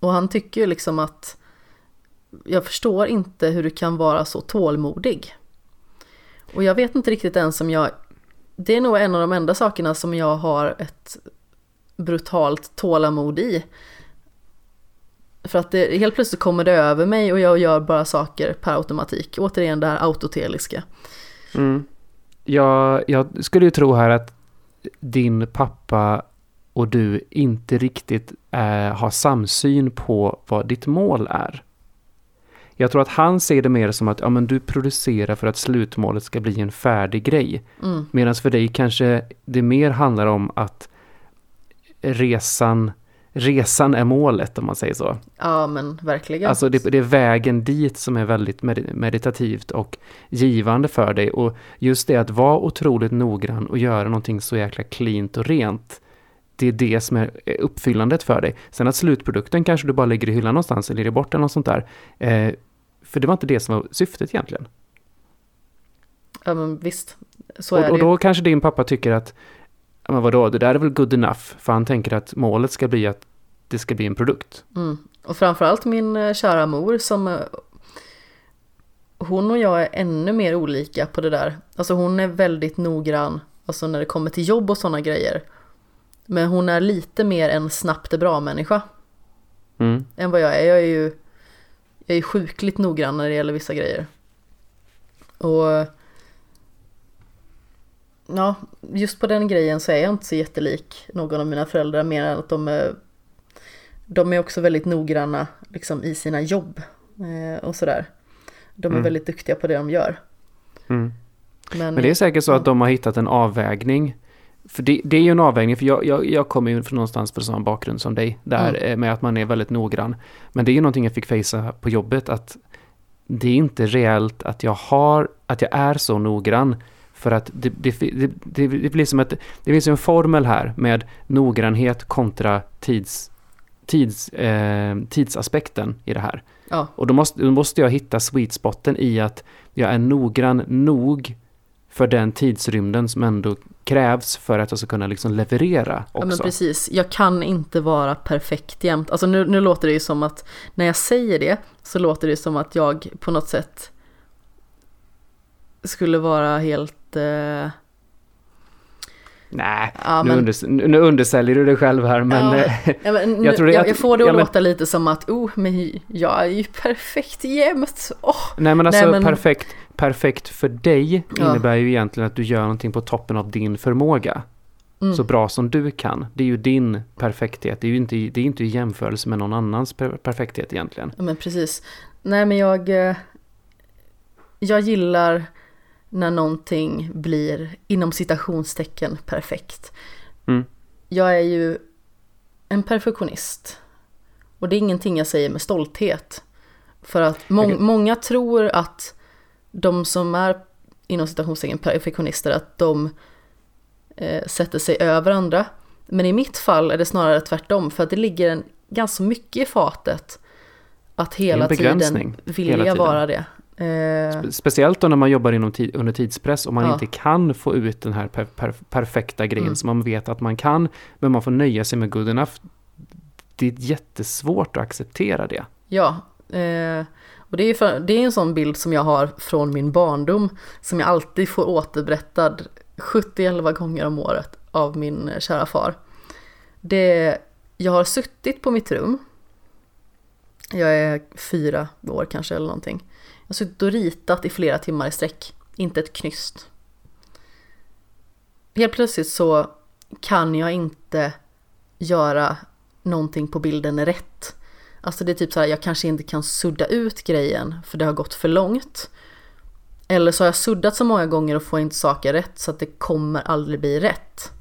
Och han tycker ju liksom att jag förstår inte hur du kan vara så tålmodig. Och jag vet inte riktigt ens om jag, det är nog en av de enda sakerna som jag har ett brutalt tålamod i. För att det, helt plötsligt kommer det över mig och jag gör bara saker per automatik. Återigen det här autoteliska. Mm. Jag, jag skulle ju tro här att din pappa och du inte riktigt eh, har samsyn på vad ditt mål är. Jag tror att han ser det mer som att ja, men du producerar för att slutmålet ska bli en färdig grej. Mm. Medan för dig kanske det mer handlar om att resan resan är målet om man säger så. Ja men verkligen. Alltså det, det, är vägen dit som är väldigt meditativt och givande för dig. Och just det att vara otroligt noggrann och göra någonting så jäkla cleant och rent. Det är det som är uppfyllandet för dig. Sen att slutprodukten kanske du bara lägger i hyllan någonstans eller ger bort eller något sånt där. Eh, för det var inte det som var syftet egentligen. Ja men visst, så och, är det Och då kanske din pappa tycker att men vadå, det där är väl good enough? För han tänker att målet ska bli att det ska bli en produkt. Mm. Och framförallt min eh, kära mor som eh, hon och jag är ännu mer olika på det där. Alltså hon är väldigt noggrann, alltså när det kommer till jobb och sådana grejer. Men hon är lite mer en snabbt är bra människa. Mm. Än vad jag är. Jag är ju jag är sjukligt noggrann när det gäller vissa grejer. Och ja, just på den grejen så är jag inte så jättelik någon av mina föräldrar mer än att de är, de är också väldigt noggranna liksom, i sina jobb eh, och sådär. De är mm. väldigt duktiga på det de gör. Mm. Men, Men, det är säkert så ja. att de har hittat en avvägning. För det, det är ju en avvägning, för jag, jag, jag kommer ju från någonstans från samma bakgrund som dig, där mm. Eh, med att man är väldigt noggrann. Men det är ju någonting jag fick fejsa på jobbet, att det är inte reellt att jag har, att jag är så noggrann. För att det, det, det, det blir som att det finns en formel här med noggrannhet kontra tids, tids, eh, tidsaspekten i det här. Ja. Och då måste, då måste jag hitta sweet spoten i att jag är noggrann nog för den tidsrymden som ändå krävs för att jag ska kunna liksom leverera också. Ja men precis, jag kan inte vara perfekt jämt. Alltså nu, nu låter det ju som att när jag säger det så låter det som att jag på något sätt skulle vara helt eh, Nej, ja, nu, men... unders nu undersäljer du dig själv här men... Ja, ja, men jag, tror jag, jag får det att låta lite som att oh, men jag är ju perfekt jämt. Oh. Nej men alltså Nej, men... perfekt, perfekt för dig innebär ju egentligen att du gör någonting på toppen av din förmåga. Mm. Så bra som du kan. Det är ju din perfekthet. Det är ju inte, det är inte i jämförelse med någon annans per perfekthet egentligen. Ja men precis. Nej men jag... Eh, jag gillar när någonting blir inom citationstecken perfekt. Mm. Jag är ju en perfektionist. Och det är ingenting jag säger med stolthet. För att må okay. många tror att de som är inom citationstecken perfektionister, att de eh, sätter sig över andra. Men i mitt fall är det snarare tvärtom, för att det ligger en, ganska mycket i fatet att hela tiden vilja hela tiden. vara det. Eh, speciellt då när man jobbar inom tid, under tidspress och man ja. inte kan få ut den här per, per, perfekta grejen mm. som man vet att man kan, men man får nöja sig med good enough. Det är jättesvårt att acceptera det. Ja, eh, och det är, för, det är en sån bild som jag har från min barndom, som jag alltid får återberättad 70-11 gånger om året av min kära far. Det, jag har suttit på mitt rum, jag är fyra år kanske eller någonting, jag har suttit och ritat i flera timmar i sträck. Inte ett knyst. Helt plötsligt så kan jag inte göra någonting på bilden rätt. Alltså det är typ så här, jag kanske inte kan sudda ut grejen för det har gått för långt. Eller så har jag suddat så många gånger och får inte saker rätt så att det kommer aldrig bli rätt.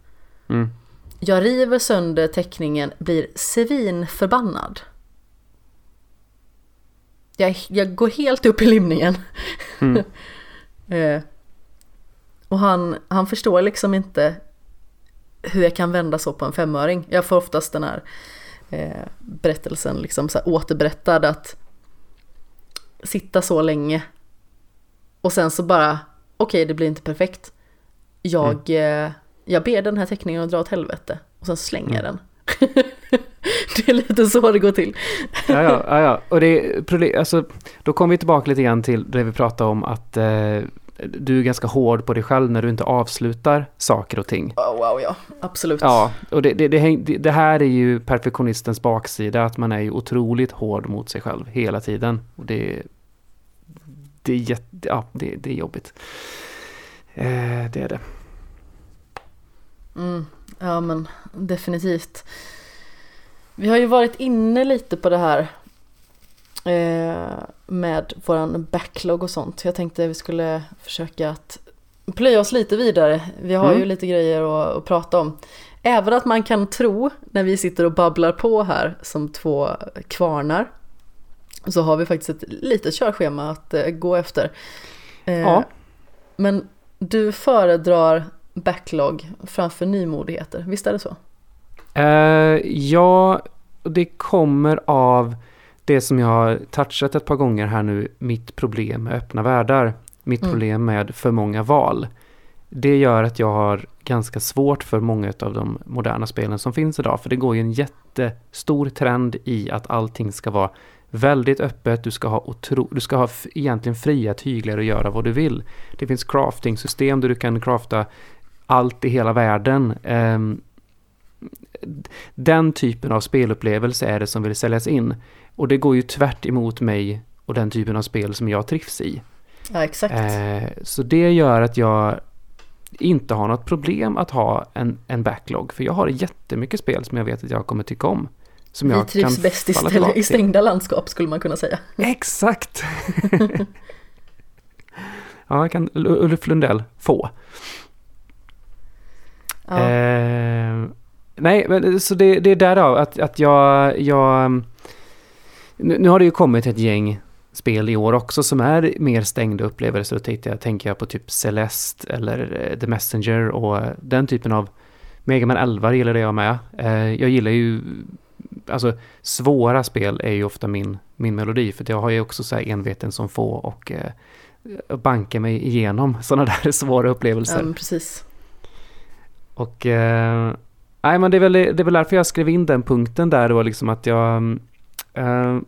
Mm. Jag river sönder teckningen, blir svinförbannad jag, jag går helt upp i limningen. Mm. [laughs] eh, och han, han förstår liksom inte hur jag kan vända så på en femöring. Jag får oftast den här eh, berättelsen liksom så här återberättad att sitta så länge och sen så bara okej okay, det blir inte perfekt. Jag, mm. eh, jag ber den här teckningen att dra åt helvete och sen slänger jag mm. den. [laughs] [laughs] det är lite så det går till. ja, ja, ja, ja. och det alltså, då kommer vi tillbaka lite grann till det vi pratade om att eh, du är ganska hård på dig själv när du inte avslutar saker och ting. Oh, wow, ja, absolut. Ja, och det, det, det, det, här är ju perfektionistens baksida, att man är ju otroligt hård mot sig själv hela tiden. Och det, det, är, jätte, ja, det, det är jobbigt. Eh, det är det. Mm, ja, men definitivt. Vi har ju varit inne lite på det här eh, med våran backlog och sånt. Jag tänkte vi skulle försöka att plöja oss lite vidare. Vi har mm. ju lite grejer att, att, prata om. Även att man kan tro när vi sitter och babblar på här som två kvarnar så har vi faktiskt ett litet körschema att eh, gå efter. Eh, ja. Men du föredrar backlog framför nymodigheter, visst är det så? Uh, ja, det kommer av det som jag har touchat ett par gånger här nu, mitt problem med öppna världar. Mitt mm. problem med för många val. Det gör att jag har ganska svårt för många av de moderna spelen som finns idag. För det går ju en jättestor trend i att allting ska vara väldigt öppet. Du ska ha, otro, du ska ha egentligen fria tyglar och göra vad du vill. Det finns crafting-system där du kan crafta allt i hela världen. Um, den typen av spelupplevelse är det som vill säljas in. Och det går ju tvärt emot mig och den typen av spel som jag trivs i. Ja, exakt. Eh, så det gör att jag inte har något problem att ha en, en backlog. För jag har jättemycket spel som jag vet att jag kommer tycka om. Som Vi jag trivs kan bäst i, ställ, i stängda landskap skulle man kunna säga. [laughs] [laughs] Exakt! [laughs] ja, jag kan Ulf Lundell få. Ja. Eh, nej, men så det, det är därav att, att jag, jag nu, nu har det ju kommit ett gäng spel i år också som är mer stängda upplevelser. Då tänkte jag, tänker jag på typ Celeste eller eh, The Messenger och den typen av Mega Man 11 gillade jag med. Eh, jag gillar ju, alltså svåra spel är ju ofta min, min melodi för jag har ju också så här enveten som få och eh, banka mig igenom [laughs] sådana där svåra upplevelser. Ja, precis. Och eh, nej, men det är, väl, det är väl därför jag skrev in den punkten där då, liksom att jag... Eh,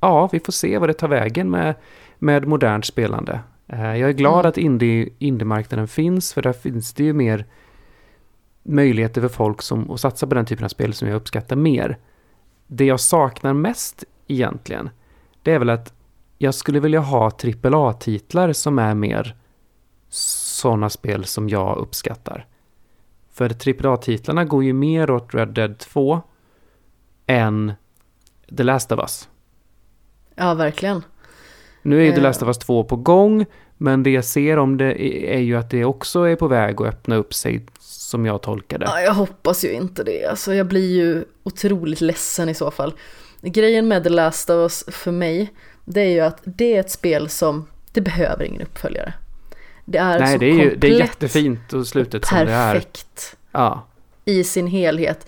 ja, vi får se vad det tar vägen med, med modernt spelande. Eh, jag är glad Mm. att indie, indie-marknaden finns, för där finns det ju mer möjligheter för folk som, att satsa på den typen av spel som jag uppskattar mer. Det jag saknar mest egentligen, det är väl att jag skulle vilja ha AAA-titlar som är mer sådana spel som jag uppskattar. För AAA-titlarna går ju mer åt Red Dead 2 än The Last of Us. Ja, verkligen. Nu är ju The Eh. Last of Us 2 på gång, men det jag ser om det är är ju att det också är på väg att öppna upp sig som jag tolkar det. Ja, jag hoppas ju inte det. Alltså, jag blir ju otroligt ledsen i så fall. Grejen med The Last of Us för mig, det är ju att det är ett spel som, det behöver ingen uppföljare. Det är Nej, så det är ju det är komplett jättefint och slutet som det är. perfekt Ja, i sin helhet.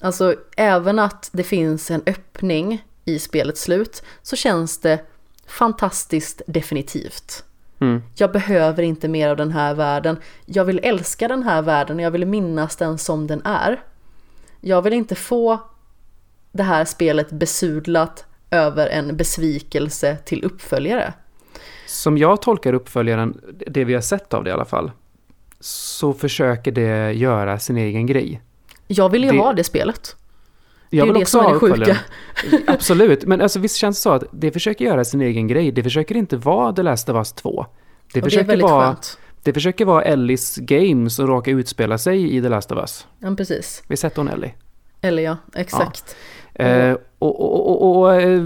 Alltså även att det finns en öppning i spelets slut så känns det fantastiskt definitivt. mm. Jag behöver inte mer av den här världen. Jag vill älska den här världen och jag vill minnas den som den är. Jag vill inte få det här spelet besudlat över en besvikelse till uppföljare. Som jag tolkar uppföljaren, det vi har sett av det i alla fall, så försöker det göra sin egen grej. Jag vill ju Det- ha det spelet. Jag vill det också ha sjuka. Absolut, men alltså visst känns det så att det försöker göra sin egen grej. Det försöker inte vara The Last of Us 2. Det Och det är försöker, vara, skönt. det försöker vara Ellis game som råkar utspela sig i The Last of Us. Ja, precis. Vi har sett hon Ellie. Eller ja, exakt. Eh, och och, och, och, och eh,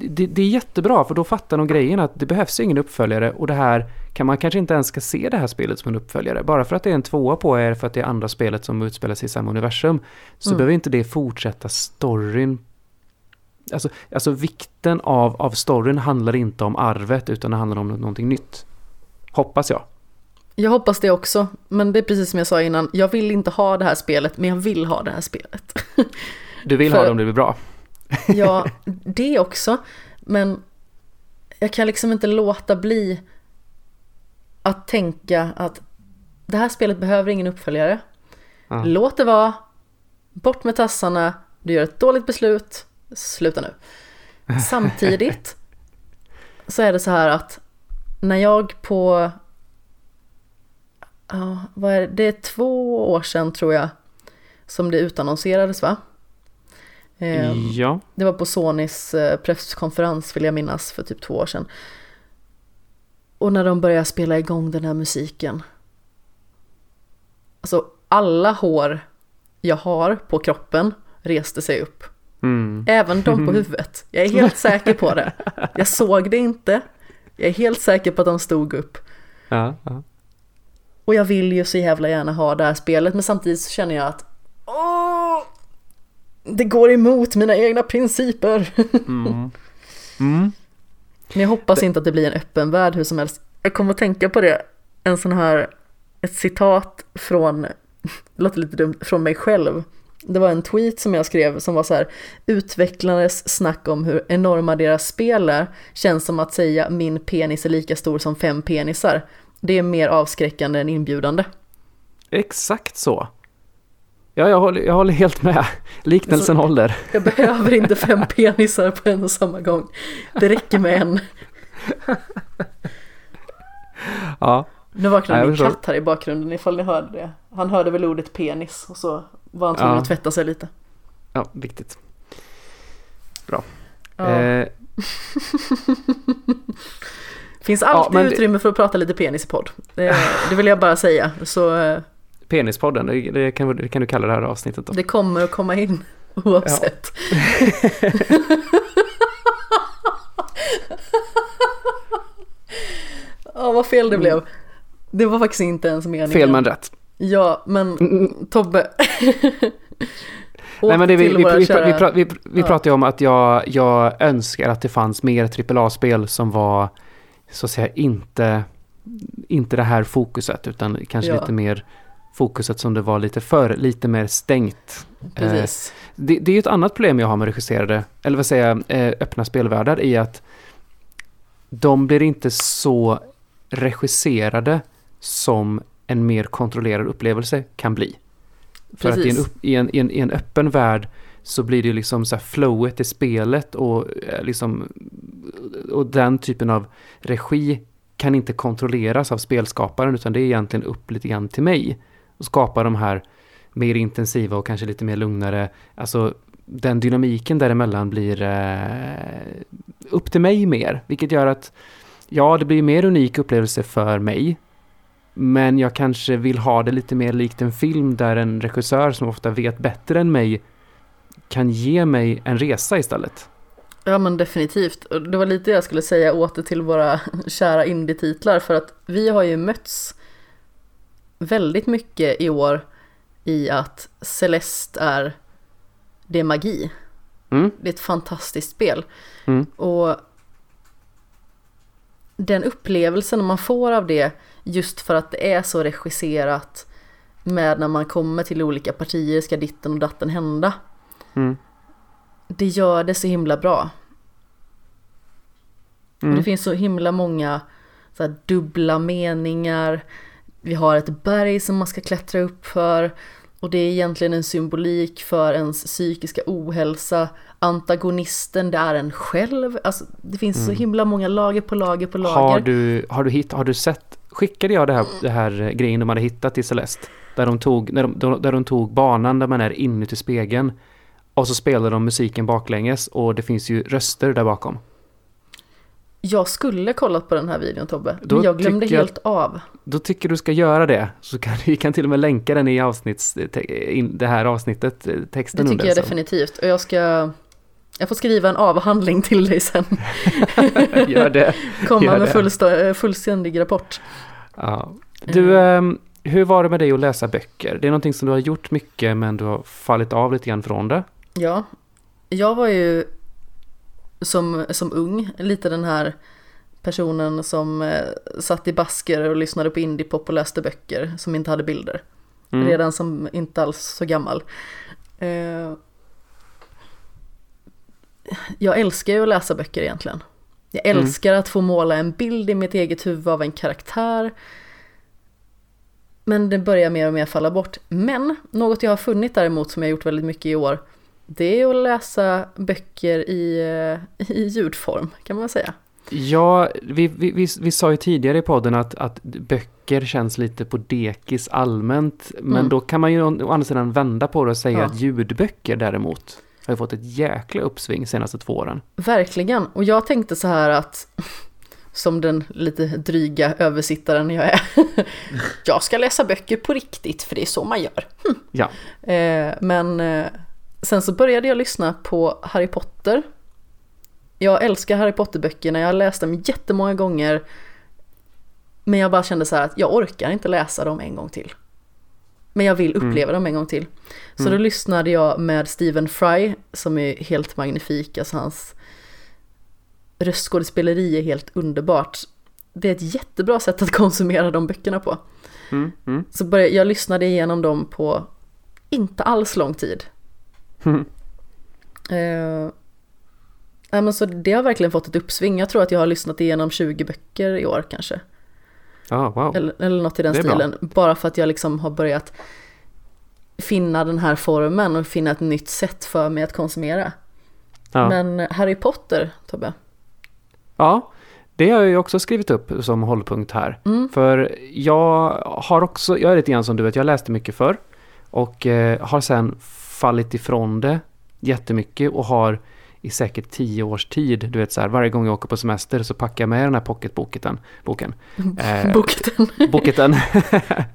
det, det är jättebra för då fattar de grejen att det behövs ingen uppföljare och det här kan man kanske inte ens ska se det här spelet som en uppföljare. Bara för att det är en tvåa på er för att det är andra spelet som utspelar sig i samma universum så Mm. behöver inte det fortsätta storyn. Alltså, alltså vikten av, av storyn handlar inte om arvet utan det handlar om någonting nytt. Hoppas jag. Jag hoppas det också, men det är precis som jag sa innan. Jag vill inte ha det här spelet, men jag vill ha det här spelet. Du vill För- ha det om det blir bra. [laughs] Ja, det också. Men jag kan liksom inte låta bli att tänka att det här spelet behöver ingen uppföljare. Ja. Låt det vara. Bort med tassarna. Du gör ett dåligt beslut. Sluta nu. [laughs] Samtidigt så är det så här att när jag på ja, vad är det? det är två år sedan tror jag som det utannonserades va? Ehm, Ja. det var på Sonys eh, presskonferens vill jag minnas för typ två år sedan. Och när de började spela igång den här musiken. Alltså alla hår jag har på kroppen reste sig upp. Mm. Även de på [laughs] huvudet. Jag är helt säker på det. Jag såg det inte. Jag är helt säker på att de stod upp. Ja, ja. Och jag vill ju så jävla gärna ha det här spelet men samtidigt så känner jag att Åh! Det går emot mina egna principer. Mm. Mm. Men jag hoppas inte att det blir en öppen värld hur som helst. Jag kommer att tänka på det, en sån här, ett citat från, det [laughs] låter lite dumt, från mig själv. Det var en tweet som jag skrev som var så här, utvecklares snack om hur enorma deras spel är känns som att säga min penis är lika stor som fem penisar. Det är mer avskräckande än inbjudande. Exakt så. Ja, jag håller, jag håller helt med. Liknelsen Alltså- håller. Jag behöver inte fem [laughs] penisar på en och samma gång. Det räcker med en. Ja, Nu vaknade Ja, min katt här i bakgrunden ifall ni hörde det. Han hörde väl ordet penis och så var han tvungen Ja. att tvätta sig lite. ja viktigt. Ja. Eh, [laughs] Finns alltid det- utrymme för att prata lite penis i podd. Det, det vill jag bara säga. Så eh, penispodden, det, det, kan, det kan du kalla det här avsnittet då. det kommer att komma in [laughs] oavsett. [laughs] Ja, vad fel det blev. Det var faktiskt inte ens meningen. Fel men rätt. Ja, men Tobbe. [laughs] Nej, men det, vi, vi, vi, kära- vi, vi, Ja. pratar ju om att jag, jag önskar att det fanns mer AAA-spel som var så att säga inte, inte det här fokuset utan kanske Ja. lite mer fokuset som det var lite förr, lite mer stängt. Precis. Det, det är ju ett annat problem jag har med regisserade, eller vad säger jag, eh, öppna spelvärldar i att de blir inte så regisserade som en mer kontrollerad upplevelse kan bli. För att i en, upp, i, en, i, en, i en öppen värld så blir det liksom så här flowet i spelet och eh, liksom och den typen av regi kan inte kontrolleras av spelskaparen utan det är egentligen upp lite grann till mig och skapa de här mer intensiva och kanske lite mer lugnare, alltså den dynamiken däremellan blir eh, upp till mig mer, vilket gör att ja, det blir mer unik upplevelse för mig men jag kanske vill ha det lite mer likt en film där en regissör som ofta vet bättre än mig kan ge mig en resa istället. Ja men definitivt. Och det var lite det jag skulle säga åter till våra [laughs] kära indie-titlar för att vi har ju mötts väldigt mycket i år i att Celeste är, det är magi. Mm, Det är ett fantastiskt spel. mm, Och den upplevelsen man får av det just för att det är så regisserat med när man kommer till olika partier ska ditten och datten hända. mm, Det gör det så himla bra. Mm. det finns så himla många så här, dubbla meningar. Vi har ett berg som man ska klättra upp för. Och det är egentligen en symbolik för ens psykiska ohälsa. Antagonisten, det är en själv. Alltså, det finns så himla många lager på lager på lager. Mm. Har du, har du, hitt, har du sett, skickade jag det här, det här grejen de hade hittat till Celeste? Där de tog, när de, där de tog banan där man är inuti spegeln och så spelar de musiken baklänges och det finns ju röster där bakom. Jag skulle kollat på den här videon Tobbe, Då men jag glömde jag- helt av. Då tycker du ska göra det. Så kan vi kan till och med länka den i avsnitts, in, det här avsnittet, eh, texten Det tycker under jag sen. definitivt. Och jag ska... Jag får skriva en avhandling till dig sen. [laughs] Gör det. Komma Gör med fullstå- fullständig rapport. Ja. Du, ehm, hur var det med dig att läsa böcker? Det är någonting som du har gjort mycket men du har fallit av lite grann från det. Ja, jag var ju som, som ung lite den här personen som eh, satt i basker och lyssnade på indiepop och läste böcker som inte hade bilder. Mm. Redan som inte alls så gammal. Eh, jag älskar ju att läsa böcker egentligen. Jag Mm. älskar att få måla en bild i mitt eget huvud av en karaktär. Men det börjar mer och mer falla bort. Men något jag har funnit däremot som jag gjort väldigt mycket i år. Det är att läsa böcker i, eh, i ljudform kan man säga. Ja, vi, vi, vi, vi sa ju tidigare i podden att, att böcker känns lite på dekis allmänt. Men Mm. då kan man ju å andra sidan vända på det och säga Ja. att ljudböcker däremot har ju fått ett jäkla uppsving senaste två åren. Verkligen. Och jag tänkte så här att som den lite dryga översittaren jag är. [laughs] jag ska läsa böcker på riktigt för det är så man gör. Ja. Eh, men eh, sen så började jag lyssna på Harry Potter. Jag älskar Harry Potter-böckerna, jag har läst dem jättemånga gånger. Men jag bara kände så här att jag orkar inte läsa dem en gång till. Men jag vill uppleva dem en gång till. Så då lyssnade jag med Stephen Fry som är helt magnifik, alltså hans röstskådespeleri är helt underbart. Det är ett jättebra sätt att [laughs] konsumera de böckerna på. Mm, mm. Så började, jag lyssnade igenom dem på inte alls lång tid. Eh, nej, men så det har verkligen fått ett uppsving. Jag tror att jag har lyssnat igenom 20 böcker i år kanske. Ja, wow. Eller, eller något i den är bra. stilen. Bara för att jag liksom har börjat finna den här formen och finna ett nytt sätt för mig att konsumera. Ja. Men Harry Potter, Tobbe. Ja, det har jag ju också skrivit upp som hållpunkt här. Mm. För jag har också, jag är lite grann som du vet, jag läste mycket förr och eh, har sen fallit ifrån det jättemycket och har i säkert tio års tid, du vet så här, varje gång jag åker på semester så packar jag med den här pocketboken, boken. [laughs] Eh, Boken. Boketen.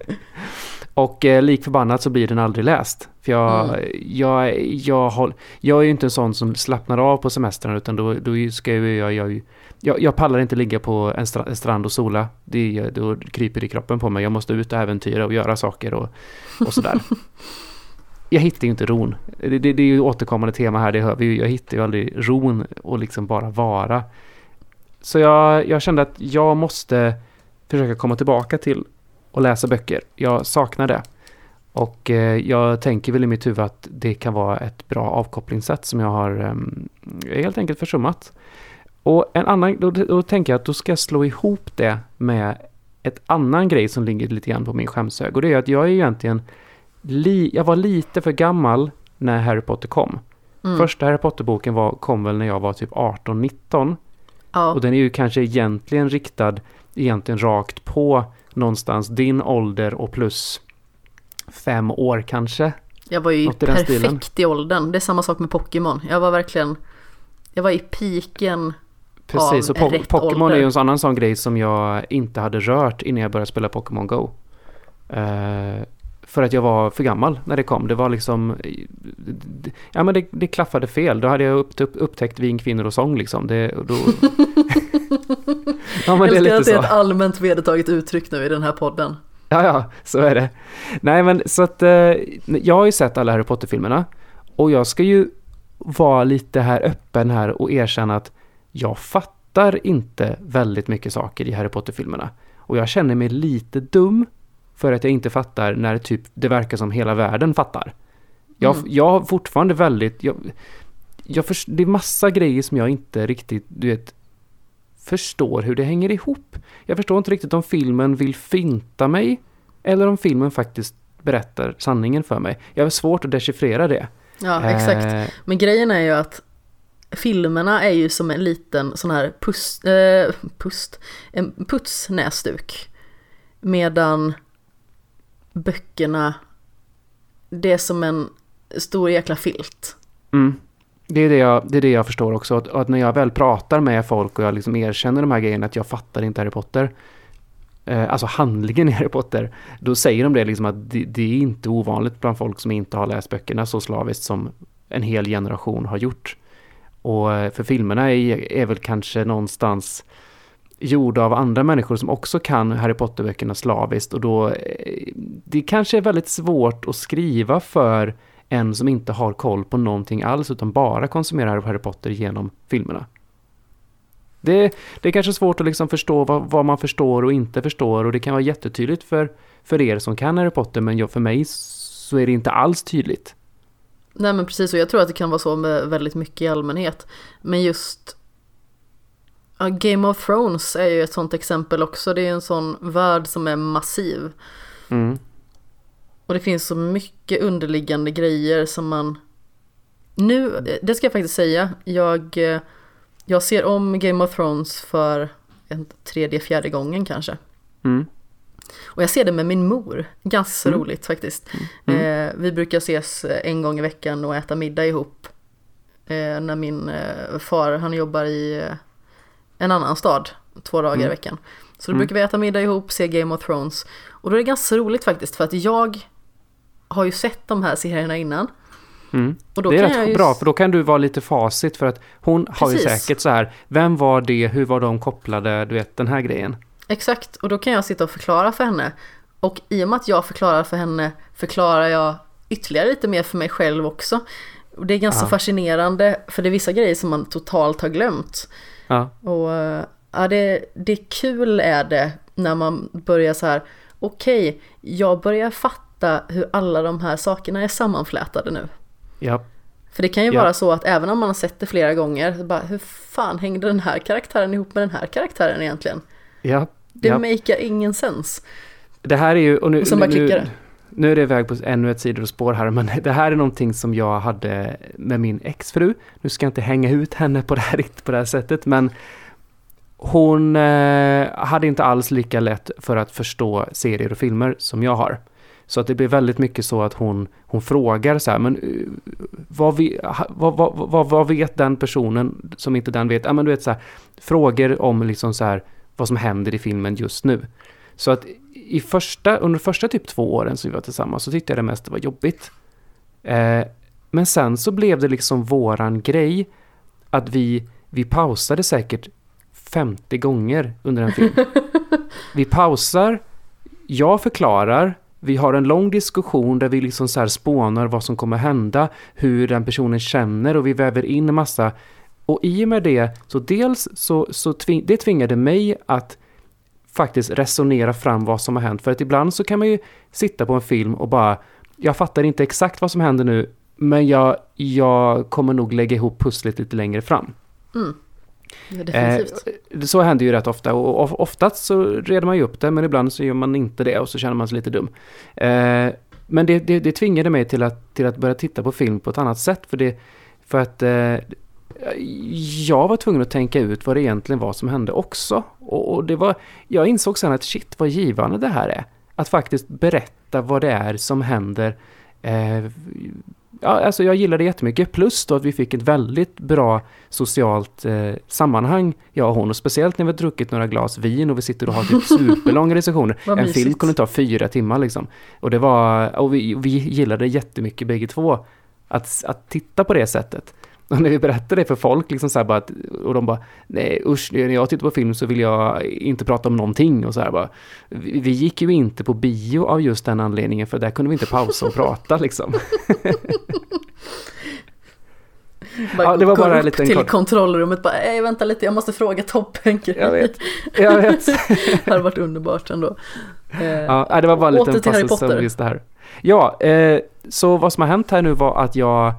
[laughs] och eh, lik förbannat så blir den aldrig läst. För jag, Mm. jag, jag, håll, jag är ju inte en sån som slappnar av på semestern utan då, då ska jag, jag, jag, jag, jag pallar inte ligga på en, stra, en strand och sola. Det, då kryper det i kroppen på mig. Jag måste ut och äventyra och göra saker och, och sådär. [laughs] jag hittar ju inte ron. Det, det, det är ju återkommande tema här, det hör vi ju. Jag hittar ju aldrig ron och liksom bara vara. Så jag, jag kände att jag måste försöka komma tillbaka till att läsa böcker. Jag saknar det. Och eh, jag tänker väl i mitt huvud att det kan vara ett bra avkopplingssätt som jag har eh, helt enkelt försummat. Och en annan, då, då tänker jag att då ska jag slå ihop det med ett annan grej som ligger lite grann på min skämshög. Och det är att jag är egentligen, li, jag var lite för gammal när Harry Potter kom. Mm. Första Harry Potter-boken var, kom väl när jag var typ 18-19. ja. Och den är ju kanske egentligen riktad egentligen rakt på någonstans din ålder och plus fem år kanske. Jag var ju Något i perfekt stilen. i åldern. Det är samma sak med Pokémon. Jag var verkligen, jag var i piken. Precis, Av och po- Pokémon ålder. är ju en annan sån grej som jag inte hade rört innan jag började spela Pokémon Go. Eh, för att jag var för gammal när det kom. Det var liksom... Ja men det, det klaffade fel. Då hade jag upp, upp, upptäckt vin, kvinnor och sång liksom. Det, då... [laughs] ja men det är Älskar lite att det är ett allmänt vedertaget uttryck nu i den här podden. Ja, ja, så är det. Nej, men så att eh, jag har ju sett alla Harry Potter-filmerna och jag ska ju vara lite här öppen här och erkänna att jag fattar inte väldigt mycket saker i Harry Potter-filmerna. Och jag känner mig lite dum för att jag inte fattar när typ det verkar som hela världen fattar. Jag, Mm. jag har fortfarande väldigt... Jag, jag förs- det är massa grejer som jag inte riktigt, du vet, förstår hur det hänger ihop. Jag förstår inte riktigt om filmen vill finta mig eller om filmen faktiskt berättar sanningen för mig. Jag har svårt att dechiffrera det. Ja, exakt. Eh, Men grejen är ju att filmerna är ju som en liten sån här pust, eh, pust en putsnäsduk. Medan böckerna, det är som en stor jäkla filt. mm. det, är det, jag, det är det jag förstår också. Att, att när jag väl pratar med folk och jag liksom erkänner de här grejerna att jag fattar inte Harry Potter. Eh, alltså handlingen i Harry Potter. Då säger de det liksom att det, det är inte ovanligt bland folk som inte har läst böckerna så slaviskt som en hel generation har gjort. Och eh, för filmerna är, är väl kanske någonstans gjorda av andra människor som också kan Harry Potter-böckerna slaviskt och då eh, det kanske är väldigt svårt att skriva för en som inte har koll på någonting alls utan bara konsumerar Harry Potter genom filmerna. Det, det är kanske svårt att liksom förstå vad, vad man förstår och inte förstår och det kan vara jättetydligt för, för er som kan Harry Potter men för mig så är det inte alls tydligt. Nej men precis, och jag tror att det kan vara så med väldigt mycket i allmänhet. Men just Game of Thrones är ju ett sånt exempel också. Det är en sån värld som är massiv. Mm. Och det finns så mycket underliggande grejer som man... Nu, det ska jag faktiskt säga, jag, eh, jag ser om Game of Thrones för en tredje, fjärde gången kanske. Mm. Och jag ser det med min mor, ganska Mm. roligt faktiskt. Mm. Eh, vi brukar ses en gång i veckan och äta middag ihop. Eh, när min eh, far, han jobbar i eh, en annan stad två dagar Mm. i veckan. Så då Mm. brukar vi äta middag ihop, se Game of Thrones. Och då är det ganska roligt faktiskt för att jag har ju sett de här serierna innan. Mm. Det är rätt ju... bra för då kan du vara lite facit för att hon har ju Precis. säkert så här, vem var det, hur var de kopplade, du vet den här grejen. Exakt, och då kan jag sitta och förklara för henne. Och i och med att jag förklarar för henne förklarar jag ytterligare lite mer för mig själv också. Och det är ganska Ja. fascinerande för det är vissa grejer som man totalt har glömt. Ja, Och eh, ja, det, det är kul är det när man börjar så här, okej, jag börjar fatta hur alla de här sakerna är sammanflätade nu. ja, För det kan ju Ja. vara så att även om man har sett det flera gånger, bara, hur fan hängde den här karaktären ihop med den här karaktären egentligen? ja. Det ja. makear ingen sens. Det här är ju, och nu, Och nu, det nu är det iväg på ännu ett sidospår här, men det här är någonting som jag hade med min exfru. Nu ska jag inte hänga ut henne på det här, på det här sättet, men hon eh, hade inte alls lika lätt för att förstå serier och filmer som jag har. Så att det blir väldigt mycket så att hon, hon frågar så här, men eh, vad, vi, ha- vad, vad, vad, vad vet den personen som inte den vet? Ja, men du vet så här, frågor om liksom så här, vad som händer i filmen just nu. Så att i första, under första typ två åren som vi var tillsammans så tyckte jag det mest var jobbigt. Eh, men sen så blev det liksom våran grej att vi, vi pausade säkert 50 gånger under en film. [laughs] vi pausar, jag förklarar, vi har en lång diskussion där vi liksom så här spånar vad som kommer hända, hur den personen känner och vi väver in en massa. Och i och med det, så dels så, så tving, det tvingade mig att faktiskt resonera fram vad som har hänt. För att ibland så kan man ju sitta på en film och bara, jag fattar inte exakt vad som händer nu, men jag, jag kommer nog lägga ihop pusslet lite längre fram. Mm. Ja, definitivt. Eh, så händer ju rätt ofta och of- oftast så reder man ju upp det men ibland så gör man inte det och så känner man sig lite dum. Eh, men det, det, det tvingade mig till att, till att börja titta på film på ett annat sätt för, det, för att eh, jag var tvungen att tänka ut vad det egentligen var som hände också. Och, det var, jag insåg sen att shit vad givande det här är. Att faktiskt berätta vad det är som händer. Eh, ja, alltså jag gillade det jättemycket. Plus då att vi fick ett väldigt bra socialt eh, sammanhang, jag och hon. Och speciellt när vi har druckit några glas vin och vi sitter och har typ [laughs] superlånga diskussioner. Vad en mysigt. film kunde ta fyra timmar liksom. Och det var, och vi, vi gillade jättemycket bägge två. Att, att titta på det sättet. Och när vi berättade det för folk, liksom så här bara att, och de bara, nej usch, när jag tittar på film så vill jag inte prata om någonting och så här bara. Vi, vi gick ju inte på bio av just den anledningen, för där kunde vi inte pausa och prata liksom. [laughs] Ja, det var bara upp liten till kort- kontrollrummet bara, nej vänta lite, jag måste fråga Tobbe en grej. [laughs] Jag vet. Jag vet. [laughs] det hade varit underbart ändå. Ja, det var bara en liten passus om just det här. Ja, eh, så vad som har hänt här nu var att jag,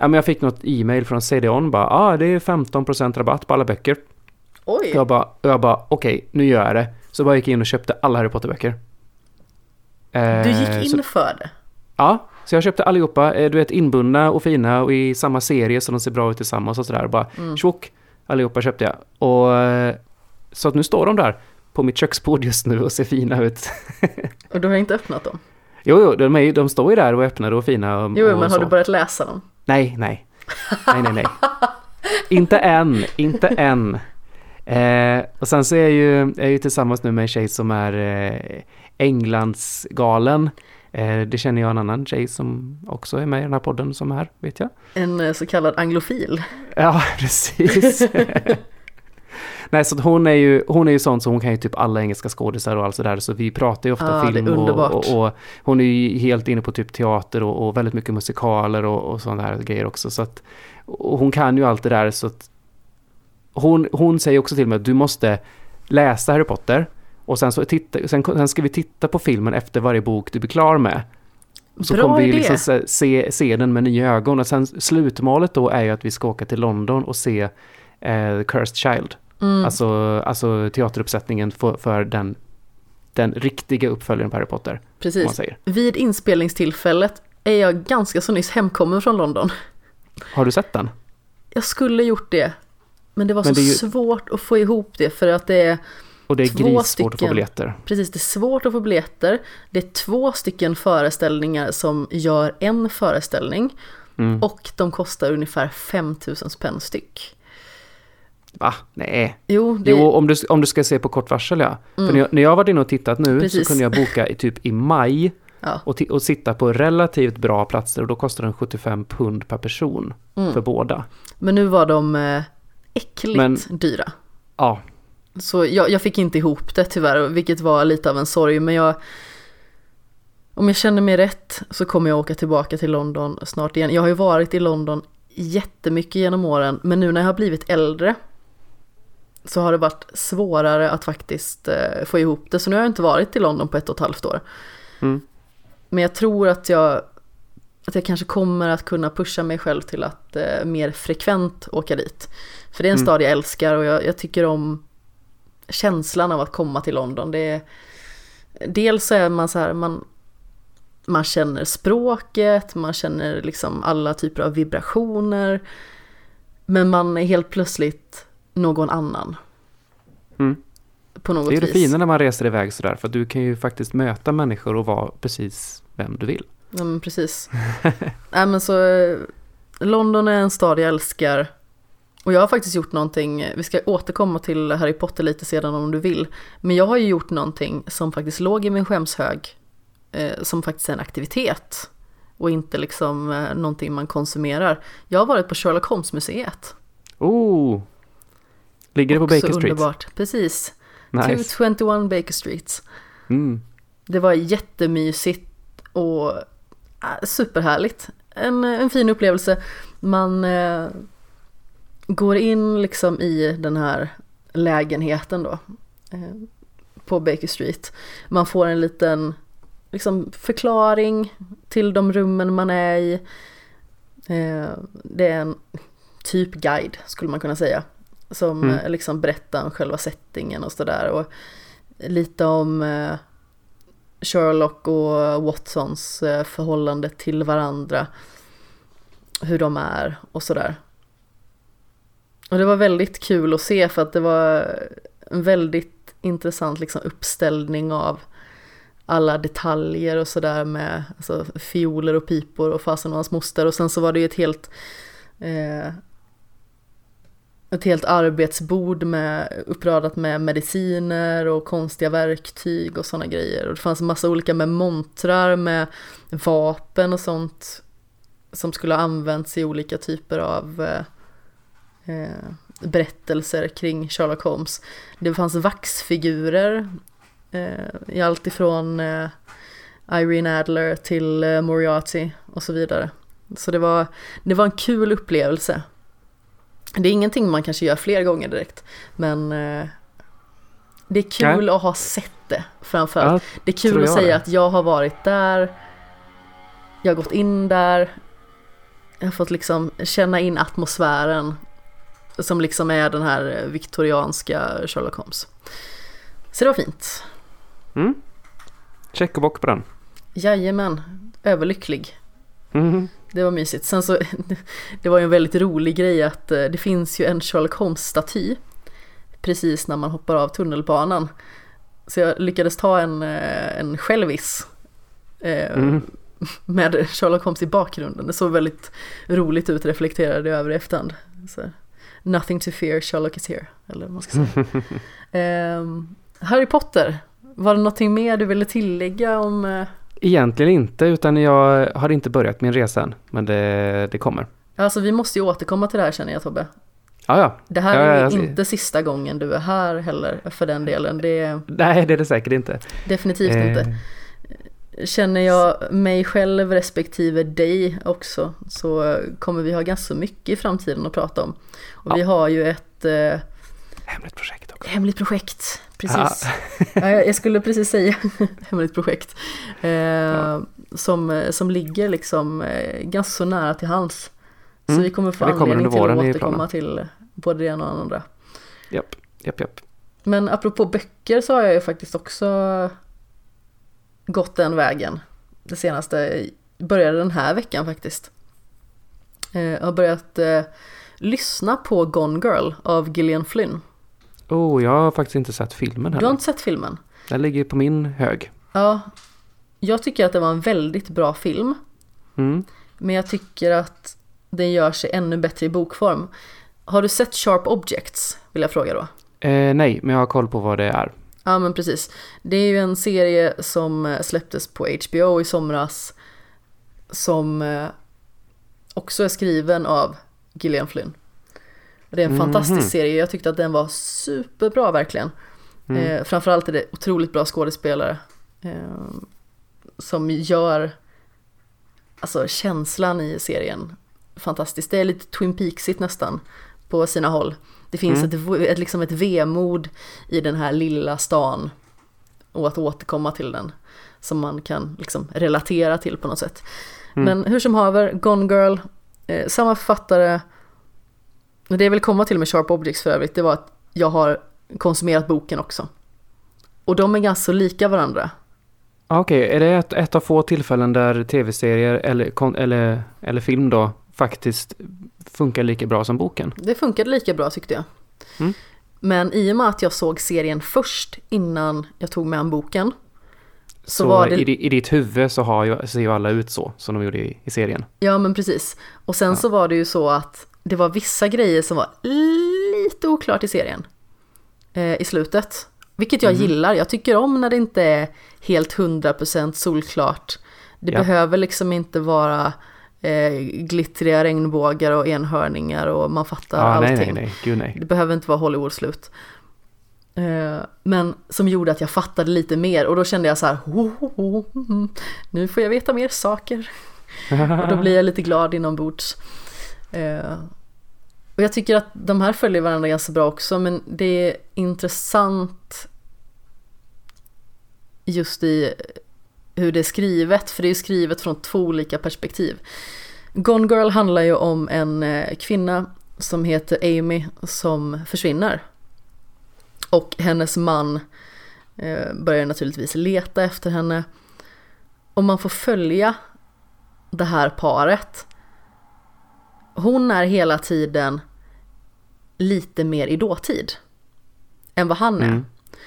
ja, men jag fick något e-mail från CD-ON bara, ah, det är 15% rabatt på alla böcker. Oj, Jag bara, och jag bara okej, nu gör jag det. Så bara gick jag in och köpte alla Harry Potter-böcker. Eh, du gick in Så, för det. ja, så jag köpte allihopa, eh, du vet inbundna och fina och i samma serie så de ser bra ut tillsammans och sådär. Bara Mm. tjock, allihopa köpte jag. Och eh, så att nu står de där på mitt köksbord just nu och ser fina ut. [laughs] Och du har inte öppnat dem? Jo, jo, de, är, de står ju där och öppnade och fina och, Jo, och men har så. du börjat läsa dem? Nej, nej. Nej, nej, nej. inte än, inte än. Eh, och sen så är jag ju, är jag ju tillsammans nu med en tjej som är eh, Englandsgalen. Eh, det känner jag en annan tjej som också är med i den här podden som är, vet jag. En eh, så kallad anglofil. Ja, precis. [laughs] Nej, så hon är ju, hon är ju sån så hon kan ju typ alla engelska skådisar och allt sådär. Så vi pratar ju ofta Ah, film och, och, och hon är ju helt inne på typ teater och, och väldigt mycket musikaler och, och sådana här grejer också. Så att, hon kan ju allt det där så att hon, hon säger också till mig att du måste läsa Harry Potter och sen, så titta, sen, sen ska vi titta på filmen efter varje bok du blir klar med. Så Bra kommer vi liksom se, se, se den med nya ögon och sen slutmålet då är ju att vi ska åka till London och se eh, The Cursed Child. Mm. Alltså, alltså teateruppsättningen för, för den, den riktiga uppföljaren på Harry Potter. Precis. Vid inspelningstillfället är jag ganska så nyss hemkommen från London. Har du sett den? Jag skulle gjort det. Men det var Men så det ju- svårt att få ihop det för att det är Och det är Två grissvårt att få biljetter. precis, det är svårt att få biljetter. Det är två stycken föreställningar som gör en föreställning Mm. och de kostar ungefär 5000 spänn styck. Va? Nej. Jo, det Jo, om du, om du ska se på kort varsel ja. För när jag, när jag var inne och tittat nu Precis. så kunde jag boka i typ i maj ja, och, och sitta på relativt bra platser och då kostar den 75 pund per person Mm. för båda. men nu var de eh, äckligt Men- dyra. Ja, Så jag, jag fick inte ihop det tyvärr, vilket var lite av en sorg. Men jag, om jag känner mig rätt så kommer jag åka tillbaka till London snart igen. Jag har ju varit i London jättemycket genom åren, men nu när jag har blivit äldre så har det varit svårare att faktiskt eh, få ihop det. Så nu har jag inte varit i London på ett och ett halvt år. Mm. Men jag tror att jag, att jag kanske kommer att kunna pusha mig själv till att eh, mer frekvent åka dit. För det är en Mm. stad jag älskar och jag, jag tycker om känslan av att komma till London. Det är, dels så är man så här, man, man känner språket, man känner liksom alla typer av vibrationer. Men man är helt plötsligt någon annan. Mm. På något det är det vis. fina när man reser iväg sådär för du kan ju faktiskt möta människor och vara precis vem du vill. Ja men precis. [laughs] Nej men så eh, London är en stad jag älskar. Och jag har faktiskt gjort någonting, vi ska återkomma till Harry Potter lite sedan om du vill. Men jag har ju gjort någonting som faktiskt låg i min skämshög. Eh, som faktiskt är en aktivitet. Och inte liksom eh, någonting man konsumerar. Jag har varit på Sherlock Holmes-museet. Oh! Ligger det på Baker Street? underbart, precis. Nice. 221 Baker Street. Mm. Det var jättemysigt och äh, superhärligt. En, en fin upplevelse. Man eh, går in liksom i den här lägenheten då. Eh, på Baker Street. Man får en liten liksom, förklaring till de rummen man är i. Eh, det är en typ guide skulle man kunna säga. Som Mm. eh, liksom berättar om själva settingen och sådär. Och lite om eh, Sherlock och Watsons eh, förhållande till varandra. Hur de är och sådär. Och det var väldigt kul att se för att det var en väldigt intressant liksom, uppställning av alla detaljer och sådär med alltså, fioler och pipor och fasen och hans moster och sen så var det ju ett helt eh, ett helt arbetsbord med, uppradat med mediciner och konstiga verktyg och sådana grejer. Och det fanns en massa olika med montrar med vapen och sånt som skulle ha använts i olika typer av eh, eh, berättelser kring Sherlock Holmes. Det fanns vaxfigurer eh, i allt ifrån eh, Irene Adler till eh, Moriarty och så vidare. Så det var, det var en kul upplevelse. Det är ingenting man kanske gör fler gånger direkt, men eh, det är kul att ha sett det framförallt. Ja, det är kul att säga det. att jag har varit där, jag har gått in där, jag har fått liksom känna in atmosfären som liksom är den här viktorianska Sherlock Holmes. Så det var fint. Mm. Check och bock på den. Jajamän, överlycklig. Mhm. Det var mysigt. Sen så, [laughs] det var ju en väldigt rolig grej att eh, det finns ju en Sherlock Holmes-staty precis när man hoppar av tunnelbanan. Så jag lyckades ta en, eh, en självis eh, Mm. [laughs] med Sherlock Holmes i bakgrunden. Det såg väldigt roligt ut, reflekterade jag över i efterhand. Så, Nothing to fear, Sherlock is here. Eller vad man ska säga. [laughs] Ehm, Harry Potter, var det någonting mer du ville tillägga om eh, Egentligen inte, utan jag har inte börjat min resa än. Men det, det kommer. Alltså vi måste ju återkomma till det här känner jag Tobbe. Ja, ja. Det här Ja, är jag ser. inte sista gången du är här heller för den delen. Det Nej, det är det säkert inte. definitivt Eh, inte. Känner jag mig själv respektive dig också så kommer vi ha ganska mycket i framtiden att prata om. Och vi Ja. har ju ett eh, Hemligt projekt också. hemligt projekt. Precis. Ja, jag skulle precis säga [laughs] hemligt projekt. Eh, som, som ligger liksom eh, ganska så nära till hands. Så Mm. vi kommer få Ja, kommer anledning till att återkomma till både det ena och det andra. Japp, japp, japp. Men apropå böcker så har jag ju faktiskt också gått den vägen. Det senaste började den här veckan faktiskt. Eh, Jag har börjat eh, lyssna på Gone Girl av Gillian Flynn. Oh, jag har faktiskt inte sett filmen Du har heller. inte sett filmen? Den ligger på min hög. Ja, jag tycker att det var en väldigt bra film. Mm. Men jag tycker att den gör sig ännu bättre i bokform. Har du sett Sharp Objects? Vill jag fråga då. Eh, nej, men jag har koll på vad det är. Ja men precis. Det är ju en serie som eh, släpptes på HBO i somras. Som eh, också är skriven av Gillian Flynn. Och Det är en Mhm. fantastisk serie. Jag tyckte att den var superbra verkligen. Mm. Eh, framförallt är det otroligt bra skådespelare. Eh, som gör alltså, känslan i serien fantastisk. Det är lite Twin Peaksigt nästan på sina håll. Det finns Mm. ett, ett, liksom ett vemod i den här lilla stan och att återkomma till den som man kan liksom relatera till på något sätt. Mm. Men hur som haver, Gone Girl, eh, samma författare. Det jag vill komma till med Sharp Objects för övrigt, det var att jag har konsumerat boken också. Och de är ganska lika varandra. Ah, Okej, är det ett, ett av få tillfällen där tv-serier eller, eller, eller film då faktiskt funkar lika bra som boken? Det funkade lika bra tyckte jag. Mm. Men i och med att jag såg serien först innan jag tog med en boken. Så, Så, var det, i, i ditt huvud så har ju, ser ju alla ut så, som de gjorde i, i serien. ja men precis. Och sen Ja. så var det ju så att det var vissa grejer som var lite oklart i serien. Eh, I slutet. Vilket jag Mhm. gillar. Jag tycker om när det inte är helt 100% solklart. Det Ja. behöver liksom inte vara eh, glittriga regnbågar och enhörningar och man fattar Ja, allting. nej, nej, nej, gud nej. Det behöver inte vara Hollywood-slut. Eh, Men som gjorde att jag fattade lite mer och då kände jag så här, "Oh, oh, oh, mm, nu får jag veta mer saker. [laughs] Och då blir jag lite glad inombords. Eh, och jag tycker att de här följer varandra ganska bra också men det är intressant just i hur det är skrivet, för det är skrivet från två olika perspektiv. Gone Girl handlar ju om en eh, kvinna som heter Amy som försvinner. Och hennes man eh, börjar naturligtvis leta efter henne. Och man får följa det här paret. Hon är hela tiden lite mer i dåtid än vad han är. Mm.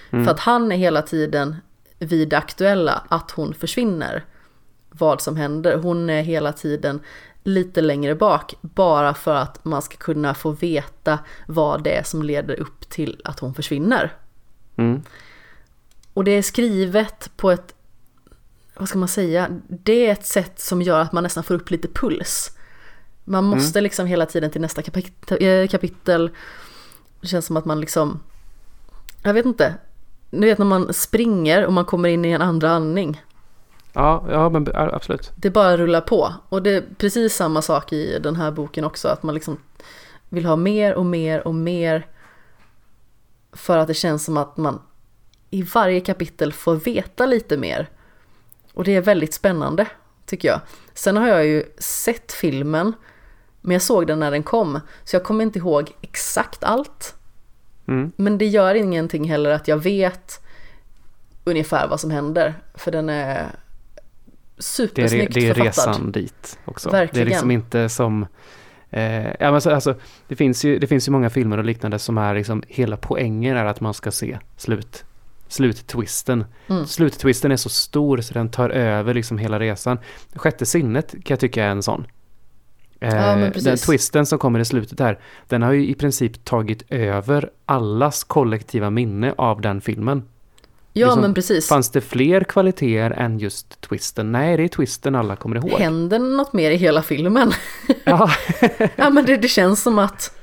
Mm. För att han är hela tiden vid det aktuella att hon försvinner. Vad som händer. Hon är hela tiden lite längre bak bara för att man ska kunna få veta vad det är som leder upp till att hon försvinner. Mm. Och det är skrivet på ett, vad ska man säga, det är ett sätt som gör att man nästan får upp lite puls. Man måste Mm. liksom hela tiden till nästa kapit- eh, kapitel. Det känns som att man liksom, jag vet inte, ni vet när man springer och man kommer in i en andra andning. Ja, ja, men absolut. Det bara rullar på. Och det är precis samma sak i den här boken också, att man liksom vill ha mer och mer och mer. För att det känns som att man i varje kapitel får veta lite mer. Och det är väldigt spännande, tycker jag. Sen har jag ju sett filmen, men jag såg den när den kom, så jag kommer inte ihåg exakt allt. Mm. Men det gör ingenting heller att jag vet ungefär vad som händer, för den är Det är, supersnyggt det är författad. resan dit också. Verkligen. Det är liksom inte som... Eh, ja, men så, alltså, det, finns ju, det finns ju många filmer och liknande som är liksom... Hela poängen är att man ska se slut, sluttwisten. Mm. Sluttwisten är så stor så den tar över liksom hela resan. Sjätte sinnet kan jag tycka är en sån. Eh, Ja, den twisten som kommer i slutet där, den har ju i princip tagit över allas kollektiva minne av den filmen. Ja, liksom, men precis. Fanns det fler kvaliteter än just twisten? Nej, det är twisten alla kommer ihåg. Händer något mer i hela filmen? [laughs] Ja, [laughs] ja, men det, det känns som att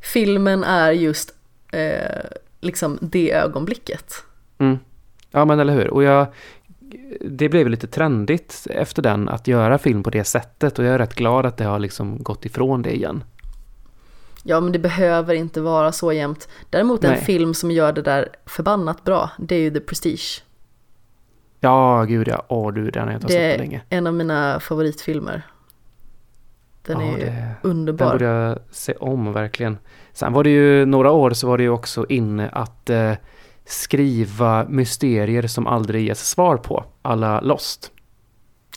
filmen är just eh, liksom det ögonblicket. mm. ja men eller hur. Och jag, det blev lite trendigt efter den att göra film på det sättet och jag är rätt glad att det har liksom gått ifrån det igen. Ja, men det behöver inte vara så jämt. Däremot en Nej. film som gör det där förbannat bra, det är ju The Prestige. Ja, gud ja. Åh du, den har jag inte Det sett på är länge. en av mina favoritfilmer. Den ja, är ju det, den underbar. borde jag se om verkligen. Sen var det ju några år så var det ju också inne att eh, skriva mysterier som aldrig ges svar på. Alla Lost.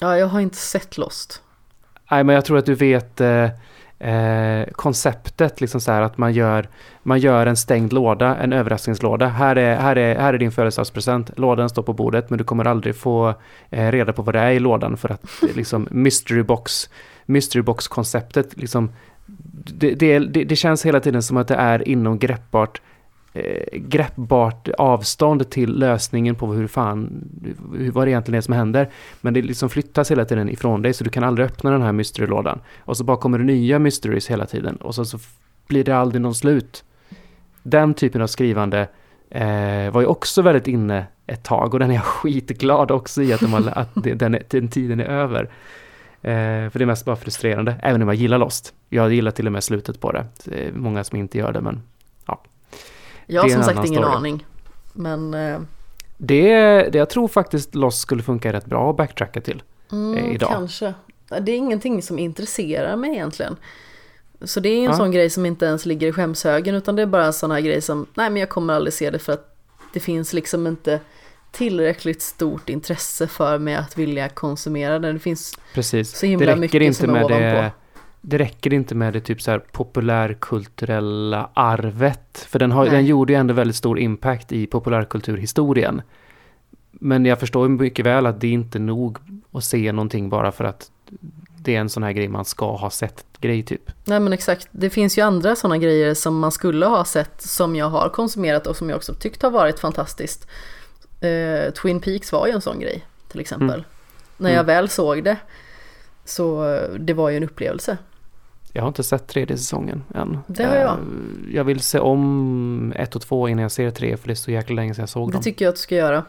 Ja, jag har inte sett Lost. Nej, men jag tror att du vet eh, eh, konceptet, liksom så här att man gör, man gör en stängd låda, en överraskningslåda. Här är, här är, här är din födelsedagspresent. Lådan står på bordet, men du kommer aldrig få eh, reda på vad det är i lådan för att [laughs] liksom mystery box, mystery box konceptet liksom det, det, det, det känns hela tiden som att det är inom greppbart eh, greppbart avstånd till lösningen på hur fan, hur, vad det egentligen är som händer. Men det liksom flyttas hela tiden ifrån dig så du kan aldrig öppna den här mysterylådan. Och så bara kommer det nya mysteries hela tiden och så, så blir det aldrig någon slut. Den typen av skrivande eh, var ju också väldigt inne ett tag och den är jag [laughs] skitglad också i att, de har, att den, den tiden är över. Eh, för det är mest bara frustrerande, även om jag gillar Lost. Jag gillar till och med slutet på det. Det är många som inte gör det, men jag har som sagt ingen story. aning. Men eh, det, det jag tror faktiskt Lost skulle funka rätt bra att backtracka till. mm, eh, idag. kanske. Det är ingenting som intresserar mig egentligen. Så det är en Ja. sån grej som inte ens ligger i skämshögen utan det är bara en sån här grej som, nej men jag kommer aldrig se det för att det finns liksom inte tillräckligt stort intresse för mig att vilja konsumera det. Det finns Precis. så himla mycket inte som är med ovanpå. det, det räcker inte med det typ så här populärkulturella arvet. För den, har, Nej. den gjorde ju ändå väldigt stor impact i populärkulturhistorien. Men jag förstår mycket väl att det är inte nog att se någonting bara för att det är en sån här grej man ska ha sett grej typ. Nej men exakt, det finns ju andra sådana grejer som man skulle ha sett som jag har konsumerat och som jag också tyckt har varit fantastiskt. Eh, Twin Peaks var ju en sån grej till exempel. Mm. När jag Mm. väl såg det så eh, det var ju en upplevelse. Jag har inte sett tredje säsongen än. Det har jag. Eh, Jag vill se om ett och två innan jag ser tre för det är så jäkla länge sedan jag såg Det dem. tycker jag att du ska göra.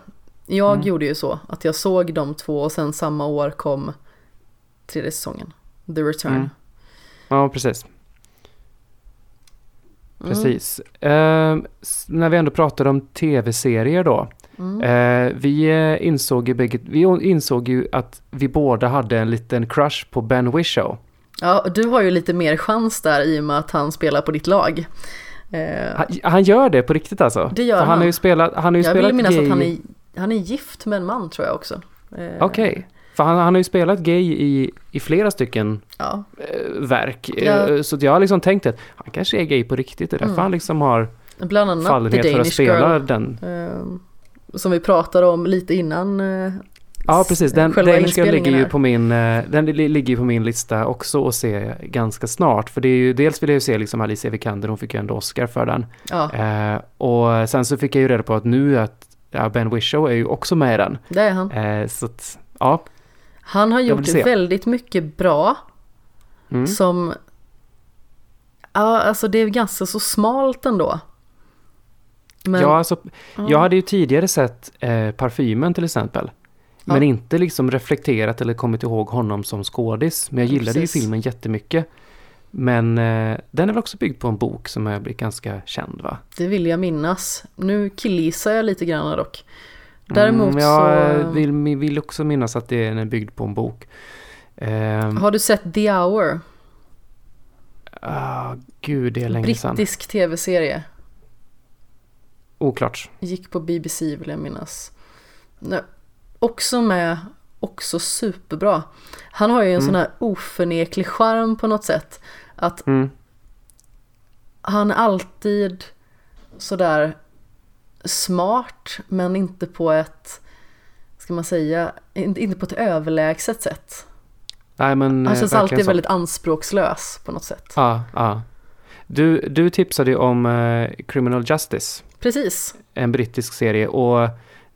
Jag Mm. gjorde ju så att jag såg de två och sen samma år kom tredje säsongen. The Return. Mm. Ja, precis. Mm. Precis. Eh, när vi ändå pratar om tv-serier då. Mm. Eh, vi eh, insåg ju bägge, vi insåg ju att vi båda hade en liten crush på Ben Whishaw. Ja, du har ju lite mer chans där i och med att han spelar på ditt lag. Eh, han, han, gör det på riktigt alltså? Det gör För han. Han har ju spelat, han har ju jag spelat vill minnas gay... att han är, han är gift med en man tror jag också. Eh, Okej. Okay. För han, han har ju spelat gay i, i flera stycken ja. äh, verk. Ja. Så jag har liksom tänkt att han kanske är gay på riktigt. Det är därför mm. han liksom har Bland annat fallenhet för att spela Girl, den. Eh, som vi pratade om lite innan eh, Ja, precis. Den, Danish Girl ligger ju på min, den ligger på min lista också att se ganska snart. För det är ju, dels vill jag ju se liksom Alicia Vikander, hon fick ju ändå Oscar för den. Ja. Eh, och sen så fick jag ju reda på att nu att ja, Ben Whishaw är ju också med i den. Det är han. Eh, så att, ja. Han har gjort väldigt mycket bra. Mm. Som, ja alltså det är ganska så smalt ändå. Men, ja, alltså, ja. jag hade ju tidigare sett eh, Parfymen till exempel. Men inte liksom reflekterat eller kommit ihåg honom som skådis. Men jag gillade Precis. ju filmen jättemycket. Men eh, den är väl också byggd på en bok som har blivit ganska känd va? Det vill jag minnas. Nu killgissar jag lite grann dock. Däremot mm, jag så... vill, vill också minnas att det är byggd på en bok. Eh, har du sett The Hour? Ah, gud, det är länge Brittisk sedan. Brittisk tv-serie. Oklart. Gick på BBC vill jag minnas. Också med, också superbra. Han har ju en mm. sån här oförneklig charm på något sätt. Att mm. han är alltid sådär smart men inte på ett, ska man säga, inte på ett överlägset sätt. Nej, men, han känns alltid så. väldigt anspråkslös på något sätt. Ja, ja. Du, du tipsade ju om uh, Criminal Justice. Precis. En brittisk serie och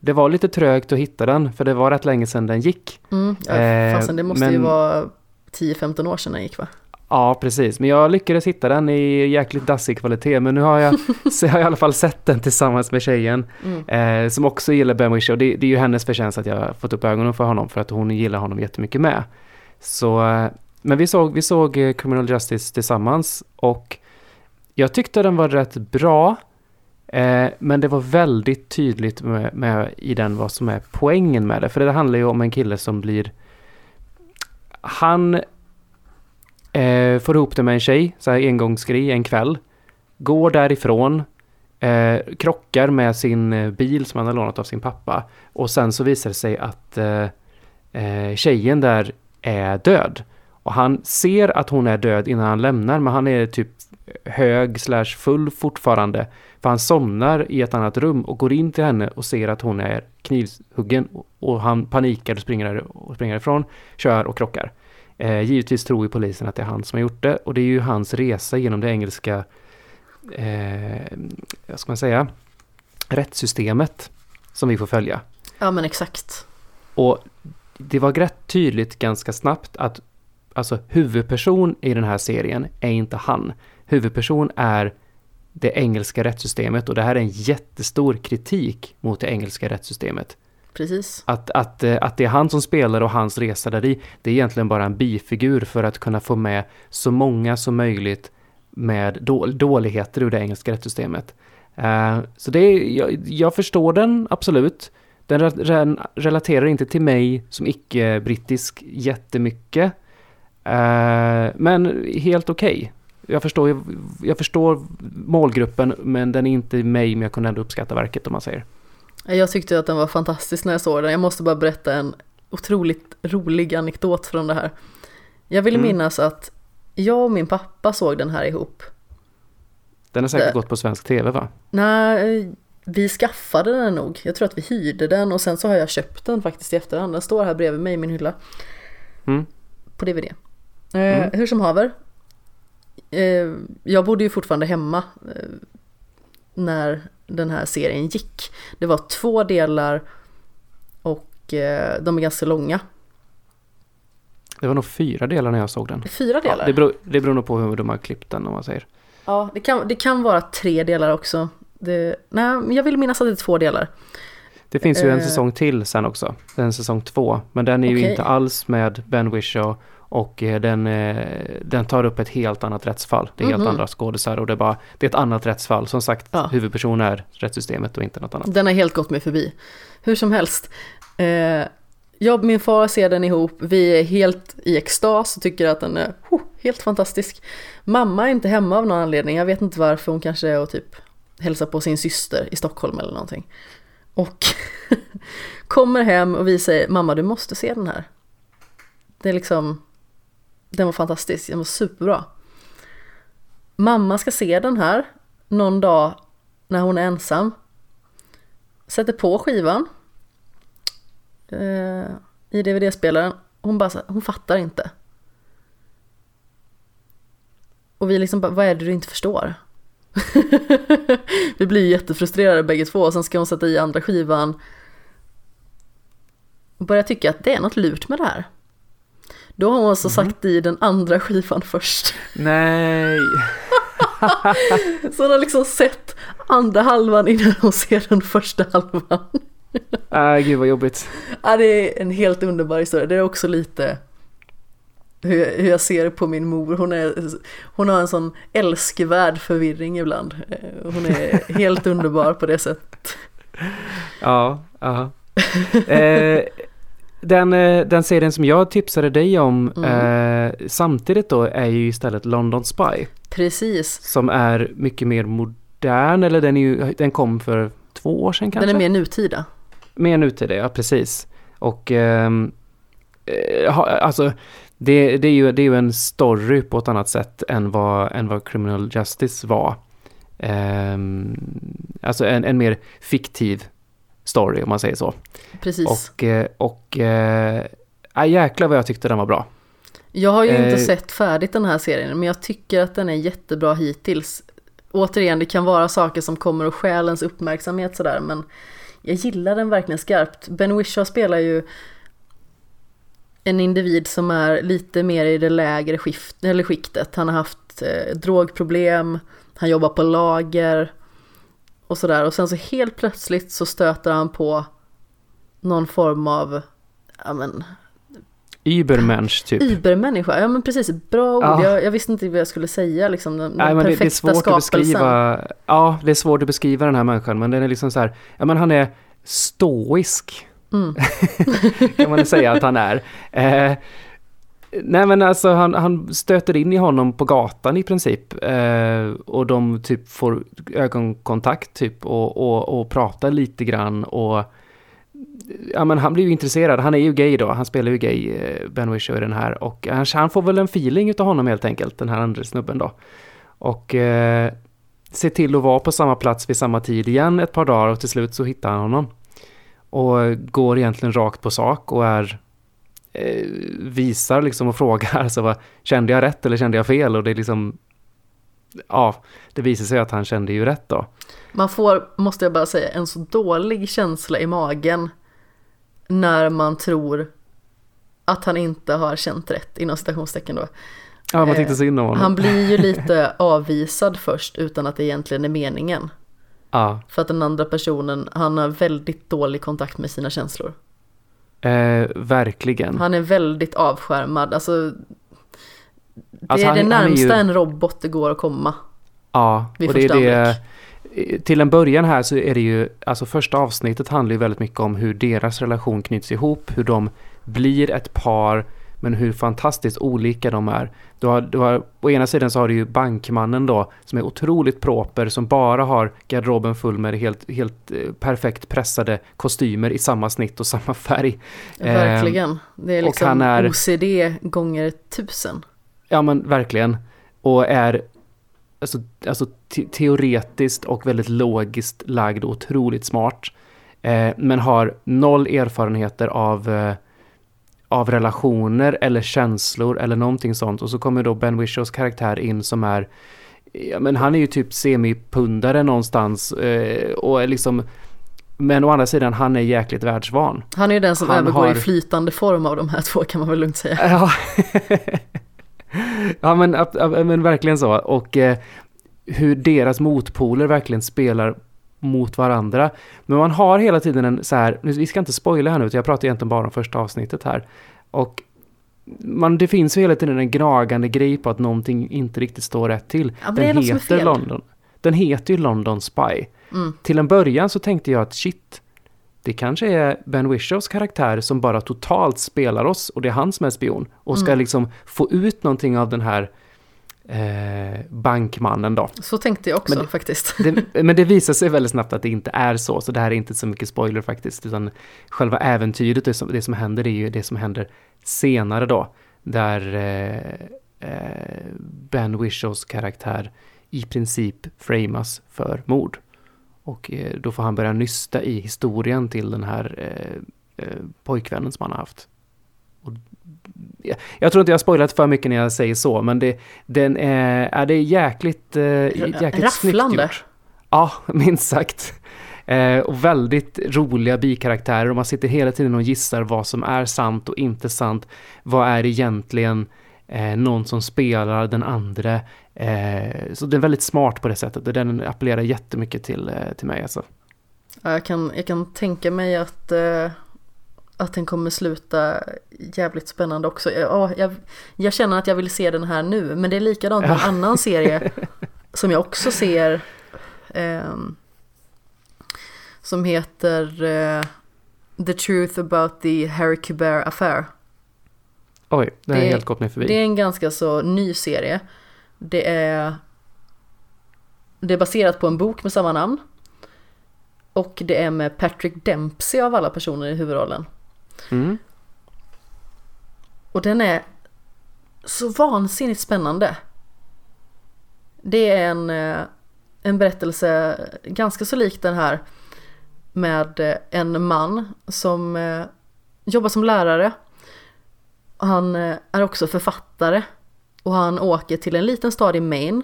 det var lite trögt att hitta den för det var rätt länge sedan den gick. Mm, ja, eh, fastän det måste men, ju vara 10-15 år sedan den gick va? Ja, precis. Men jag lyckades hitta den i jäkligt dassig kvalitet. Men nu har jag, [laughs] så jag har i alla fall sett den tillsammans med tjejen. Mm. Eh, som också gillar Ben Wisher. Och det, det, är ju hennes förtjänst att jag har fått upp ögonen för honom. För att hon gillar honom jättemycket med. Så, eh, men vi såg, vi såg eh, Criminal Justice tillsammans. Och jag tyckte den var rätt bra. Eh, men det var väldigt tydligt med, med, i den vad som är poängen med det. För det handlar ju om en kille som blir... Han eh, får ihop det med en tjej, så här engångsgrej, en kväll. Går därifrån, eh, krockar med sin eh, bil som han har lånat av sin pappa. Och sen så visar det sig att eh, eh, tjejen där är död. Och han ser att hon är död innan han lämnar, men han är typ hög slash full fortfarande. För han somnar i ett annat rum och går in till henne och ser att hon är knivhuggen. Och han panikar och springer, och springer ifrån, kör och krockar. Eh, givetvis tror ju polisen att det är han som har gjort det. Och det är ju hans resa genom det engelska, eh, vad ska man säga, rättssystemet som vi får följa. Ja men exakt. Och det var rätt tydligt ganska snabbt att alltså huvudperson i den här serien är inte han. Huvudperson är det engelska rättssystemet och det här är en jättestor kritik mot det engelska rättssystemet. Precis. Att, att, eh, att det är han som spelar och hans resa där i, det är egentligen bara en bifigur för att kunna få med så många som möjligt med dåligheter ur det engelska rättssystemet. Uh, så det är, jag, jag, förstår den absolut. Den re relaterar inte till mig som icke-brittisk jättemycket. Uh, men helt okej. Okay jag förstår, jag förstår målgruppen men den är inte mig men jag kunde ändå uppskatta verket om man säger. Jag tyckte att den var fantastisk när jag såg den. Jag måste bara berätta en otroligt rolig anekdot från det här. Jag vill mm. minnas att jag och min pappa såg den här ihop. Den har säkert det... gått på svensk tv va? Nej, vi skaffade den nog. Jag tror att vi hyrde den och sen så har jag köpt den faktiskt i efterhand. Den står här bredvid mig i min hylla. Mm. På DVD. Eh, mm. hur som haver, eh, jag bodde ju fortfarande hemma eh, när den här serien gick. Det var två delar och eh, de är ganska långa. Det var nog fyra delar när jag såg den. Fyra delar? Ja, det, beror, det beror nog på hur de har klippt den om man säger. Ja, det kan, det kan vara tre delar också. Det, nej, jag vill minnas att det är två delar. Det finns ju en eh. säsong till sen också, den säsong två. Men den är ju okay. inte alls med Ben Whishaw och eh, den, eh, den tar upp ett helt annat rättsfall. Det är helt mm -hmm. andra skådisar och det är, bara, det är ett annat rättsfall. Som sagt, ja. huvudperson är rättssystemet och inte något annat. Den har helt gått mig förbi. Hur som helst. Eh, jag och min far ser den ihop, vi är helt i extas och tycker att den är oh, helt fantastisk. Mamma är inte hemma av någon anledning, jag vet inte varför, hon kanske är och typ hälsar på sin syster i Stockholm eller någonting. Och [laughs] kommer hem och vi säger mamma du måste se den här. Det är liksom, den var fantastisk, den var superbra. Mamma ska se den här någon dag när hon är ensam. Sätter på skivan eh, i dvd-spelaren. Hon bara hon fattar inte. Och vi liksom bara, vad är det du inte förstår? [laughs] vi blir jättefrustrerade bägge två och sen ska hon sätta i andra skivan och börja tycka att det är något lurt med det här. Då har hon alltså mm. sagt i den andra skivan först. Nej. [laughs] så hon har liksom sett andra halvan innan hon ser den första halvan. äh, [laughs] gud vad jobbigt. Ja, det är en helt underbar historia. Det är också lite hur, hur jag ser på min mor. Hon, är, hon har en sån älskvärd förvirring ibland. Hon är [laughs] helt underbar på det sättet. Ja, ja. Eh, den, eh, den serien som jag tipsade dig om mm. eh, samtidigt då är ju istället London Spy. Precis. Som är mycket mer modern, eller den, är ju, den kom för två år sedan kanske? Den är mer nutida. Mer nutida, ja precis. Och ehm, eh, alltså det, det, är ju, det är ju en story på ett annat sätt än vad, än vad Criminal Justice var. Um, alltså en, en mer fiktiv story om man säger så. Precis. Och, eh, och äh, jäklar vad jag tyckte den var bra. Jag har ju eh, inte sett färdigt den här serien men jag tycker att den är jättebra hittills. Återigen, det kan vara saker som kommer och stjälens uppmärksamhet sådär men jag gillar den verkligen skarpt. Ben Whishaw spelar ju en individ som är lite mer i det lägre skift, eller skiktet. Han har haft eh, drogproblem, han jobbar på lager och sådär. Och sen så helt plötsligt så stöter han på någon form av, ja men... Übermensch typ. Übermänniska, ja men precis, bra ord. Ja. Jag, jag, visste inte vad jag skulle säga liksom. Den, Nej, men perfekta det, är svårt skapelsen. Att beskriva, ja, det är svårt att beskriva den här människan. Men den är liksom så här, ja men han är stoisk. Mm. [laughs] kan man säga att han är. [laughs] Eh, nej men alltså han, han stöter in i honom på gatan i princip. Eh, och de typ får ögonkontakt typ och, och, och pratar lite grann och ja men han blir ju intresserad, han är ju gay då, han spelar ju gay, eh, Ben Whishaw i den här och eh, han, han får väl en feeling utav honom helt enkelt, den här andra snubben då. Och eh, ser till att vara på samma plats vid samma tid igen ett par dagar och till slut så hittar han honom. Och går egentligen rakt på sak och är eh, visar liksom och [laughs] frågar alltså vad, kände jag rätt eller kände jag fel och det är liksom ja, det visar sig att han kände ju rätt då. Man får, måste jag bara säga, en så dålig känsla i magen när man tror att han inte har känt rätt, inom citationstecken då. Ja, man tänkte synd om honom. Han blir ju [laughs] lite avvisad först utan att det egentligen är meningen. Ja. För att den andra personen, han har väldigt dålig kontakt med sina känslor. Eh, verkligen. Han är väldigt avskärmad, alltså det alltså är han, det närmsta är ju... en robot det går att komma. Ja, och det är det. Till en början här så är det ju, alltså första avsnittet handlar ju väldigt mycket om hur deras relation knyts ihop, hur de blir ett par, men hur fantastiskt olika de är. Du har, du har, å ena sidan så har du ju bankmannen då, som är otroligt proper, som bara har garderoben full med helt, helt eh, perfekt pressade kostymer i samma snitt och samma färg. Verkligen. Eh, det är liksom är, OCD gånger tusen. Ja men verkligen. Och är alltså, alltså te teoretiskt och väldigt logiskt lagd och otroligt smart. Eh, men har noll erfarenheter av, eh, av relationer eller känslor eller någonting sånt. Och så kommer då Ben Wishaws karaktär in som är Ja, men han är ju typ semipundare någonstans eh, och är liksom men å andra sidan, han är jäkligt världsvan. Han är ju den som han övergår har... i flytande form av de här två kan man väl lugnt säga. Ja, [laughs] ja men, men verkligen så. Och eh, hur deras motpoler verkligen spelar mot varandra. Men man har hela tiden en så här, vi ska inte spoila här nu, jag pratar egentligen bara om första avsnittet här. Och man, det finns ju hela tiden en gnagande grej på att någonting inte riktigt står rätt till. Ja, den heter London. Den heter ju London Spy. Mm. Till en början så tänkte jag att shit, det kanske är Ben Wishows karaktär som bara totalt spelar oss och det är han som är spion och ska Mm. liksom få ut någonting av den här eh, bankmannen då. Så tänkte jag också Men det- faktiskt. Det, [laughs] men det visar sig väldigt snabbt att det inte är så, så det här är inte så mycket spoiler faktiskt, utan själva äventyret, det som, det som händer, är ju det som händer senare då, där eh, eh, Ben Wishows karaktär i princip framas för mord. Och eh, då får han börja nysta i historien till den här eh, eh, pojkvännen som han har haft. Jag, tror inte jag har spoilat för mycket när jag säger så, men det, den är, är det är jäkligt, eh, jäkligt snyggt Rafflande. gjort. Ja, [laughs] minst sagt. Eh, och väldigt roliga bikaraktärer och man sitter hela tiden och gissar vad som är sant och inte sant. Vad är egentligen eh, någon som spelar den andra? Eh, så den är väldigt smart på det sättet och den appellerar jättemycket till, eh, till mig alltså. Ja, Jag kan, jag kan tänka mig att, eh, att den kommer sluta jävligt spännande också. Ja, jag, jag känner att jag vill se den här nu, men det är likadant med en annan serie [laughs] som jag också ser. ehm, som heter eh, The Truth About the Harry Kubert Affair. Oj, det Det- helt gått mig förbi. Det är en ganska så ny serie. Det är, det är baserat på en bok med samma namn. Och det är med Patrick Dempsey av alla personer i huvudrollen. Mm. Och den är så vansinnigt spännande. Det är en, eh, en berättelse ganska så lik den här med eh, en man som eh, jobbar som lärare. Han är också författare och han åker till en liten stad i Maine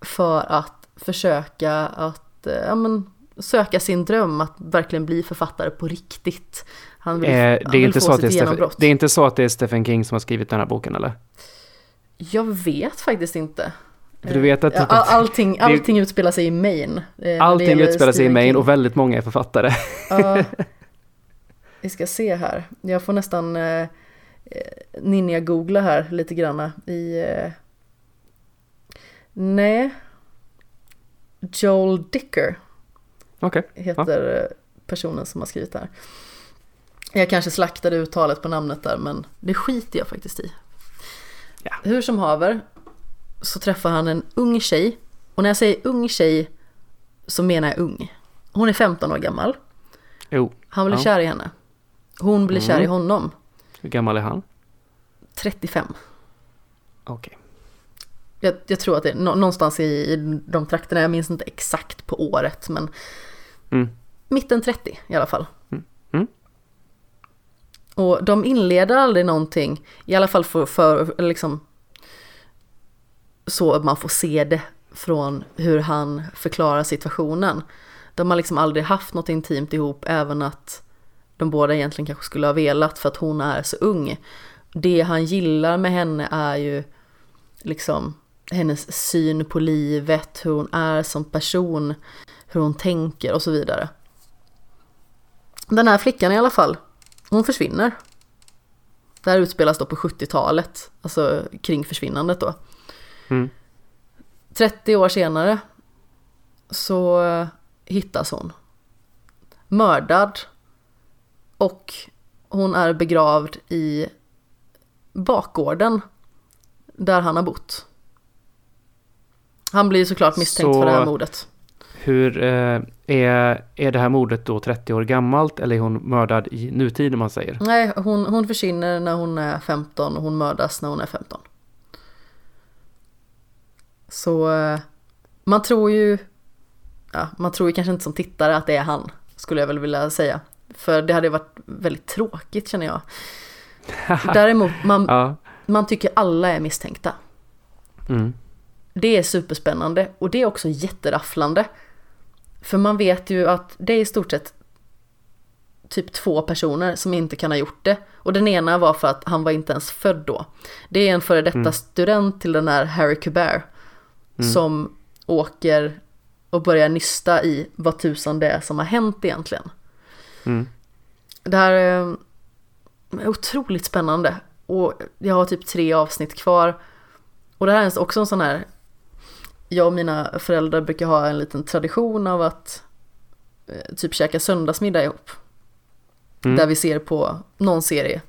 för att försöka att ja, men, söka sin dröm att verkligen bli författare på riktigt. Han vill, Eh, han det, är vill inte få så att det, är sitt Stephen, genombrott. det är inte så att det är Stephen King som har skrivit den här boken eller? Jag vet faktiskt inte. För du vet att Ja, all, att allting, allting utspelar sig i Maine. eh, det allting utspelar sig i Maine King. och väldigt många är författare. Ja, [laughs] vi ska se här. Jag får nästan eh, ninja-googla här lite granna i... Eh, nej. Joel Dicker Okej. heter eh, personen som har skrivit det här. Jag kanske slaktade uttalet på namnet där men det skiter jag faktiskt i. Ja. Hur som haver så träffar han en ung tjej. Och när jag säger ung tjej så menar jag ung. Hon är 15 år gammal. Jo, Han blir Ja. kär i henne. Hon blir kär i Mm. honom. hur gammal är han? 35. Okej. Jag, jag tror att det är nå- någonstans i, i de trakterna. Jag minns inte exakt på året men Mm. mitten 30 i alla fall. Mm. Mm. Och de inleder aldrig någonting, i alla fall för, för liksom så man får se det från hur han förklarar situationen. De har liksom aldrig haft något intimt ihop, även att de båda egentligen kanske skulle ha velat för att hon är så ung. Det han gillar med henne är ju liksom hennes syn på livet, hur hon är som person, hur hon tänker och så vidare. Den här flickan i alla fall, hon försvinner. Det här utspelas då på 70-talet, alltså kring försvinnandet då. Mm. 30 år senare så hittas hon. Mördad. Och hon är begravd i bakgården där han har bott. Han blir såklart misstänkt Så- för det här mordet. Hur eh, är, är det här mordet då 30 år gammalt eller är hon mördad i nutid om man säger? Nej, hon, hon försvinner när hon är 15 och hon mördas när hon är 15. Så eh, man tror ju, ja, man tror ju kanske inte som tittare att det är han, skulle jag väl vilja säga. För det hade varit väldigt tråkigt känner jag. [laughs] Däremot, man, Ja. man tycker alla är misstänkta. Mm. Det är superspännande och det är också jätterafflande. För man vet ju att det är i stort sett typ två personer som inte kan ha gjort det. Och den ena var för att han var inte ens född då. Det är en före detta Mm. student till den här Harry Kubert. Mm. Som åker och börjar nysta i vad tusan det är som har hänt egentligen. Mm. Det här är är otroligt spännande. Och jag har typ tre avsnitt kvar. Och det här är också en sån här... Jag och mina föräldrar brukar ha en liten tradition av att eh, typ käka söndagsmiddag ihop. Mm. Där vi ser på någon serie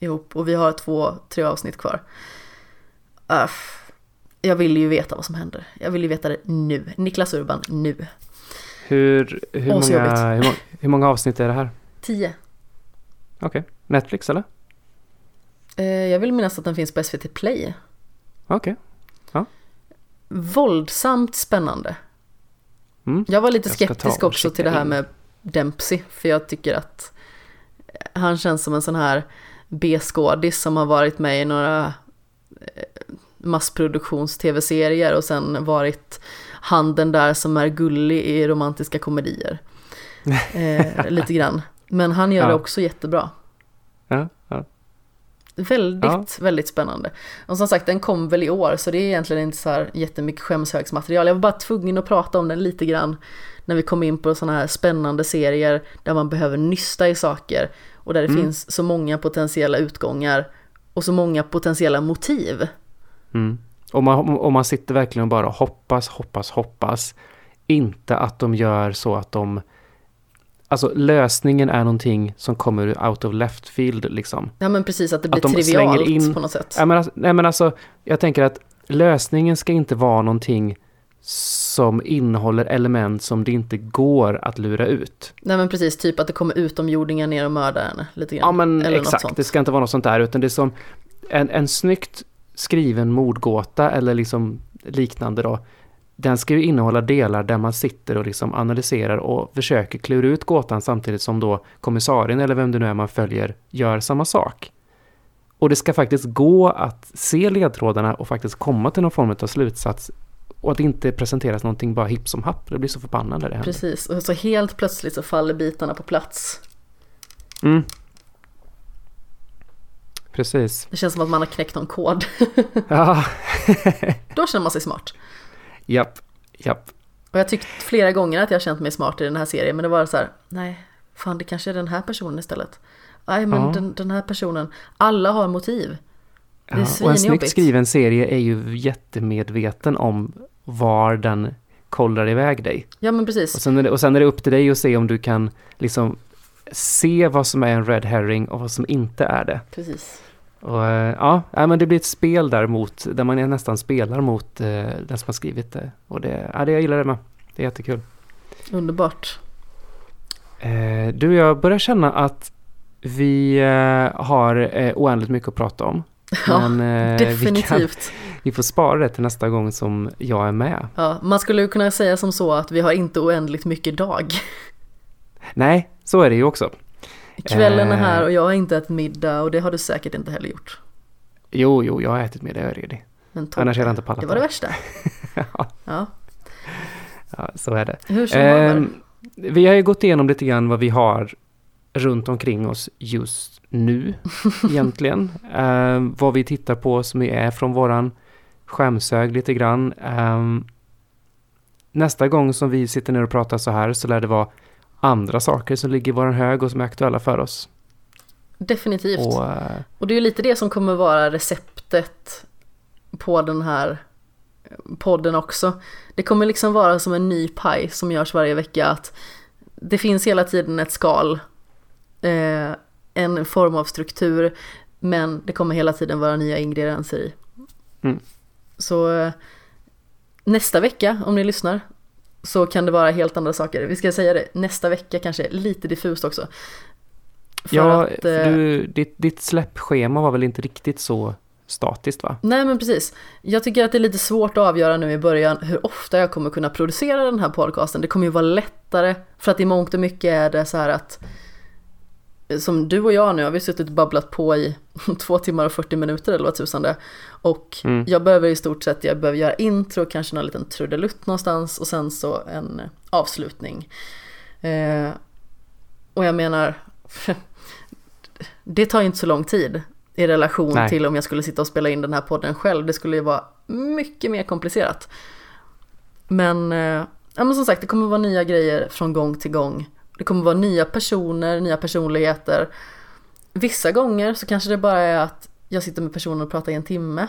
ihop och vi har två, tre avsnitt kvar. Uff, jag vill ju veta vad som händer. Jag vill ju veta det nu. Niklas Urban, nu. Hur, hur, många, hur, många, hur många avsnitt är det här? Tio. Okej. Netflix eller? Eh, jag vill minnas att den finns på SVT Play. Okej. Våldsamt spännande. Mm. Jag var lite Jag skeptisk också till det här in. med Dempsey. För jag tycker att han känns som en sån här B-skådis som har varit med i några eh, massproduktions-tv-serier och sen varit handen där som är gullig i romantiska komedier. [laughs] Eh, lite grann. Men han gör det Ja. också jättebra. Ja, ja. Väldigt, väldigt spännande. Och som sagt, den kom väl i år, så det är egentligen inte så här jättemycket skämshögsmaterial. Jag var bara tvungen att prata om den lite grann när vi kom in på sådana här spännande serier där man behöver nysta i saker och där det Mm. finns så många potentiella utgångar och så många potentiella motiv. Mm. Och, man, och man sitter verkligen och bara hoppas, hoppas, hoppas. Inte att de gör så att de... Alltså lösningen är någonting som kommer out of left field liksom. Ja men precis, att det blir Att de trivialt in- på något sätt. Ja, men alltså, nej men alltså, jag tänker att lösningen ska inte vara någonting som innehåller element som det inte går att lura ut. Nej men precis, typ att det kommer utomjordingar ner och mördar henne lite grann. Ja men Eller något exakt, det ska inte vara något sånt där utan det är som en, en snyggt skriven mordgåta eller liksom liknande då. Den ska ju innehålla delar där man sitter och liksom analyserar och försöker klura ut gåtan samtidigt som då kommissarien eller vem det nu är man följer gör samma sak. Och det ska faktiskt gå att se ledtrådarna och faktiskt komma till någon form av slutsats och att det inte presenteras någonting bara hipp som happ. Det blir så förbannande det händer. Precis, och så helt plötsligt så faller bitarna på plats. Mm. Precis. Det känns som att man har knäckt någon kod. Ja, [laughs] Då känner man sig smart. Japp, japp. Och jag har tyckt flera gånger att jag känt mig smart i den här serien, men det var så här, nej, fan det kanske är den här personen istället. Nej, men Ja. den, den här personen, alla har motiv. Det är Ja, och en svinjobbigt. snyggt skriven serie är ju jättemedveten om var den kollar iväg dig. Ja, men Och precis. sen, är det, och sen är det upp till dig att se om du kan liksom se vad som är en red herring och vad som inte är det. precis. Och eh, ja, men det blir ett spel där mot, där man nästan spelar mot eh, den som har skrivit det. Och det, ja, det jag gillar det med. Det är jättekul. Underbart. Eh, du jag börjar känna att vi eh, har eh, oändligt mycket att prata om. [laughs] Ja, Men eh, vi, kan, definitivt. vi får spara det till nästa gång som jag är med. Ja, man skulle ju kunna säga som så att vi har inte oändligt mycket dag. Nej, så är det ju också. Kvällen är Eh. här och jag har inte ätit middag och det har du säkert inte heller gjort. Jo, jo, jag har ätit med det, jag är toppen. Annars hade jag inte pallat Det var det värsta. [laughs] Ja. Ja, Ja, så är det. hur som. Ehm, vi har ju gått igenom lite grann vad vi har runt omkring oss just nu [laughs] egentligen. Ehm, vad vi tittar på som är från våran skämshög lite grann. Ehm, nästa gång som vi sitter ner och pratar så här så lär det vara andra saker som ligger i våran hög och som är aktuella för oss. Definitivt. Och, eh, Och det är lite det som kommer vara receptet på den här podden också. Det kommer liksom vara som en ny paj som görs varje vecka. Att det finns hela tiden ett skal, eh, en form av struktur, men det kommer hela tiden vara nya ingredienser i. Mm. Så eh, nästa vecka, om ni lyssnar, så kan det vara helt andra saker. Vi ska säga det, nästa vecka kanske, lite diffust också. För ja, att, för eh, du, ditt, ditt släppschema var väl inte riktigt så statiskt va? Nej men precis. Jag tycker att det är lite svårt att avgöra nu i början hur ofta jag kommer kunna producera den här podcasten. Det kommer ju vara lättare för att i mångt och mycket är det så här att som du och jag nu har vi suttit och babblat på i [laughs] två timmar och 40 minuter eller vad tusan det är. Och Mm. jag behöver i stort sett, jag behöver göra intro, kanske någon liten trudelutt någonstans och sen så en avslutning. Eh, och jag menar, [laughs] det tar ju inte så lång tid i relation Nej. till om jag skulle sitta och spela in den här podden själv. Det skulle ju vara mycket mer komplicerat. Men, eh, ja, men som sagt, det kommer vara nya grejer från gång till gång. Det kommer vara nya personer, nya personligheter. Vissa gånger så kanske det bara är att jag sitter med personen och pratar i en timme.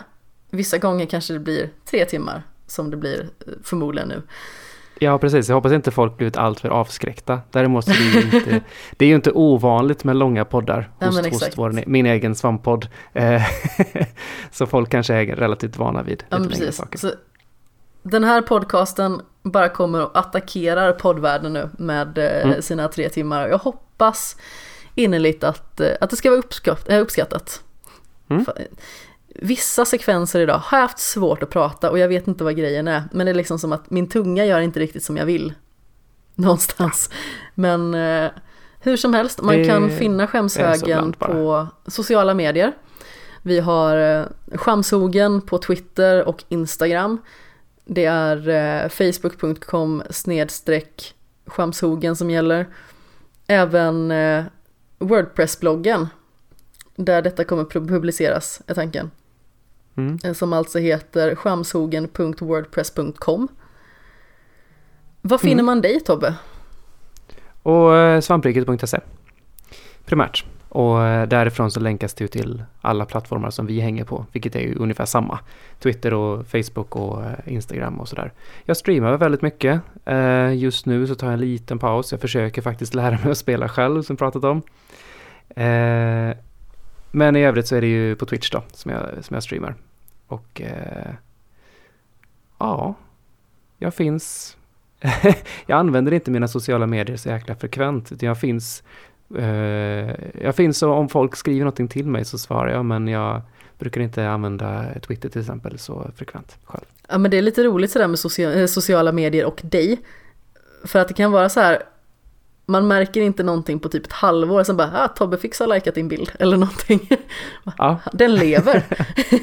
Vissa gånger kanske det blir tre timmar, som det blir eh, förmodligen nu. Ja, precis. Jag hoppas inte folk blivit alltför avskräckta. Däremot så är det inte, det är ju inte ovanligt med långa poddar Ja, hos, men hos exakt. vår, min egen svamppodd. Eh, [laughs] så folk kanske är relativt vana vid Ja, lite längre saker. Så den här podcasten bara kommer och attackerar poddvärlden nu med eh, Mm. sina tre timmar. Jag hoppas innerligt att, eh, att det ska vara uppskatt, eh, uppskattat. Mm. Vissa sekvenser idag har jag haft svårt att prata och jag vet inte vad grejen är. Men det är liksom som att min tunga gör inte riktigt som jag vill. [laughs] Någonstans. Men eh, hur som helst, man kan finna Skämshögen på sociala medier. Vi har eh, Skamshogen på Twitter och Instagram. Det är eh, facebook.com snedstreck Skamshogen som gäller. Även eh, Wordpress-bloggen där detta kommer pu- publiceras är tanken. Mm. Eh, Som alltså heter skamshogen.wordpress.com. Var finner Mm. man dig Tobbe? Och eh, svampriket.se primärt. Och eh, därifrån så länkas det ju till alla plattformar som vi hänger på, vilket är ju ungefär samma. Twitter och Facebook och eh, Instagram och sådär. Jag streamar väldigt mycket. Eh, just nu så tar jag en liten paus. Jag försöker faktiskt lära mig att spela själv, som pratat om. Men i övrigt så är det ju på Twitch då, som jag, som jag streamar. Och ja, jag finns [laughs] jag använder inte mina sociala medier så jäkla frekvent. Utan jag finns, jag finns så om folk skriver någonting till mig så svarar jag. Men jag brukar inte använda Twitter till exempel så frekvent själv. Ja men det är lite roligt sådär med socia- eh, sociala medier och dig. För att det kan vara så här. Man märker inte någonting på typ ett halvår, sen bara ah, Tobbe Fix har likat din bild eller någonting. [laughs] Ja, Den lever.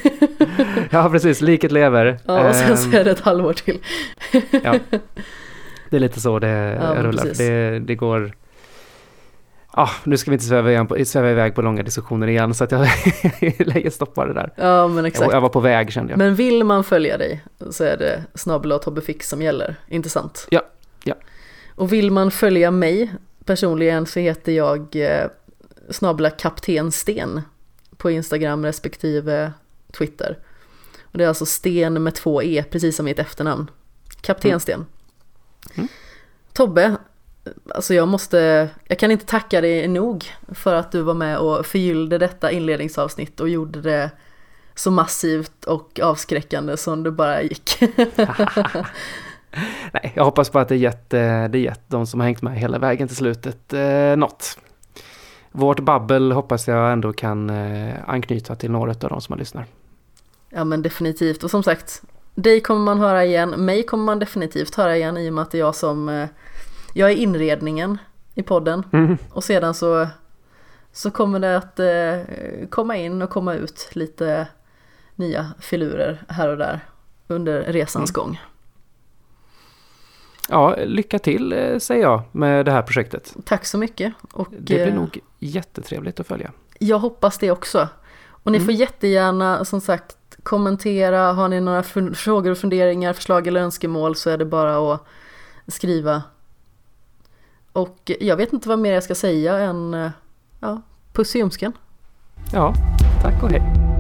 [laughs] ja precis. Liket lever. Ja, och sen Ehm, så är det ett halvår till. ja. [laughs] Det är lite så det Ja, rullar. Det, det går... Ah, nu ska vi inte sväva, igen på, sväva iväg på långa diskussioner igen så att jag [laughs] lägger stoppar det där. Ja men Jag, exakt. jag var på väg kände jag. Men vill man följa dig så är det snabel och Tobbe Fix som gäller, inte sant? Ja, ja. Och vill man följa mig personligen så heter jag eh, snabla kapten Sten på Instagram respektive Twitter. Och det är alltså Sten med två E, precis som mitt efternamn. Kapten Sten. Mm. Tobbe, alltså jag måste, jag kan inte tacka dig nog för att du var med och förgyllde detta inledningsavsnitt och gjorde det så massivt och avskräckande som det bara gick. [laughs] Nej, jag hoppas på att det gett, eh, det gett de som har hängt med hela vägen till slutet eh, något. Vårt babbel hoppas jag ändå kan eh, anknyta till några av de som har lyssnar. Ja men definitivt och som sagt Dig kommer man höra igen, mig kommer man definitivt höra igen i och med att det är jag som eh, Jag är inredningen i podden Mm. och sedan så Så kommer det att eh, komma in och komma ut lite nya filurer här och där under resans Mm. gång. Ja, lycka till eh, säger jag med det här projektet. Tack så mycket och Det blir eh, nog jättetrevligt att följa. jag hoppas det också. Och ni Mm. får jättegärna som sagt kommentera, har ni några frågor och funderingar, förslag eller önskemål så är det bara att skriva. Och jag vet inte vad mer jag ska säga än eh, ja, puss i ljumsken. Ja, tack och hej.